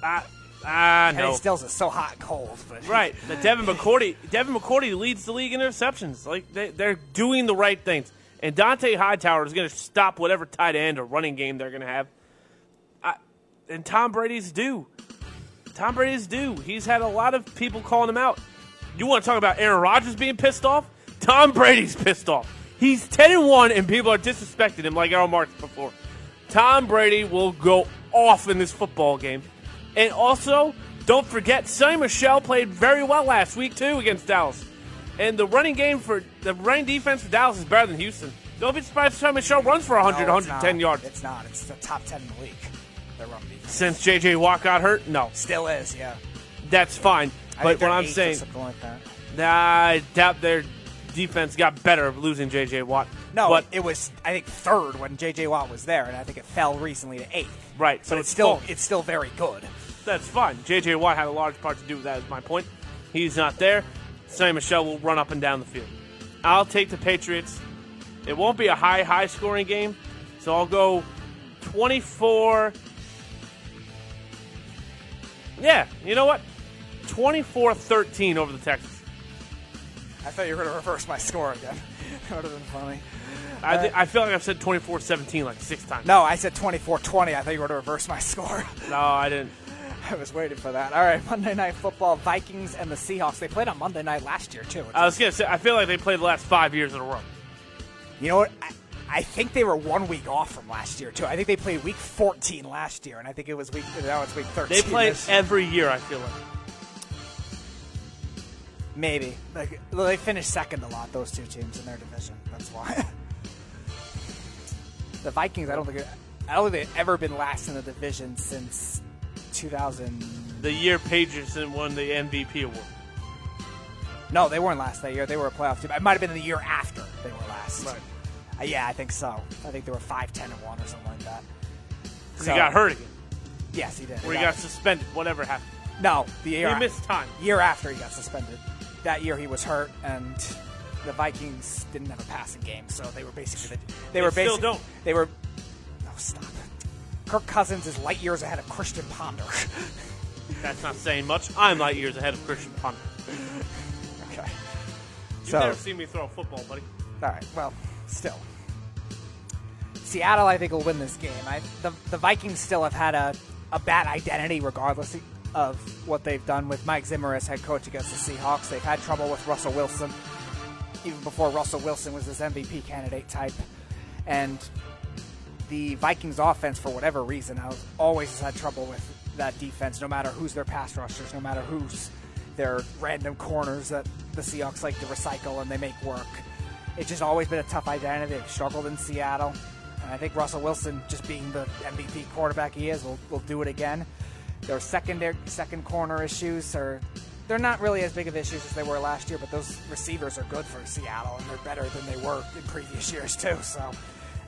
Ah, ah, Kenny no. Stills is so hot and cold. But Right, but Devin McCourty, Devin McCourty leads the league in interceptions. Like they, they're doing the right things, and Dont'a Hightower is going to stop whatever tight end or running game they're going to have. I, and Tom Brady's due. Tom Brady's due. He's had a lot of people calling him out. You want to talk about Aaron Rodgers being pissed off? Tom Brady's pissed off. He's ten and one, and people are disrespecting him like Errol Marks before. Tom Brady will go off in this football game. And also, don't forget, Sony Michel played very well last week too against Dallas. And the running game for the running defense for Dallas is better than Houston. Don't be surprised if Michel runs for 100, No, 110 not. yards. It's not. It's the top 10 in the league. Their run defense. Since J.J. Watt got hurt, no, Still is, yeah. that's fine. I But what I'm saying, something like that. I doubt their defense got better of losing J.J. Watt. No, but it was I think third when J.J. Watt was there, and I think it fell recently to eighth. Right, but so it's it's still it's still very good. that's fine. J.J. Watt had a large part to do with that. Is my point. He's not there. Sony Michel will run up and down the field. I'll take the Patriots. It won't be a high, high scoring game, so I'll go 24. Yeah, you know what? 24 13 over the Texans. I thought you were going to reverse my score again. that would have been funny. I, thi- I feel like I've said 24 17 like six times. No, I said 24-20. I thought you were going to reverse my score. No, I didn't. I was waiting for that. All right, Monday Night Football, Vikings and the Seahawks. They played on Monday night last year, too. I was going to say, I feel like they played the last five years in a row. You know what? I, I think they were one week off from last year too. I think they played week 14 last year, and I think it was week now it's week 13. They play every year, I feel like. maybe. Like they finished second a lot. Those two teams in their division. That's why. the Vikings. I don't think. I don't think they've ever been last in the division since 2000. The year Peterson won the MVP award. No, they weren't last that year. They were a playoff team. It might have been the year after they were last. Right. Uh, yeah, I think so. I think they were five, ten, and one or something like that. Because So- he got hurt again. Yes, he did. Or he got suspended, whatever happened. no the year. He missed time. year after he got suspended. That year he was hurt, and the Vikings didn't have a passing game, so they were basically the, they, They were still basically don't. they were. No, stop. Kirk Cousins is light years ahead of Christian Ponder. That's not saying much. I'm light years ahead of Christian Ponder. okay. You've So- never seen me throw a football, buddy. All right. Well, still. Seattle, I think, will win this game. I, the, the Vikings still have had a, a bad identity, regardless of what they've done with Mike Zimmer as head coach against the Seahawks. They've had trouble with Russell Wilson, even before Russell Wilson was this MVP candidate type. And the Vikings offense, for whatever reason, has always has had trouble with that defense, no matter who's their pass rushers, no matter who's their random corners that the Seahawks like to recycle and they make work. It's just always been a tough identity. They've struggled in Seattle. And I think Russell Wilson, just being the MVP quarterback he is, will, will do it again. Their secondary, second corner issues are they're not really as big of issues as they were last year, but those receivers are good for Seattle, and they're better than they were in previous years too. So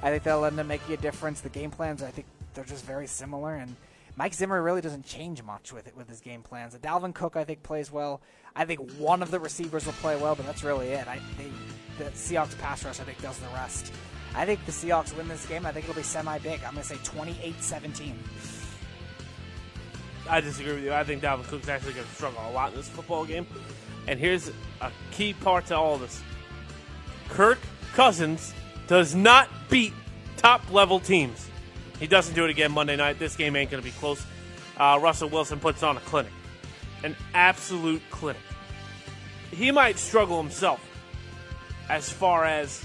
I think they'll end up making a difference. The game plans, I think, they're just very similar, and Mike Zimmer really doesn't change much with it with his game plans. Dalvin Cook, I think, plays well. I think one of the receivers will play well, but that's really it. I they, the Seahawks pass rush, I think, does the rest. I think the Seahawks win this game. I think it'll be semi-big. I'm going to say 28-17. I disagree with you. I think Dalvin Cook's actually going to struggle a lot in this football game. And here's a key part to all this Kirk Cousins does not beat top level teams. He doesn't do it again Monday night. This game ain't going to be close. Uh, Russell Wilson puts on a clinic, an absolute clinic. He might struggle himself as far as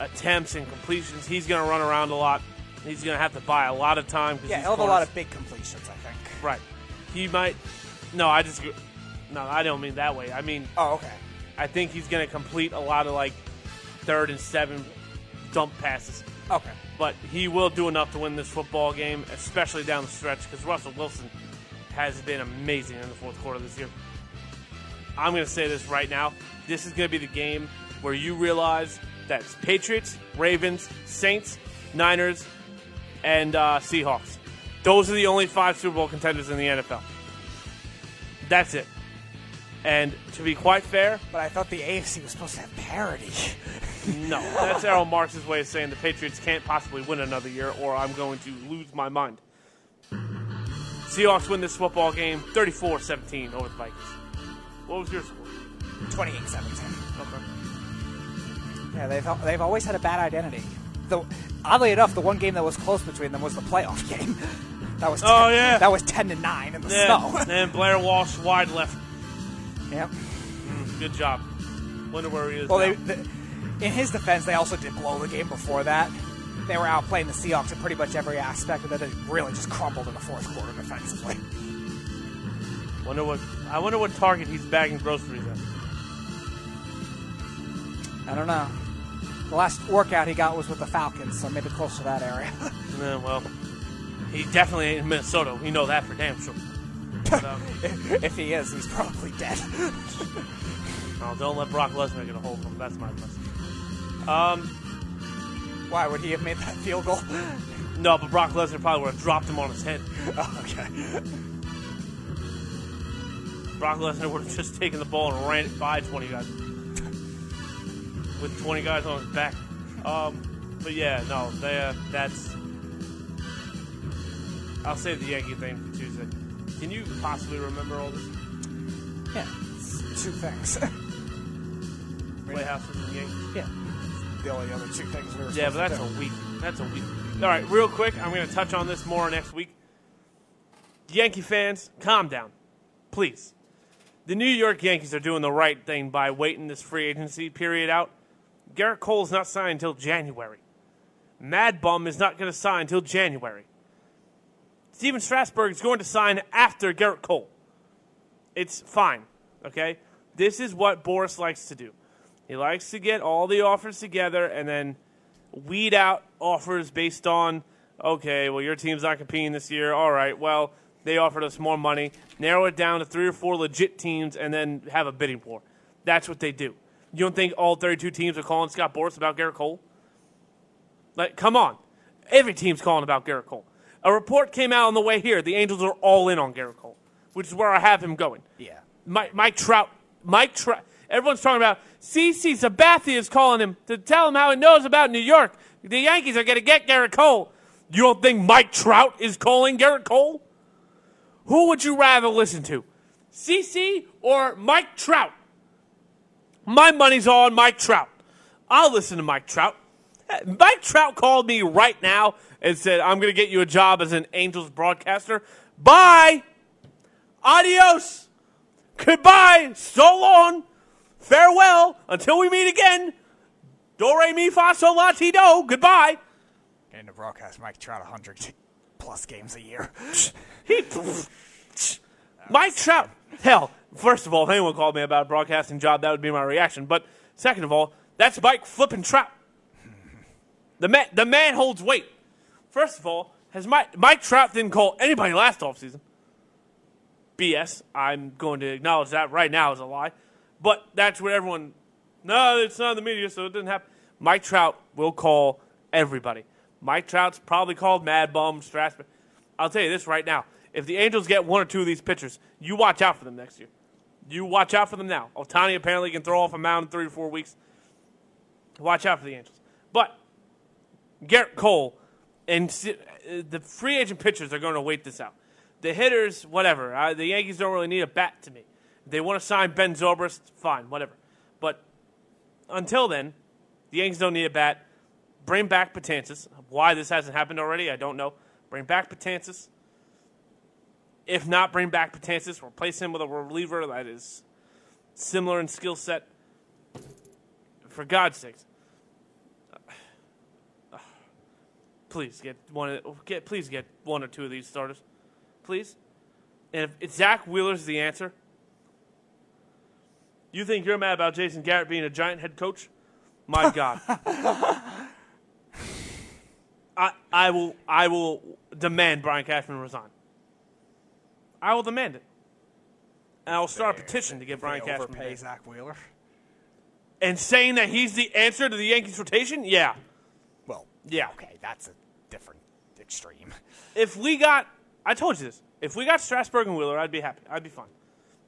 attempts and completions. He's going to run around a lot. He's going to have to buy a lot of time. Yeah, he'll have a lot of big completions, I think. Right. He might. No, I just. No, I don't mean that way. I mean, Oh, okay. I think he's going to complete a lot of like third and seven dump passes. Okay. But he will do enough to win this football game, especially down the stretch, because Russell Wilson has been amazing in the fourth quarter this year. I'm going to say this right now. This is going to be the game where you realize that it's Patriots, Ravens, Saints, Niners, and uh, Seahawks. Those are the only five Super Bowl contenders in the NFL. That's it. And to be quite fair, But I thought the AFC was supposed to have parity. no. That's Errol Marx's way of saying the Patriots can't possibly win another year, or I'm going to lose my mind. Seahawks win this football game 34 17 over the Vikings. What was your score? 28 17. Okay. Yeah, they've, they've always had a bad identity. The, oddly enough, the one game that was close between them was the playoff game. That was 10, Oh, yeah. that was 10 to 9 in the Yeah, snow. and Blair Walsh wide left. yep. Mm, good job. Wonder where he is. Well, now. they, the, in his defense, they also did blow the game before that. They were outplaying the Seahawks in pretty much every aspect, and then they really just crumbled in the fourth quarter defensively. Wonder what I wonder what Target he's bagging groceries at. I don't know. The last workout he got was with the Falcons, so maybe close to that area. Yeah, well, he definitely ain't in Minnesota. We know that for damn sure. But, um, if he is, he's probably dead. oh, don't let Brock Lesnar get a hold of him. That's my advice. Um, Why would he have made that field goal? no, but Brock Lesnar probably would have dropped him on his head. Oh, okay. Brock Lesnar would have just taken the ball and ran it by 20 guys. With 20 guys on his back. Um, but yeah, no, they, uh, that's. I'll save the Yankee thing for Tuesday. Can you possibly remember all this? Yeah, two things. Playhouses and Yankees? yeah, the only other two things we were Yeah, but that's a week. That's a week. All right, real quick, I'm going to touch on this more next week. Yankee fans, calm down, please. The New York Yankees are doing the right thing by waiting this free agency period out. Gerrit Cole's not signed until January. Mad Bum is not going to sign until January. Stephen Strasburg is going to sign after Gerrit Cole. It's fine, okay? This is what Boras likes to do. He likes to get all the offers together and then weed out offers based on, okay, well, your team's not competing this year. All right, well, they offered us more money. Narrow it down to three or four legit teams and then have a bidding war. That's what they do. You don't think all 32 teams are calling Scott Boras about Gerrit Cole? Like, come on. Every team's calling about Gerrit Cole. A report came out on the way here. The Angels are all in on Gerrit Cole, which is where I have him going. Yeah. Mike, Mike Trout. Mike Trout. Everyone's talking about CC Sabathia is calling him to tell him how he knows about New York. The Yankees are going to get Gerrit Cole. You don't think Mike Trout is calling Gerrit Cole? Who would you rather listen to, CC or Mike Trout? My money's on Mike Trout. I'll listen to Mike Trout. Mike Trout called me right now and said, I'm going to get you a job as an Angels broadcaster. Bye. Adios. Goodbye. So long. Farewell. Until we meet again. Do re mi fa sol la ti do. Goodbye. Getting to broadcast Mike Trout 100 plus games a year. He, Mike Trout. Hell, first of all, if anyone called me about a broadcasting job, that would be my reaction. But second of all, that's Mike flipping Trout. The man, the man holds weight. First of all, has Mike, Mike Trout didn't call anybody last offseason. BS. I'm going to acknowledge that right now is a lie. But that's what everyone. No, it's not in the media, so it didn't happen. Mike Trout will call everybody. Mike Trout's probably called Mad Bum, Strasburg. I'll tell you this right now. If the Angels get one or two of these pitchers, you watch out for them next year. You watch out for them now. Ohtani apparently can throw off a mound in three or four weeks. Watch out for the Angels. But Gerrit Cole and uh, the free agent pitchers are going to wait this out. The hitters, whatever. Uh, the Yankees don't really need a bat to me. They want to sign Ben Zobrist, fine, whatever. But until then, the Yankees don't need a bat. Bring back Betances. Why this hasn't happened already, I don't know. Bring back Betances. If not, bring back Betances. Replace him with a reliever that is similar in skill set. For God's sakes, please get one. Get please get one or two of these starters, please. And if, if Zack Wheeler's the answer, you think you're mad about Jason Garrett being a giant head coach? My God. I, I will I will demand Brian Cashman resign. I will demand it. And I will start a petition to get Brian They Cashman. overpay. Zack Wheeler. And saying that he's the answer to the Yankees rotation? Yeah. Well, Yeah. okay, that's a different extreme. If we got I told you this. If we got Strasburg and Wheeler, I'd be happy. I'd be fine.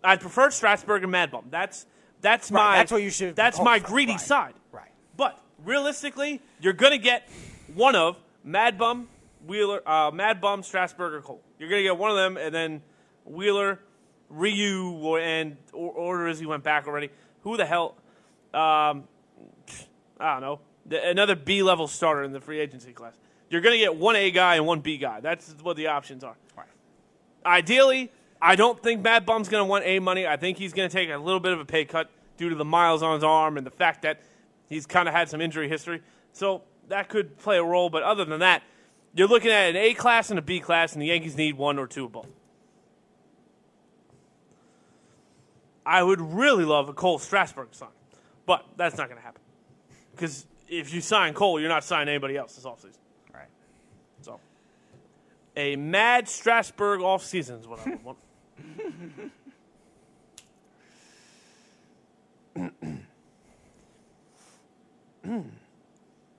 I'd prefer Strasburg and Mad Bum. That's that's Right, my that's what you should That's my for, greedy right, side. right. But realistically, you're gonna get one of Mad Bum, Wheeler, uh, Mad Bum, Strasburg, or Cole. You're gonna get one of them, and then Wheeler, Ryu, or, and or, or as he went back already. Who the hell? Um, I don't know. The- Another B level starter in the free agency class. You're gonna get one A guy and one B guy. That's what the options are. Right. Ideally, I don't think Mad Bum's going to want A money. I think he's going to take a little bit of a pay cut due to the miles on his arm and the fact that he's kind of had some injury history. So that could play a role. But other than that, you're looking at an A class and a B class, and the Yankees need one or two of both. I would really love a Cole Strasburg sign, but that's not going to happen. Because if you sign Cole, you're not signing anybody else this offseason. Right. So, a mad Strasburg offseason is what I would want.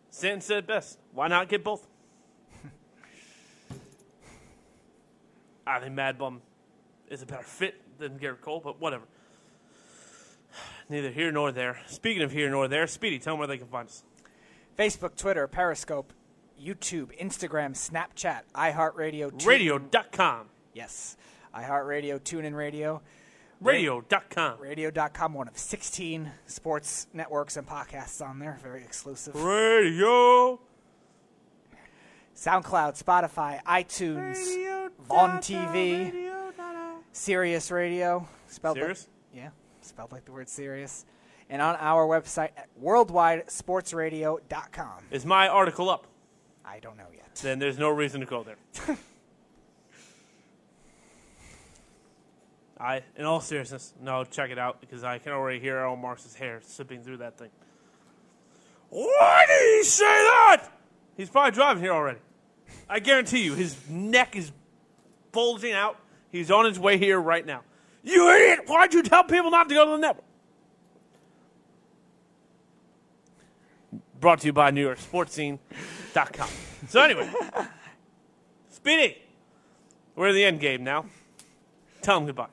Stanton said best. Why not get both? I think Mad Bum is a better fit than Gerrit Cole, but whatever. Neither here nor there. Speaking of here nor there, Speedy, tell them where they can find us. Facebook, Twitter, Periscope, YouTube, Instagram, Snapchat, iHeartRadio, Radio.com. Yes, iHeartRadio, TuneIn Radio, Radio.com. Radio.com, one of 16 sports networks and podcasts on there. Very exclusive. Radio. SoundCloud, Spotify, iTunes, Vaughn TV, Sirius Radio. Spelled Sirius? Like, yeah, spelled like the word serious. And on our website at worldwidesportsradio.com. Is my article up? I don't know yet. Then there's no reason to go there. I, in all seriousness, no, check it out because I can already hear Errol Marks' hair sipping through that thing. Why did he say that? He's probably driving here already. I guarantee you, his neck is bulging out. He's on his way here right now. You idiot! Why'd you tell people not to go to the network? Brought to you by NewYorkSportsScene.com. So anyway, Speedy, we're in the end game now. Tell them goodbye.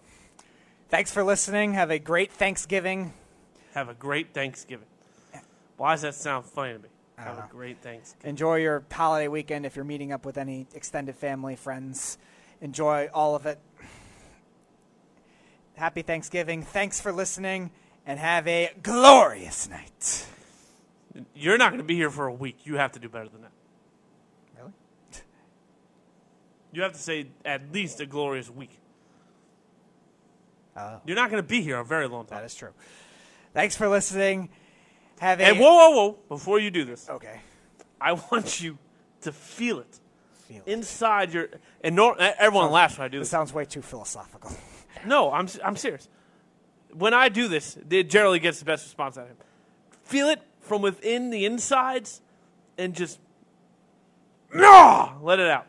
Thanks for listening. Have a great Thanksgiving. Have a great Thanksgiving. Why does that sound funny to me? Have a great Thanksgiving. Enjoy your holiday weekend if you're meeting up with any extended family, friends. Enjoy all of it. Happy Thanksgiving. Thanks for listening, and have a glorious night. You're not going to be here for a week. You have to do better than that. Really? You have to say at least a glorious week. Oh. You're not going to be here a very long time. That is true. Thanks for listening. Have a. And whoa, whoa, whoa! Before you do this, Okay. I want you to feel it Feel it. inside your. And nor, everyone laughs when I do This this. sounds way too philosophical. No, I'm I'm serious. When I do this, it generally gets the best response out of him. Feel it from within the insides, and just no, let it out,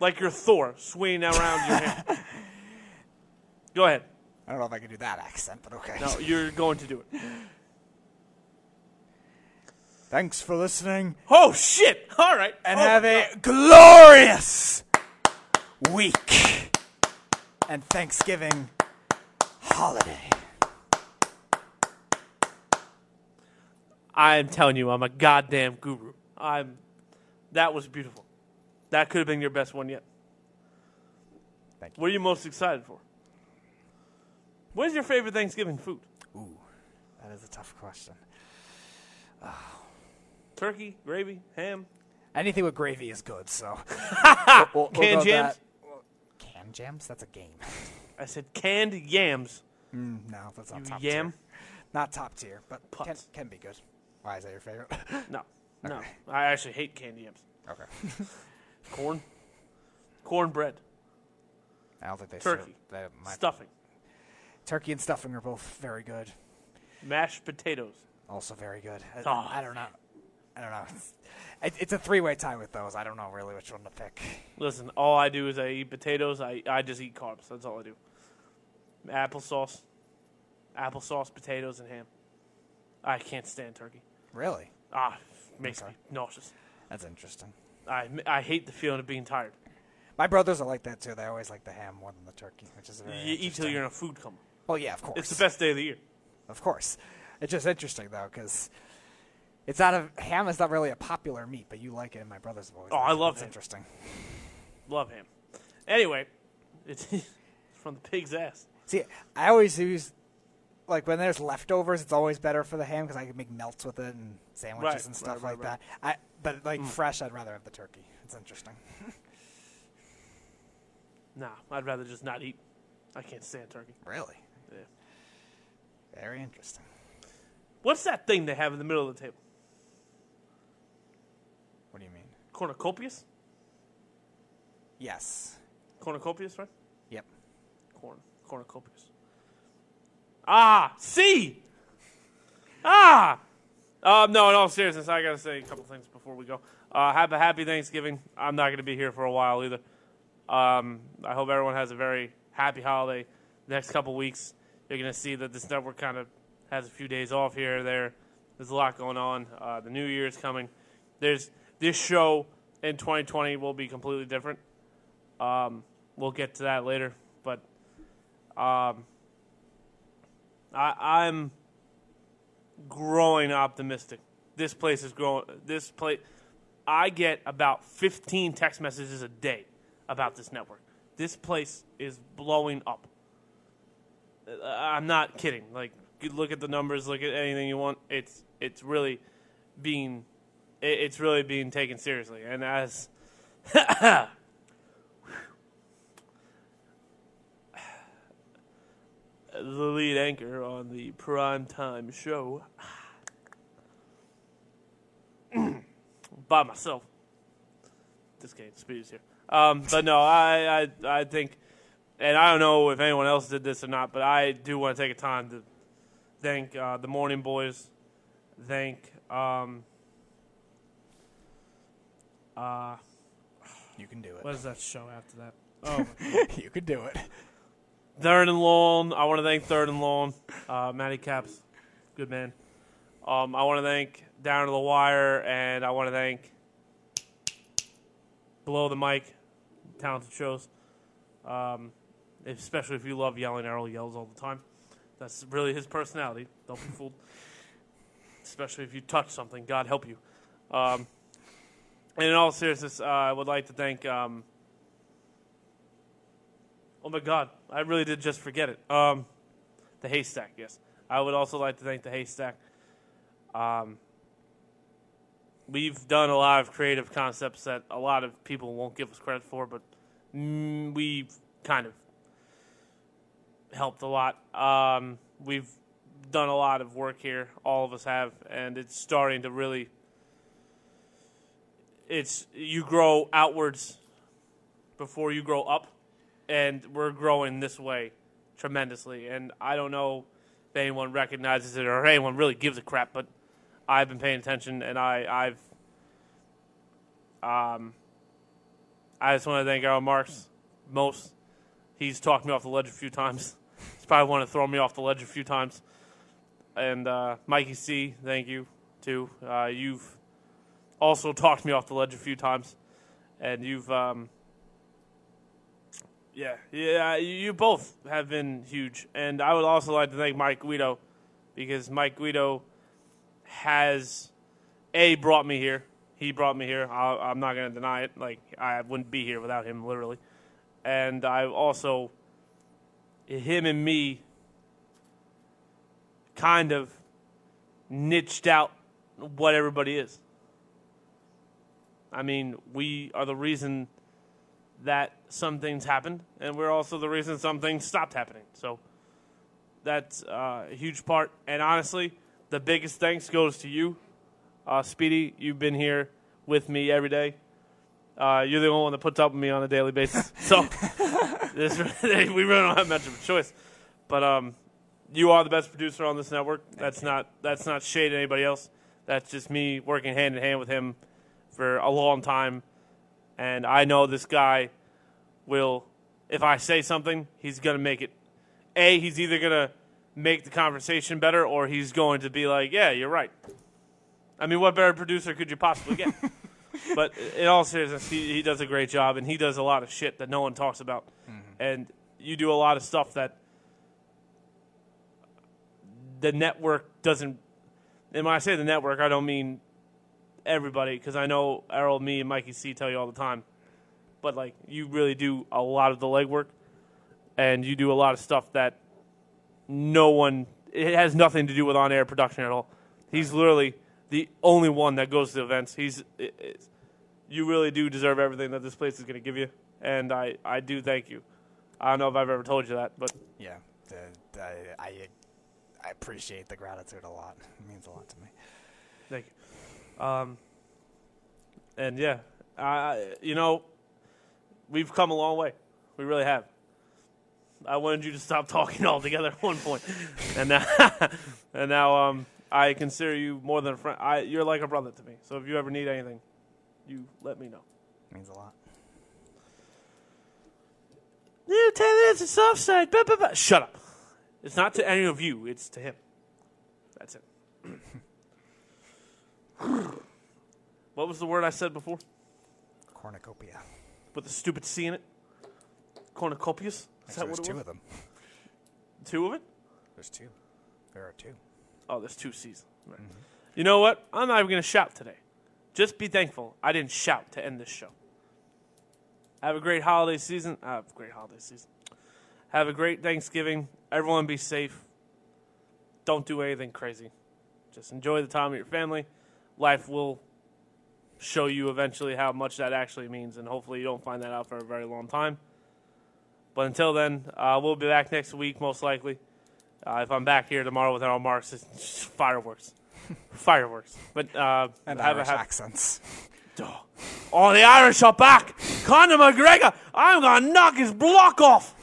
like your Thor swinging around your hand. Go ahead. I don't know if I can do that accent, but okay. No, you're going to do it. Thanks for listening, Oh shit! All right, and Oh, have a God. glorious week and Thanksgiving holiday. I'm telling you, I'm a goddamn guru. I'm. That was beautiful. That could have been your best one yet. Thank you. What are you most excited for? What is your favorite Thanksgiving food? Ooh, that is a tough question. Turkey, gravy, ham, Anything with gravy is good, so. we'll, we'll canned with jams. Canned jams? That's a game. I said canned yams. Mm, no, that's not You top yam? tier. Not top tier, but can, Putz. can be good. Why is that your favorite? No, no. I actually hate candy yams. okay. Corn, cornbread, I don't think they Turkey. serve- they might- stuffing, turkey and stuffing are both very good. mashed potatoes. Also very good. I, Oh. I don't know. I don't know. It's, it, it's a three-way tie with those. I don't know really which one to pick. Listen, all I do is I eat potatoes. I, I just eat carbs. That's all I do. Applesauce, applesauce, potatoes, and ham. I can't stand turkey. Really? Ah, makes Okay. me nauseous. That's interesting. I, I hate the feeling of being tired. My brothers are like that too. They always like the ham more than the turkey, which is very You eat till you're in a food coma. Well, yeah, of course. It's the best day of the year. Of course. It's just interesting though, because it's not a ham is not really a popular meat, but you like it, and my brothers always. Oh, I love It's ham. Interesting. Love ham. Anyway, it's from the pig's ass. See, I always use like when there's leftovers, it's always better for the ham because I can make melts with it and sandwiches Right, and stuff right, like right, right. that. I but like mm. fresh, I'd rather have the turkey. It's interesting. Nah, I'd rather just not eat. I can't stand turkey. Really, Yeah. very interesting. What's that thing they have in the middle of the table? What do you mean? Cornucopias? Yes. Cornucopias, right? Yep. Corn. Cornucopias. Ah, see. Ah. Um, no, in all seriousness, I gotta say a couple things before we go. Uh, have a happy Thanksgiving. I'm not gonna be here for a while either. Um, I hope everyone has a very happy holiday. Next couple weeks, you're gonna see that this network kind of has a few days off here or there. There's a lot going on. Uh, the new year is coming. There's this show in 2020 will be completely different. Um, we'll get to that later, but um, I, I'm growing optimistic. This place is growing. This place, I get about 15 text messages a day about this network. This place is blowing up. I'm not kidding. Like, you look at the numbers, look at anything you want. It's it's really being it's really being taken seriously. And as the lead anchor on the primetime show by myself. This game, speed is here. Um, but no, I, I I think, and I don't know if anyone else did this or not, but I do want to take a time to thank uh, the Morning Boys, thank um, uh, You can do it. what is that show after that? Oh, you could do it. Third and Long. I want to thank Third and Long, uh, Matty Caps, good man. Um, I want to thank Down to the Wire, and I want to thank Below the Mic, talented shows. Um, especially if you love yelling, Errol yells all the time. That's really his personality. Don't be fooled. Especially if you touch something, God help you. Um, and in all seriousness, uh, I would like to thank. Um, Oh my God, I really did just forget it. Um, the haystack, yes. I would also like to thank the haystack. Um, we've done a lot of creative concepts that a lot of people won't give us credit for, but mm, we've kind of helped a lot. Um, we've done a lot of work here, all of us have, and it's starting to really. It's you grow outwards before you grow up and we're growing this way tremendously. And I don't know if anyone recognizes it or anyone really gives a crap, but I've been paying attention, and I, I've, um, I just want to thank Errol Marks most. He's talked me off the ledge a few times. He's probably want to throw me off the ledge a few times. And uh, Mikey C, thank you too. Uh, you've also talked me off the ledge a few times, and you've. Um, yeah, yeah, you both have been huge, and I would also like to thank Mike Guido because Mike Guido has a brought me here. He brought me here. I, I'm not going to deny it. Like I wouldn't be here without him, literally. And I've also him and me kind of niched out what everybody is. I mean, we are the reason that some things happened, and we're also the reason some things stopped happening. So that's uh, a huge part. And honestly, the biggest thanks goes to you, uh, Speedy. You've been here with me every day. Uh, you're the only one that puts up with me on a daily basis. So this, we really don't have much of a choice. But um, you are the best producer on this network. That's not that's not shade at anybody else. That's just me working hand in hand with him for a long time. And I know this guy will, if I say something, he's going to make it. A, he's either going to make the conversation better or he's going to be like, yeah, you're right. I mean, what better producer could you possibly get? but in all seriousness, he, he does a great job and he does a lot of shit that no one talks about. Mm-hmm. And you do a lot of stuff that the network doesn't. And when I say the network, I don't mean everybody because I know Errol, me, and Mikey C tell you all the time. But like, you really do a lot of the legwork, and you do a lot of stuff that no one. It has nothing to do with on-air production at all. He's literally the only one that goes to events. He's. It, it's, you really do deserve everything that this place is going to give you, and I, I do thank you. I don't know if I've ever told you that, but Yeah, uh, I, I I appreciate the gratitude a lot. It means a lot to me. Thank you. Um, and yeah, I, you know, we've come a long way. We really have. I wanted you to stop talking altogether at one point, and now, and now, um, I consider you more than a friend. I, you're like a brother to me. So if you ever need anything, you let me know. It means a lot. You tell it's a soft side. Blah, blah, blah. Shut up. It's not to any of you. It's to him. That's it. what was the word I said before? Cornucopia. With the stupid C in it? Cornucopias? Is that what there's it two was? of them. Two of it? There's two. There are two. Oh, there's two seasons. Right. You know what? I'm not even going to shout today. Just be thankful I didn't shout to end this show. Have a great holiday season. Have a great holiday season. Have a great Thanksgiving. Everyone be safe. Don't do anything crazy. Just enjoy the time with your family. Life will show you eventually how much that actually means, and hopefully you don't find that out for a very long time. But until then, uh, we'll be back next week, most likely. Uh, if I'm back here tomorrow with Errol Marks, it's just fireworks. fireworks. But uh, And have Irish a have, accents. Oh, the Irish are back! Conor McGregor, I'm gonna knock his block off!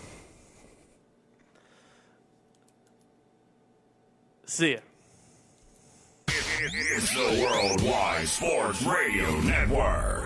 See ya. It's the Worldwide Sports Radio Network.